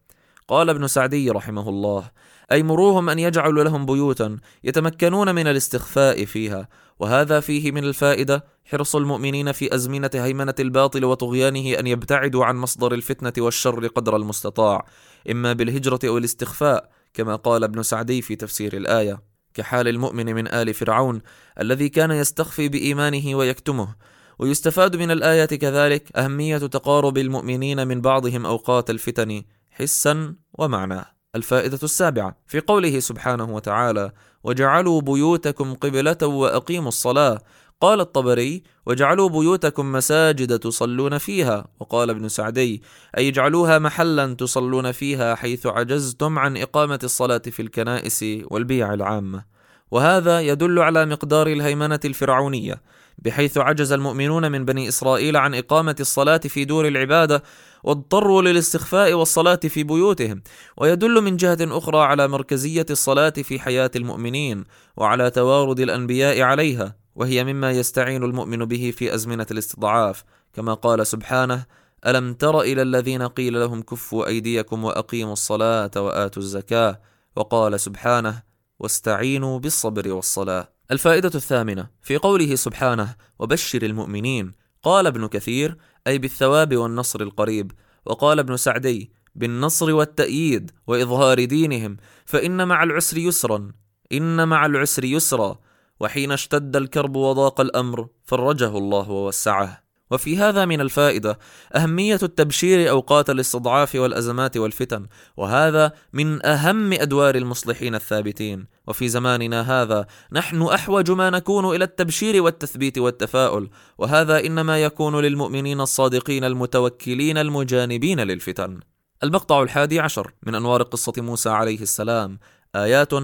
قال ابن سعدي رحمه الله أي مروهم أن يجعلوا لهم بيوتا يتمكنون من الاستخفاء فيها وهذا فيه من الفائدة حرص المؤمنين في أزمنة هيمنة الباطل وطغيانه أن يبتعدوا عن مصدر الفتنة والشر قدر المستطاع إما بالهجرة أو الاستخفاء كما قال ابن سعدي في تفسير الآية. كحال المؤمن من آل فرعون الذي كان يستخفي بإيمانه ويكتمه. ويستفاد من الايه كذلك أهمية تقارب المؤمنين من بعضهم أوقات الفتن حسا ومعنى الفائدة السابعة في قوله سبحانه وتعالى وجعلوا بيوتكم قبلة وأقيموا الصلاة. قال الطبري واجعلوا بيوتكم مساجد تصلون فيها. وقال ابن سعدي أي اجعلوها محلا تصلون فيها حيث عجزتم عن إقامة الصلاة في الكنائس والبيع العامة وهذا يدل على مقدار الهيمنة الفرعونية. بحيث عجز المؤمنون من بني إسرائيل عن إقامة الصلاة في دور العبادة واضطروا للاستخفاء والصلاة في بيوتهم ويدل من جهة أخرى على مركزية الصلاة في حياة المؤمنين وعلى توارد الأنبياء عليها وهي مما يستعين المؤمن به في أزمنة الاستضعاف. كما قال سبحانه ألم تر إلى الذين قيل لهم كفوا أيديكم وأقيموا الصلاة وآتوا الزكاة وقال سبحانه واستعينوا بالصبر والصلاة الفائدة الثامنة في قوله سبحانه وبشر المؤمنين قال ابن كثير أي بالثواب والنصر القريب وقال ابن سعدي بالنصر والتأييد وإظهار دينهم فإن مع العسر يسرا إن مع العسر يسرا وحين اشتد الكرب وضاق الأمر فرجه الله ووسعه. وفي هذا من الفائدة أهمية التبشير أوقات الاستضعاف والأزمات والفتن وهذا من أهم أدوار المصلحين الثابتين. وفي زماننا هذا نحن أحوج ما نكون إلى التبشير والتثبيت والتفاؤل وهذا إنما يكون للمؤمنين الصادقين المتوكلين المجانبين للفتن. المقطع الحادي عشر من أنوار قصة موسى عليه السلام آيات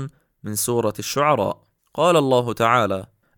من سورة الشعراء. قال الله تعالى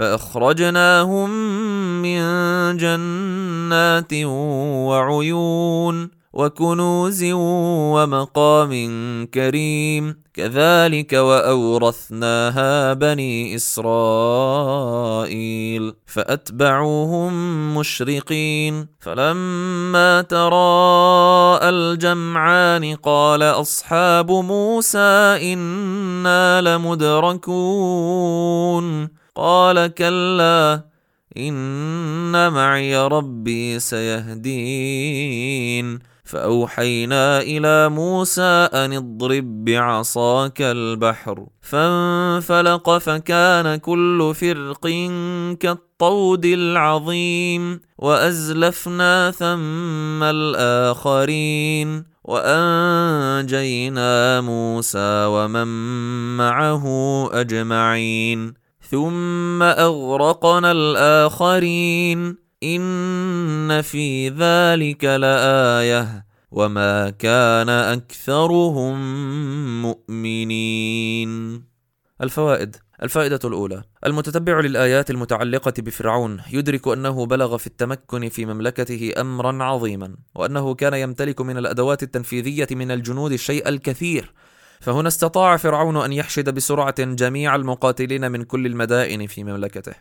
فأخرجناهم من جنات وعيون وكنوز ومقام كريم. كذلك وأورثناها بني إسرائيل. فأتبعوهم مشرقين. فلما تراءى الجمعان قال أصحاب موسى إنا لمدركون. قال كلا إن معي ربي سيهدين. فأوحينا إلى موسى أن اضرب بعصاك البحر فانفلق فكان كل فرق كالطود العظيم وأزلفنا ثم الآخرين. وأنجينا موسى ومن معه أجمعين. ثم أغرقنا الآخرين. إن في ذلك لآية. وما كان أكثرهم مؤمنين. الفوائد. الفائدة الأولى: المتتبع للآيات المتعلقة بفرعون يدرك أنه بلغ في التمكن في مملكته أمرا عظيما، وأنه كان يمتلك من الأدوات التنفيذية من الجنود الشيء الكثير، فهنا استطاع فرعون أن يحشد بسرعة جميع المقاتلين من كل المدائن في مملكته،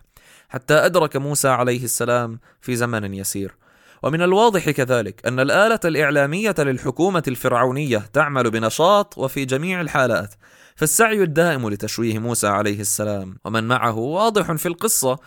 حتى أدرك موسى عليه السلام في زمن يسير. ومن الواضح كذلك أن الآلة الإعلامية للحكومة الفرعونية تعمل بنشاط وفي جميع الحالات فالسعي الدائم لتشويه موسى عليه السلام ومن معه واضح في القصة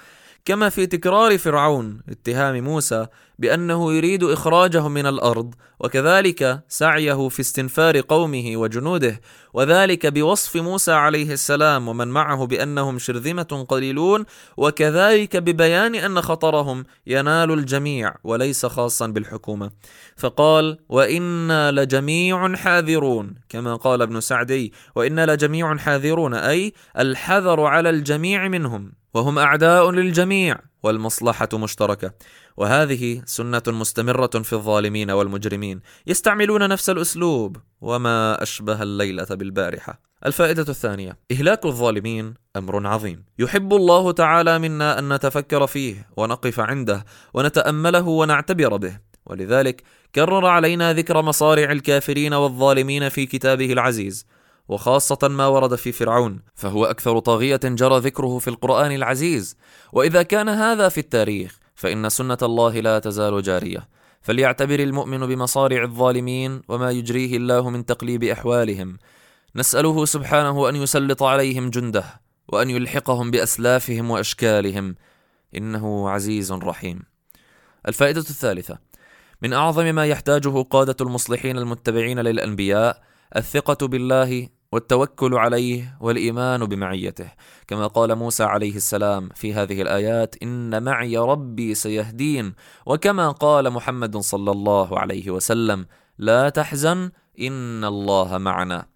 كما في تكرار فرعون اتهام موسى بأنه يريد اخراجهم من الأرض وكذلك سعيه في استنفار قومه وجنوده وذلك بوصف موسى عليه السلام ومن معه بأنهم شرذمة قليلون وكذلك ببيان أن خطرهم ينال الجميع وليس خاصا بالحكومة. فقال وإنا لجميع حاذرون كما قال ابن سعدي وإنا لجميع حاذرون أي الحذر على الجميع منهم وهم أعداء للجميع والمصلحة مشتركة. وهذه سنة مستمرة في الظالمين والمجرمين. يستعملون نفس الأسلوب. وما أشبه الليلة بالبارحة. الفائدة الثانية. إهلاك الظالمين أمر عظيم. يحب الله تعالى منا أن نتفكر فيه ونقف عنده ونتأمله ونعتبر به. ولذلك كرر علينا ذكر مصارع الكافرين والظالمين في كتابه العزيز. وخاصة ما ورد في فرعون، فهو أكثر طاغية جرى ذكره في القرآن العزيز، وإذا كان هذا في التاريخ، فإن سنة الله لا تزال جارية، فليعتبر المؤمن بمصارع الظالمين وما يجريه الله من تقليب أحوالهم. نسأله سبحانه أن يسلط عليهم جنده، وأن يلحقهم بأسلافهم وأشكالهم، إنه عزيز رحيم. الفائدة الثالثة: من أعظم ما يحتاجه قادة المصلحين المتبعين للأنبياء الثقة بالله والتوكل عليه والإيمان بمعيته. كما قال موسى عليه السلام في هذه الآيات إن معي ربي سيهدين. وكما قال محمد صلى الله عليه وسلم لا تحزن إن الله معنا.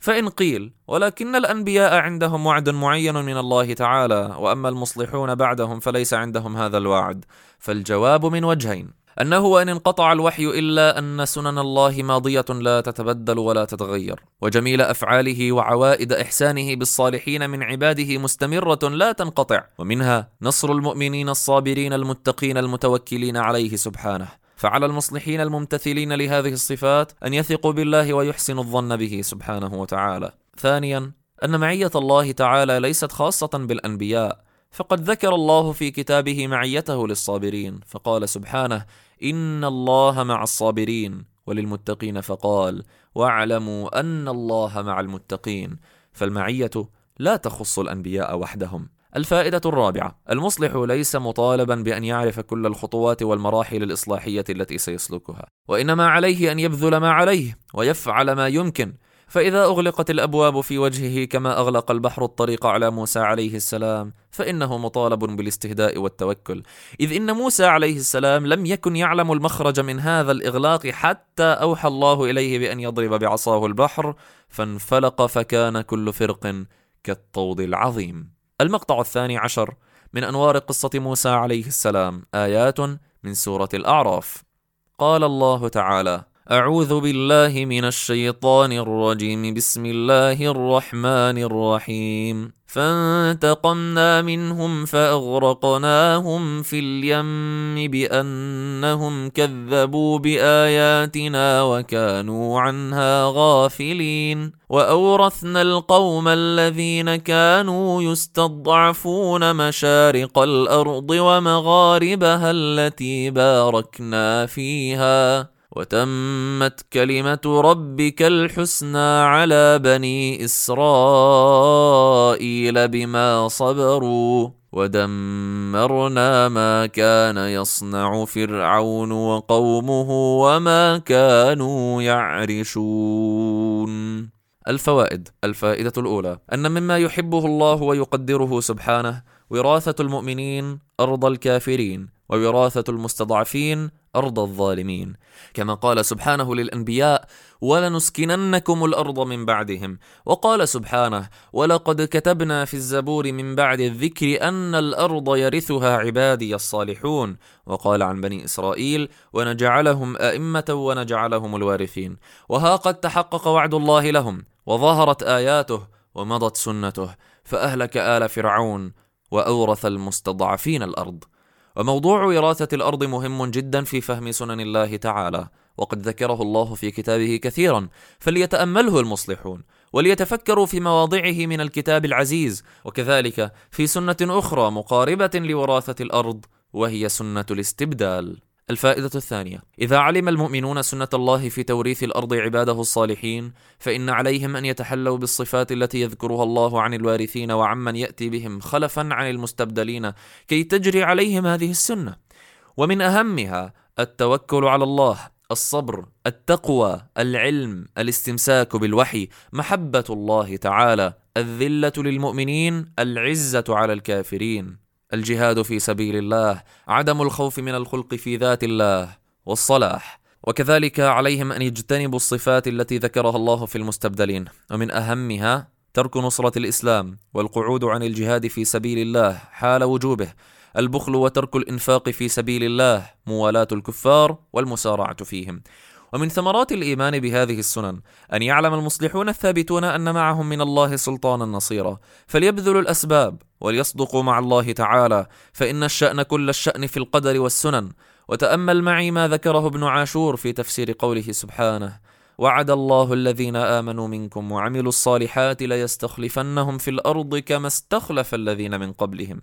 فإن قيل ولكن الأنبياء عندهم وعد معين من الله تعالى وأما المصلحون بعدهم فليس عندهم هذا الوعد. فالجواب من وجهين. أنه وإن انقطع الوحي إلا أن سنن الله ماضية لا تتبدل ولا تتغير وجميل أفعاله وعوائد إحسانه بالصالحين من عباده مستمرة لا تنقطع ومنها نصر المؤمنين الصابرين المتقين المتوكلين عليه سبحانه. فعلى المصلحين الممتثلين لهذه الصفات أن يثقوا بالله ويحسنوا الظن به سبحانه وتعالى. ثانيا
أن معية الله تعالى ليست خاصة بالأنبياء فقد ذكر الله في كتابه معيته للصابرين فقال سبحانه إن الله مع الصابرين وللمتقين فقال واعلموا أن الله مع المتقين فالمعية لا تخص الأنبياء وحدهم. الفائدة الرابعة: المصلح ليس مطالبا بأن يعرف كل الخطوات والمراحل الإصلاحية التي سيسلكها، وإنما عليه أن يبذل ما عليه ويفعل ما يمكن، فإذا أغلقت الأبواب في وجهه كما أغلق البحر الطريق على موسى عليه السلام، فإنه مطالب بالاستهداء والتوكل، إذ إن موسى عليه السلام لم يكن يعلم المخرج من هذا الإغلاق حتى أوحى الله إليه بأن يضرب بعصاه البحر، فانفلق فكان كل فرق كالطود العظيم. المقطع الثاني عشر من أنوار قصة موسى عليه السلام آيات من سورة الأعراف قال الله تعالى أعوذ بالله من الشيطان الرجيم. بسم الله الرحمن الرحيم. فانتقمنا منهم فأغرقناهم في اليم بأنهم كذبوا بآياتنا وكانوا عنها غافلين. وأورثنا القوم الذين كانوا يستضعفون مشارق الأرض ومغاربها التي باركنا فيها. وتمت كلمة ربك الحسنى على بني إسرائيل بما صبروا ودمرنا ما كان يصنع فرعون وقومه وما كانوا يعرشون. الفوائد. الفائدة الأولى. أن مما يحبه الله ويقدره سبحانه وراثة المؤمنين أرض الكافرين ووراثة المستضعفين أرض الظالمين. كما قال سبحانه للأنبياء ولنسكننكم الأرض من بعدهم. وقال سبحانه ولقد كتبنا في الزبور من بعد الذكر أن الأرض يرثها عبادي الصالحون. وقال عن بني إسرائيل ونجعلهم أئمة ونجعلهم الوارثين. وها قد تحقق وعد الله لهم وظهرت آياته ومضت سنته فأهلك آل فرعون وأورث المستضعفين الأرض. وموضوع وراثة الأرض مهم جدا في فهم سنن الله تعالى وقد ذكره الله في كتابه كثيرا فليتأمله المصلحون وليتفكروا في مواضعه من الكتاب العزيز وكذلك في سنة أخرى مقاربة لوراثة الأرض وهي سنة الاستبدال. الفائدة الثانية: إذا علم المؤمنون سنة الله في توريث الأرض عباده الصالحين، فإن عليهم أن يتحلوا بالصفات التي يذكرها الله عن الوارثين وعمن يأتي بهم خلفا عن المستبدلين، كي تجري عليهم هذه السنة. ومن أهمها التوكل على الله، الصبر، التقوى، العلم، الاستمساك بالوحي، محبة الله تعالى، الذلة للمؤمنين، العزة على الكافرين. الجهاد في سبيل الله عدم الخوف من الخلق في ذات الله والصلاح. وكذلك عليهم أن يجتنبوا الصفات التي ذكرها الله في المستبدلين. ومن أهمها ترك نصرة الإسلام والقعود عن الجهاد في سبيل الله حال وجوبه. البخل وترك الإنفاق في سبيل الله موالاة الكفار والمسارعة فيهم. ومن ثمرات الإيمان بهذه السنن أن يعلم المصلحون الثابتون أن معهم من الله سلطانا نصيرا. فليبذلوا الأسباب وليصدقوا مع الله تعالى. فإن الشأن كل الشأن في القدر والسنن. وتأمل معي ما ذكره ابن عاشور في تفسير قوله سبحانه وعد الله الذين آمنوا منكم وعملوا الصالحات ليستخلفنهم في الأرض كما استخلف الذين من قبلهم.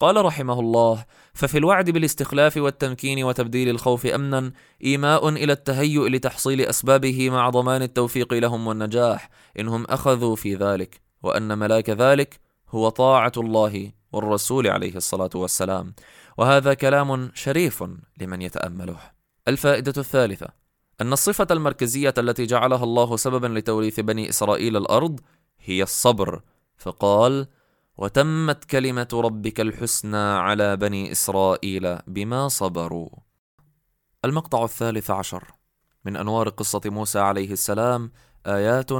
قال رحمه الله ففي الوعد بالاستخلاف والتمكين وتبديل الخوف امنا إيماء إلى التهيؤ لتحصيل أسبابه مع ضمان التوفيق لهم والنجاح إنهم أخذوا في ذلك وأن ملاك ذلك هو طاعة الله والرسول عليه الصلاة والسلام. وهذا كلام شريف لمن يتأمله. الفائدة الثالثة أن الصفة المركزية التي جعلها الله سببا لتوريث بني إسرائيل الأرض هي الصبر فقال وتمت كلمة ربك الحسنى على بني إسرائيل بما صبروا. المقطع الثالث عشر. من أنوار قصة موسى عليه السلام آيات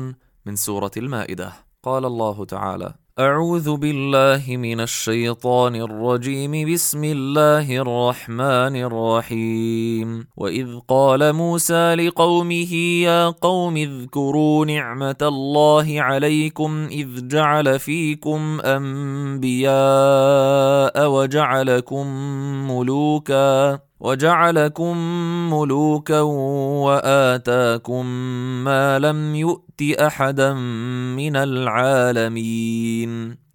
من سورة المائدة. قال الله تعالى أعوذ بالله من الشيطان الرجيم. بسم الله الرحمن الرحيم. وإذ قال موسى لقومه يا قوم اذكروا نعمة الله عليكم إذ جعل فيكم أنبياء وجعلكم ملوكا. وجعلكم ملوكا وآتاكم ما لم يؤت أحدا من العالمين.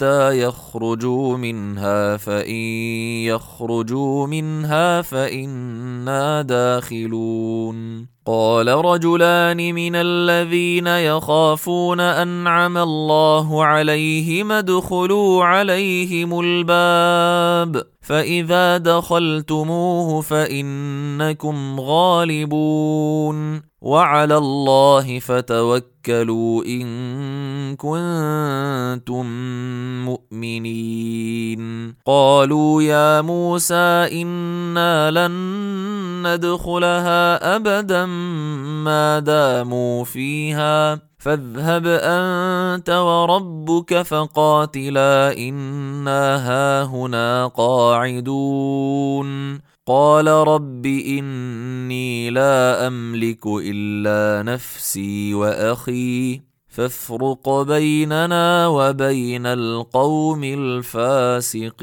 حتى يخرجوا منها فإن يخرجوا منها فإنا داخلون. قال رجلان من الذين يخافون أنعم الله عليهم ادخلوا عليهم الباب فإذا دخلتموه فإنكم غالبون. وعلى الله فتوكلوا ان كنتم مؤمنين. قالوا يا موسى أنا لن ندخلها ابدا ما داموا فيها. فاذهب انت وربك فقاتلا انا هاهنا قاعدون. قال رب إني لا أملك إلا نفسي وأخي فافرق بيننا وبين القوم الفاسقين.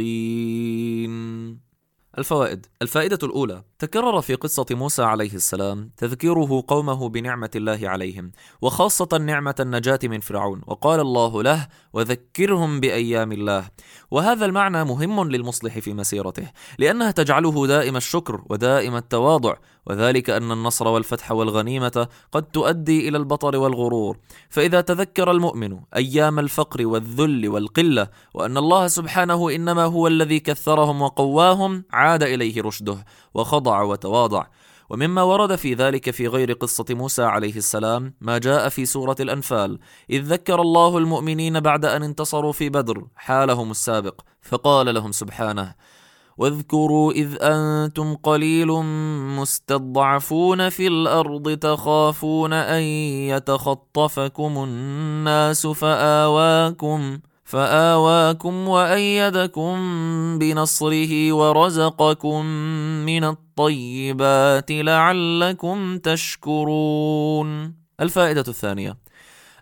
الفوائد. الفائدة الأولى تكرر في قصة موسى عليه السلام تذكيره قومه بنعمة الله عليهم وخاصة نعمة النجاة من فرعون وقال الله له وذكرهم بأيام الله وهذا المعنى مهم للمصلح في مسيرته لأنها تجعله دائم الشكر ودائم التواضع وذلك أن النصر والفتح والغنيمة قد تؤدي إلى البطر والغرور. فإذا تذكر المؤمن أيام الفقر والذل والقلة وأن الله سبحانه إنما هو الذي كثرهم وقواهم عاد إليه رشده. وخضع وتواضع. ومما ورد في ذلك في غير قصة موسى عليه السلام ما جاء في سورة الأنفال. إذ ذكر الله المؤمنين بعد أن انتصروا في بدر حالهم السابق فقال لهم سبحانه واذكروا إذ أنتم قليل مستضعفون في الأرض تخافون أن يتخطفكم الناس فآواكم فآواكم وأيدكم بنصره ورزقكم من الطيبات لعلكم تشكرون. الفائدة الثانية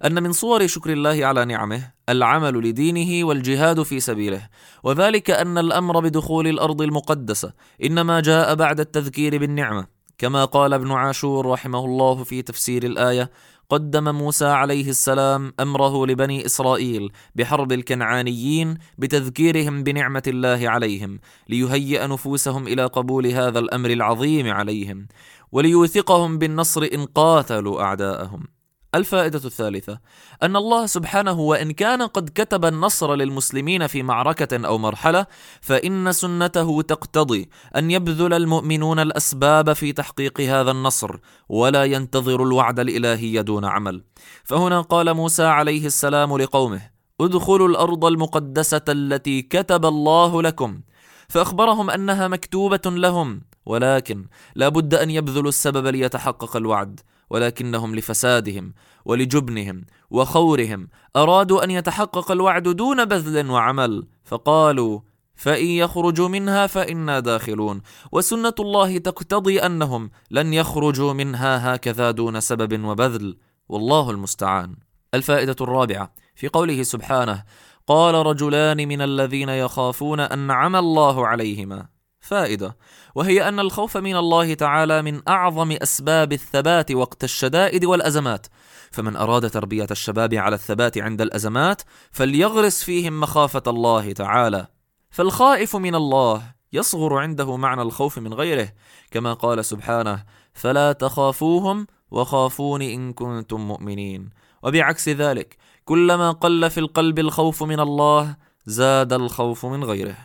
أن من صور شكر الله على نعمه العمل لدينه والجهاد في سبيله وذلك أن الأمر بدخول الأرض المقدسة إنما جاء بعد التذكير بالنعمة كما قال ابن عاشور رحمه الله في تفسير الآية قدم موسى عليه السلام أمره لبني إسرائيل بحرب الكنعانيين بتذكيرهم بنعمة الله عليهم ليهيئ نفوسهم إلى قبول هذا الأمر العظيم عليهم وليوثقهم بالنصر إن قاتلوا أعداءهم. الفائدة الثالثة أن الله سبحانه وإن كان قد كتب النصر للمسلمين في معركة أو مرحلة فإن سنته تقتضي أن يبذل المؤمنون الأسباب في تحقيق هذا النصر ولا ينتظر الوعد الإلهي دون عمل. فهنا قال موسى عليه السلام لقومه ادخلوا الأرض المقدسة التي كتب الله لكم. فأخبرهم أنها مكتوبة لهم ولكن لا بد أن يبذلوا السبب ليتحقق الوعد. ولكنهم لفسادهم ولجبنهم وخورهم أرادوا أن يتحقق الوعد دون بذل وعمل فقالوا فإن يخرجوا منها فإنا داخلون وسنة الله تقتضي أنهم لن يخرجوا منها هكذا دون سبب وبذل والله المستعان. الفائدة الرابعة في قوله سبحانه قال رجلان من الذين يخافون أنعم الله عليهما. فائدة. وهي أن الخوف من الله تعالى من أعظم أسباب الثبات وقت الشدائد والأزمات. فمن أراد تربية الشباب على الثبات عند الأزمات فليغرس فيهم مخافة الله تعالى. فالخائف من الله يصغر عنده معنى الخوف من غيره كما قال سبحانه فلا تخافوهم وخافون إن كنتم مؤمنين وبعكس ذلك كلما قل في القلب الخوف من الله زاد الخوف من غيره.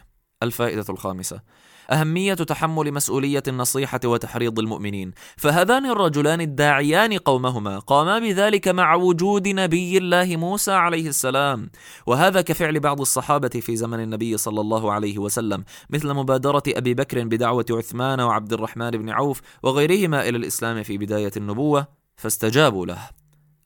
الفائدة الخامسة
أهمية تحمل مسؤولية النصيحة وتحريض المؤمنين. فهذان الرجلان الداعيان قومهما قاما بذلك مع وجود نبي الله موسى عليه السلام. وهذا كفعل بعض الصحابة في زمن النبي صلى الله عليه وسلم مثل مبادرة أبي بكر بدعوة عثمان وعبد الرحمن بن عوف وغيرهما إلى الإسلام في بداية النبوة فاستجابوا له.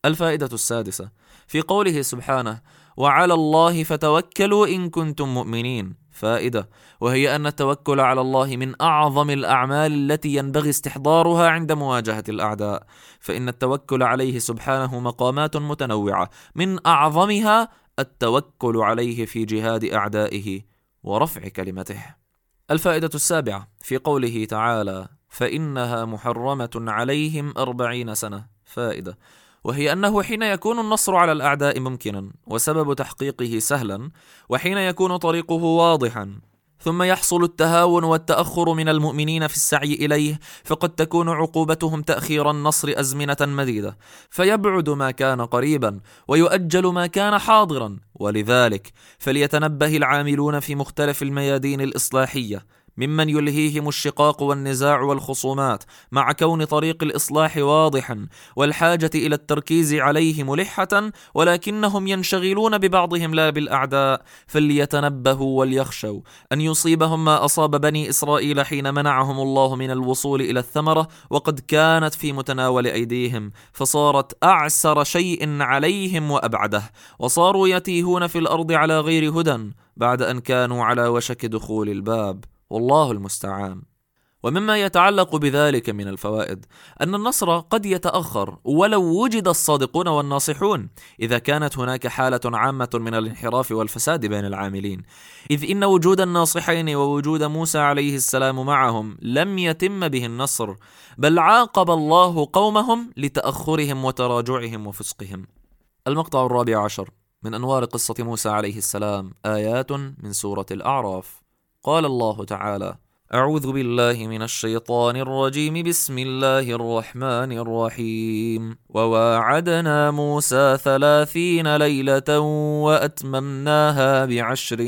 الفائدة السادسة في قوله سبحانه وعلى الله فتوكلوا إن كنتم مؤمنين فائدة. وهي أن التوكل على الله من أعظم الأعمال التي ينبغي استحضارها عند مواجهة الأعداء. فإن التوكل عليه سبحانه مقامات متنوعة. من أعظمها التوكل عليه في جهاد أعدائه ورفع كلمته. الفائدة السابعة في قوله تعالى فإنها محرمة عليهم أربعين سنة. فائدة. وهي أنه حين يكون النصر على الأعداء ممكنا وسبب تحقيقه سهلا وحين يكون طريقه واضحا. ثم يحصل التهاون والتأخر من المؤمنين في السعي إليه فقد تكون عقوبتهم تأخير النصر أزمنة مديدة. فيبعد ما كان قريبا ويؤجل ما كان حاضرا. ولذلك فليتنبه العاملون في مختلف الميادين الإصلاحية. ممن يلهيهم الشقاق والنزاع والخصومات مع كون طريق الإصلاح واضحا والحاجة إلى التركيز عليه ملحه ولكنهم ينشغلون ببعضهم لا بالأعداء فليتنبهوا وليخشوا. أن يصيبهم ما أصاب بني إسرائيل حين منعهم الله من الوصول إلى الثمرة وقد كانت في متناول أيديهم فصارت أعسر شيء عليهم وأبعده. وصاروا يتيهون في الأرض على غير هدى بعد أن كانوا على وشك دخول الباب. والله المستعان. ومما يتعلق بذلك من الفوائد أن النصر قد يتأخر ولو وجد الصادقون والناصحون إذا كانت هناك حالة عامة من الانحراف والفساد بين العاملين. إذ إن وجود الناصحين ووجود موسى عليه السلام معهم لم يتم به النصر بل عاقب الله قومهم لتأخرهم وتراجعهم وفسقهم. المقطع الرابع عشر من أنوار قصة موسى عليه السلام آيات من سورة الأعراف. قال الله تعالى أعوذ بالله من الشيطان الرجيم بسم الله الرحمن الرحيم. وواعدنا موسى ثلاثين ليلة وأتممناها بعشر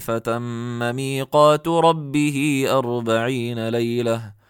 فتم ميقات ربه أربعين ليلة.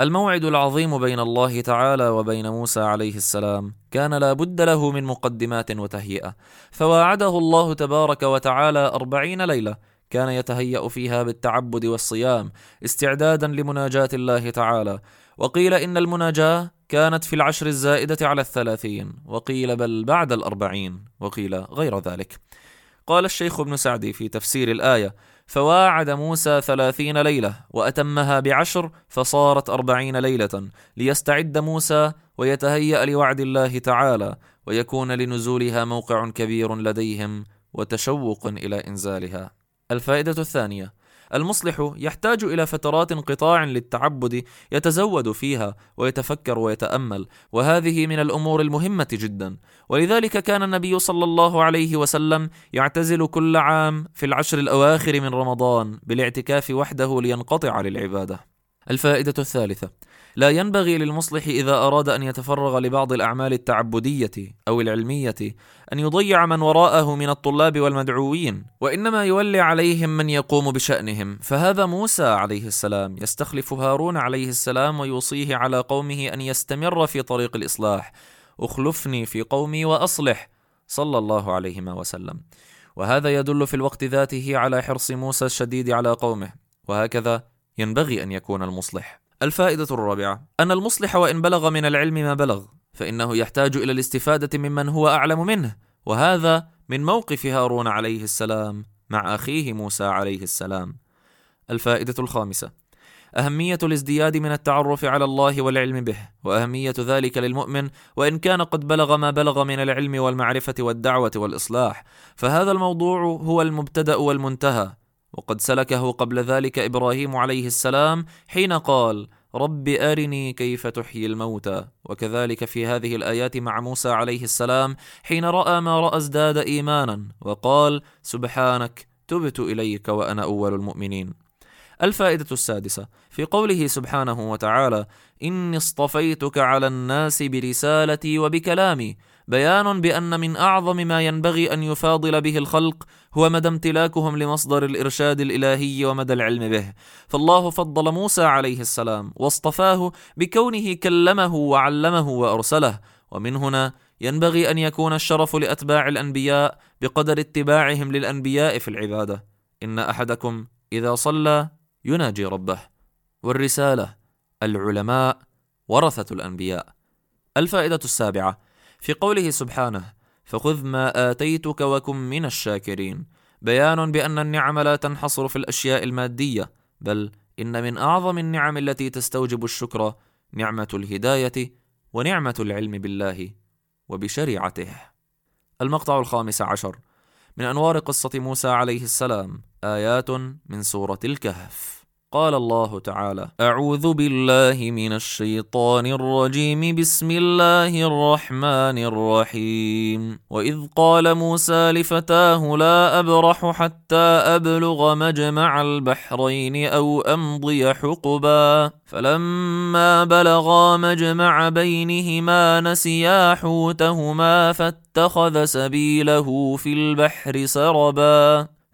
الموعد العظيم بين الله تعالى وبين موسى عليه السلام كان لا بد له من مقدمات وتهيئة. فواعده الله تبارك وتعالى أربعين ليلة كان يتهيأ فيها بالتعبد والصيام استعدادا لمناجاة الله تعالى. وقيل إن المناجاة كانت في العشر الزائدة على الثلاثين وقيل بل بعد الأربعين وقيل غير ذلك. قال الشيخ ابن سعدي في تفسير الآية فواعد موسى ثلاثين ليلة وأتمها بعشر فصارت أربعين ليلة ليستعد موسى ويتهيأ لوعد الله تعالى ويكون لنزولها موقع كبير لديهم وتشوق إلى إنزالها. الفائدة الثانية المصلح يحتاج إلى فترات انقطاع للتعبد يتزود فيها ويتفكر ويتأمل وهذه من الأمور المهمة جدا. ولذلك كان النبي صلى الله عليه وسلم يعتزل كل عام في العشر الأواخر من رمضان بالاعتكاف وحده لينقطع للعبادة. الفائدة الثالثة لا ينبغي للمصلح إذا أراد أن يتفرغ لبعض الأعمال التعبدية أو العلمية أن يضيع من وراءه من الطلاب والمدعوين وإنما يولي عليهم من يقوم بشأنهم. فهذا موسى عليه السلام يستخلف هارون عليه السلام ويوصيه على قومه أن يستمر في طريق الإصلاح. اخلفني في قومي وأصلح صلى الله عليه وسلم. وهذا يدل في الوقت ذاته على حرص موسى الشديد على قومه. وهكذا ينبغي أن يكون المصلح. الفائدة الرابعة أن المصلح وإن بلغ من العلم ما بلغ فإنه يحتاج إلى الاستفادة ممن هو أعلم منه وهذا من موقف هارون عليه السلام مع أخيه موسى عليه السلام. الفائدة الخامسة أهمية الازدياد من التعرف على الله والعلم به وأهمية ذلك للمؤمن وإن كان قد بلغ ما بلغ من العلم والمعرفة والدعوة والإصلاح فهذا الموضوع هو المبتدأ والمنتهى وقد سلكه قبل ذلك إبراهيم عليه السلام حين قال رب أرني كيف تحيي الموتى. وكذلك في هذه الآيات مع موسى عليه السلام حين رأى ما رأى ازداد ايمانا وقال سبحانك تبت إليك وأنا أول المؤمنين. الفائدة السادسة في قوله سبحانه وتعالى إني اصطفيتك على الناس برسالتي وبكلامي. بيان بأن من أعظم ما ينبغي أن يفاضل به الخلق هو مدى امتلاكهم لمصدر الإرشاد الإلهي ومدى العلم به. فالله فضل موسى عليه السلام واصطفاه بكونه كلمه وعلمه وأرسله. ومن هنا ينبغي أن يكون الشرف لأتباع الأنبياء بقدر اتباعهم للأنبياء في العبادة. إن أحدكم إذا صلى يناجي ربه. والرسالة العلماء ورثة الأنبياء. الفائدة السابعة في قوله سبحانه فخذ ما آتيتك وكن من الشاكرين. بيان بأن النعم لا تنحصر في الأشياء المادية بل إن من أعظم النعم التي تستوجب الشكر نعمة الهداية ونعمة العلم بالله وبشريعته. المقطع الخامس عشر. من أنوار قصة موسى عليه السلام آيات من سورة الكهف. قال الله تعالى أعوذ بالله من الشيطان الرجيم. بسم الله الرحمن الرحيم. وإذ قال موسى لفتاه لا أبرح حتى أبلغ مجمع البحرين أو أمضي حقبا. فلما بلغا مجمع بينهما نسيا حوتهما فاتخذ سبيله في البحر سربا.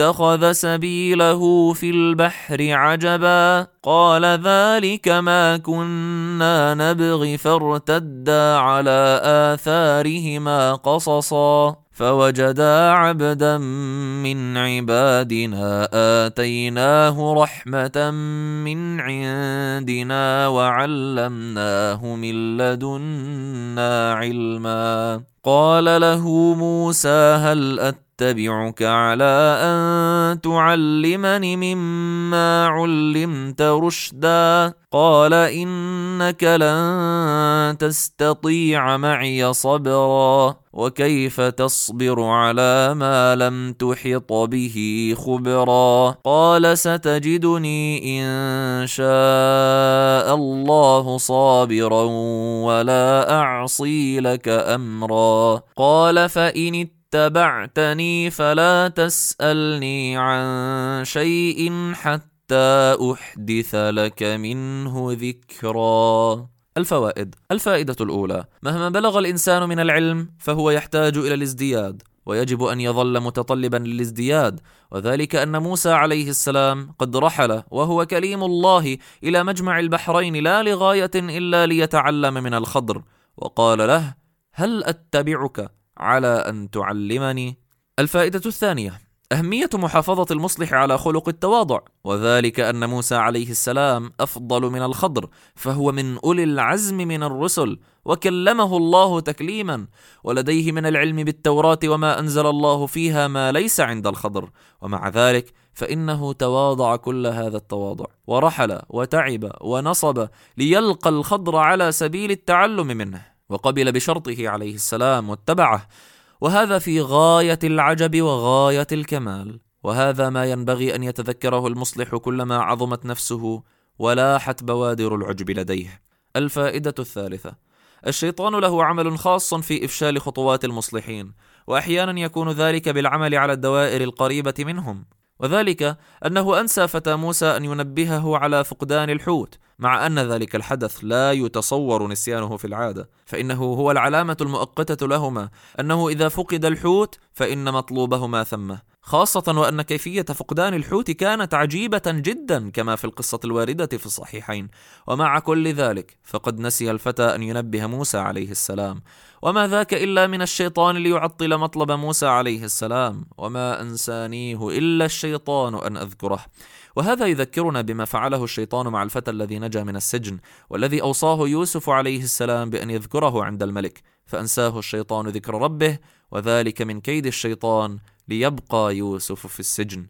اتخذ سبيله في البحر عجبا قال ذلك ما كنا نبغي فارتدا على آثارهما قصصا فوجدا عبدا من عبادنا آتيناه رحمة من عندنا وعلمناه من لدنا علما قال له موسى هل أت أتبعك على أن تعلمني مما علمت رشدا. قال إنك لن تستطيع معي صبرا. وكيف تصبر على ما لم تحط به خبرا؟ قال ستجدني إن شاء الله صابرا ولا أعصي لك أمرا. قال فإن اتبعتني فلا تسألني عن شيء حتى أحدث لك منه ذكرا. الفوائد الفائدة الأولى مهما بلغ الإنسان من العلم فهو يحتاج إلى الازدياد ويجب أن يظل متطلبا للازدياد وذلك أن موسى عليه السلام قد رحل وهو كليم الله إلى مجمع البحرين لا لغاية إلا ليتعلم من الخضر وقال له هل أتبعك؟ على أن تعلمني. الفائدة الثانية أهمية محافظة المصلح على خلق التواضع وذلك أن موسى عليه السلام أفضل من الخضر فهو من أولي العزم من الرسل وكلمه الله تكليما ولديه من العلم بالتوراة وما أنزل الله فيها ما ليس عند الخضر ومع ذلك فإنه تواضع كل هذا التواضع ورحل وتعب ونصب ليلقى الخضر على سبيل التعلم منه. وقبل بشرطه عليه السلام واتبعه. وهذا في غاية العجب وغاية الكمال. وهذا ما ينبغي أن يتذكره المصلح كلما عظمت نفسه ولاحت بوادر العجب لديه. الفائدة الثالثة. الشيطان له عمل خاص في إفشال خطوات المصلحين واحيانا يكون ذلك بالعمل على الدوائر القريبة منهم. وذلك أنه أنسى فتى موسى أن ينبهه على فقدان الحوت مع أن ذلك الحدث لا يتصور نسيانه في العادة فإنه هو العلامة المؤقتة لهما أنه إذا فقد الحوت فإن مطلوبهما ثمة. خاصة وأن كيفية فقدان الحوت كانت عجيبة جدا كما في القصة الواردة في الصحيحين. ومع كل ذلك فقد نسي الفتى أن ينبه موسى عليه السلام. وما ذاك إلا من الشيطان ليعطل مطلب موسى عليه السلام. وما أنسانيه إلا الشيطان أن أذكره. وهذا يذكرنا بما فعله الشيطان مع الفتى الذي نجا من السجن والذي أوصاه يوسف عليه السلام بأن يذكره عند الملك. فأنساه الشيطان ذكر ربه وذلك من كيد الشيطان ليبقى يوسف في السجن.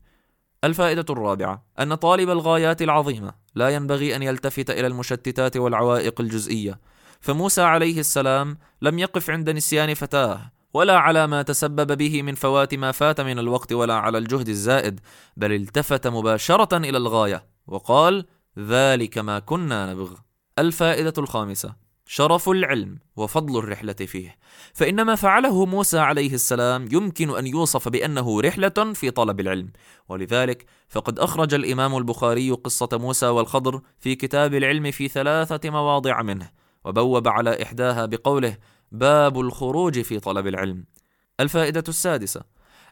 الفائدة الرابعة أن طالب الغايات العظيمة لا ينبغي أن يلتفت إلى المشتتات والعوائق الجزئية فموسى عليه السلام لم يقف عند نسيان فتاة ولا على ما تسبب به من فوات ما فات من الوقت ولا على الجهد الزائد بل التفت مباشرة إلى الغاية وقال ذلك ما كنا نبغ. الفائدة الخامسة شرف العلم وفضل الرحلة فيه. فإن ما فعله موسى عليه السلام يمكن أن يوصف بأنه رحلة في طلب العلم. ولذلك فقد أخرج الإمام البخاري قصة موسى والخضر في كتاب العلم في ثلاثة مواضع منه وبوب على إحداها بقوله باب الخروج في طلب العلم الفائدة السادسة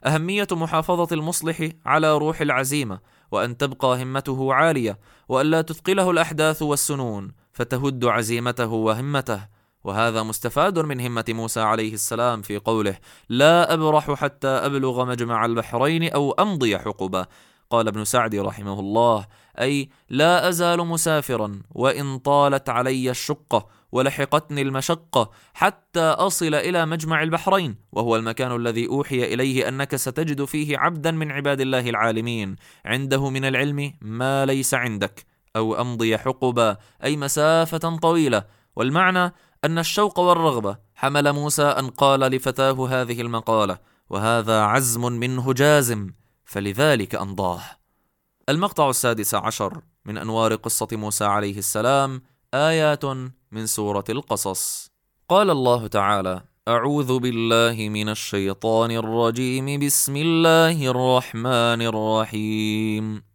أهمية محافظة المصلح على روح العزيمة وأن تبقى همته عالية وألا تثقله الأحداث والسنون. فتهد عزيمته وهمته وهذا مستفاد من همة موسى عليه السلام في قوله: لا أبرح حتى أبلغ مجمع البحرين أو أمضي حقبا. قال ابن سعد رحمه الله: أي لا أزال مسافرا وإن طالت علي الشقة ولحقتني المشقة حتى أصل إلى مجمع البحرين، وهو المكان الذي أوحي إليه أنك ستجد فيه عبدا من عباد الله العالمين، عنده من العلم ما ليس عندك. أو أمضي حقبا أي مسافة طويلة. والمعنى أن الشوق والرغبة. حمل موسى أن قال لفتاه هذه المقالة وهذا عزم منه جازم فلذلك أمضاه. المقطع السادس عشر من أنوار قصة موسى عليه السلام آيات من سورة القصص. قال الله تعالى أعوذ بالله من الشيطان الرجيم بسم الله الرحمن الرحيم.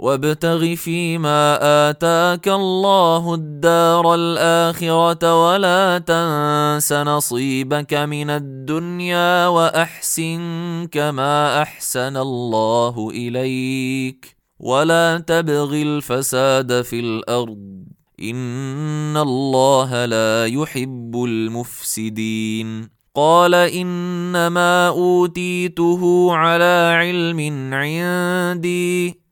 وابتغ فيما آتاك الله الدار الآخرة ولا تنس نصيبك من الدنيا وأحسن كما أحسن الله إليك. ولا تبغ الفساد في الأرض. إن الله لا يحب المفسدين. قال إنما أوتيته على علم عندي.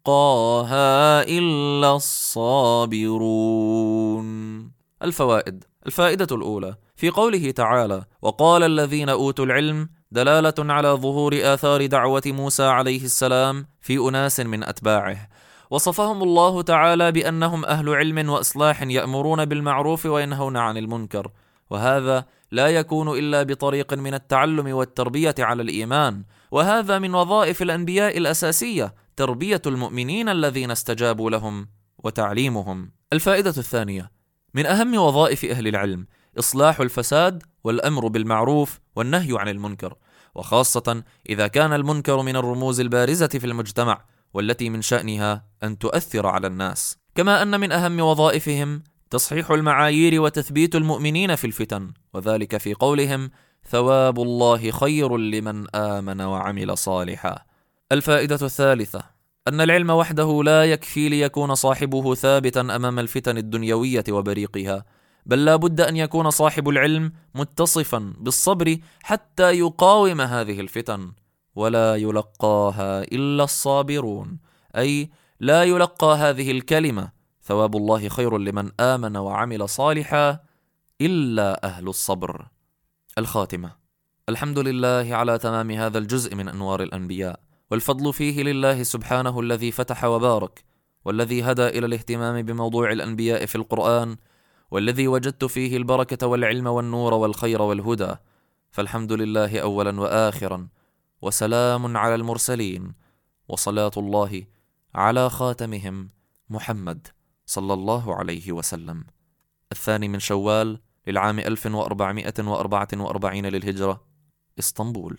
يلقاها إلا الصابرون. الفوائد. الفائدة الأولى. في قوله تعالى وقال الذين أوتوا العلم دلالة على ظهور آثار دعوة موسى عليه السلام في أناس من أتباعه. وصفهم الله تعالى بأنهم أهل علم وإصلاح يأمرون بالمعروف وينهون عن المنكر. وهذا لا يكون إلا بطريق من التعلم والتربية على الإيمان. وهذا من وظائف الأنبياء الأساسية تربية المؤمنين الذين استجابوا لهم وتعليمهم. الفائدة الثانية من أهم وظائف أهل العلم إصلاح الفساد والأمر بالمعروف والنهي عن المنكر وخاصة إذا كان المنكر من الرموز البارزة في المجتمع
والتي من شأنها أن تؤثر على الناس. كما أن من أهم وظائفهم تصحيح المعايير وتثبيت المؤمنين في الفتن وذلك في قولهم ثواب الله خير لمن آمن وعمل صالحا. الفائدة الثالثة أن العلم وحده لا يكفي ليكون صاحبه ثابتا أمام الفتن الدنيوية وبريقها بل لا بد أن يكون صاحب العلم متصفا بالصبر حتى يقاوم هذه الفتن ولا يلقاها إلا الصابرون أي لا يلقى هذه الكلمة ثواب الله خير لمن آمن وعمل صالحا إلا أهل الصبر. الخاتمة. الحمد لله على تمام هذا الجزء من أنوار الأنبياء. والفضل فيه لله سبحانه الذي فتح وبارك والذي هدى إلى الاهتمام بموضوع الأنبياء في القرآن والذي وجدت فيه البركة والعلم والنور والخير والهدى. فالحمد لله أولا وآخرا وسلام على المرسلين وصلاة الله على خاتمهم محمد صلى الله عليه وسلم. الثاني من شوال للعام 1444 للهجرة إسطنبول.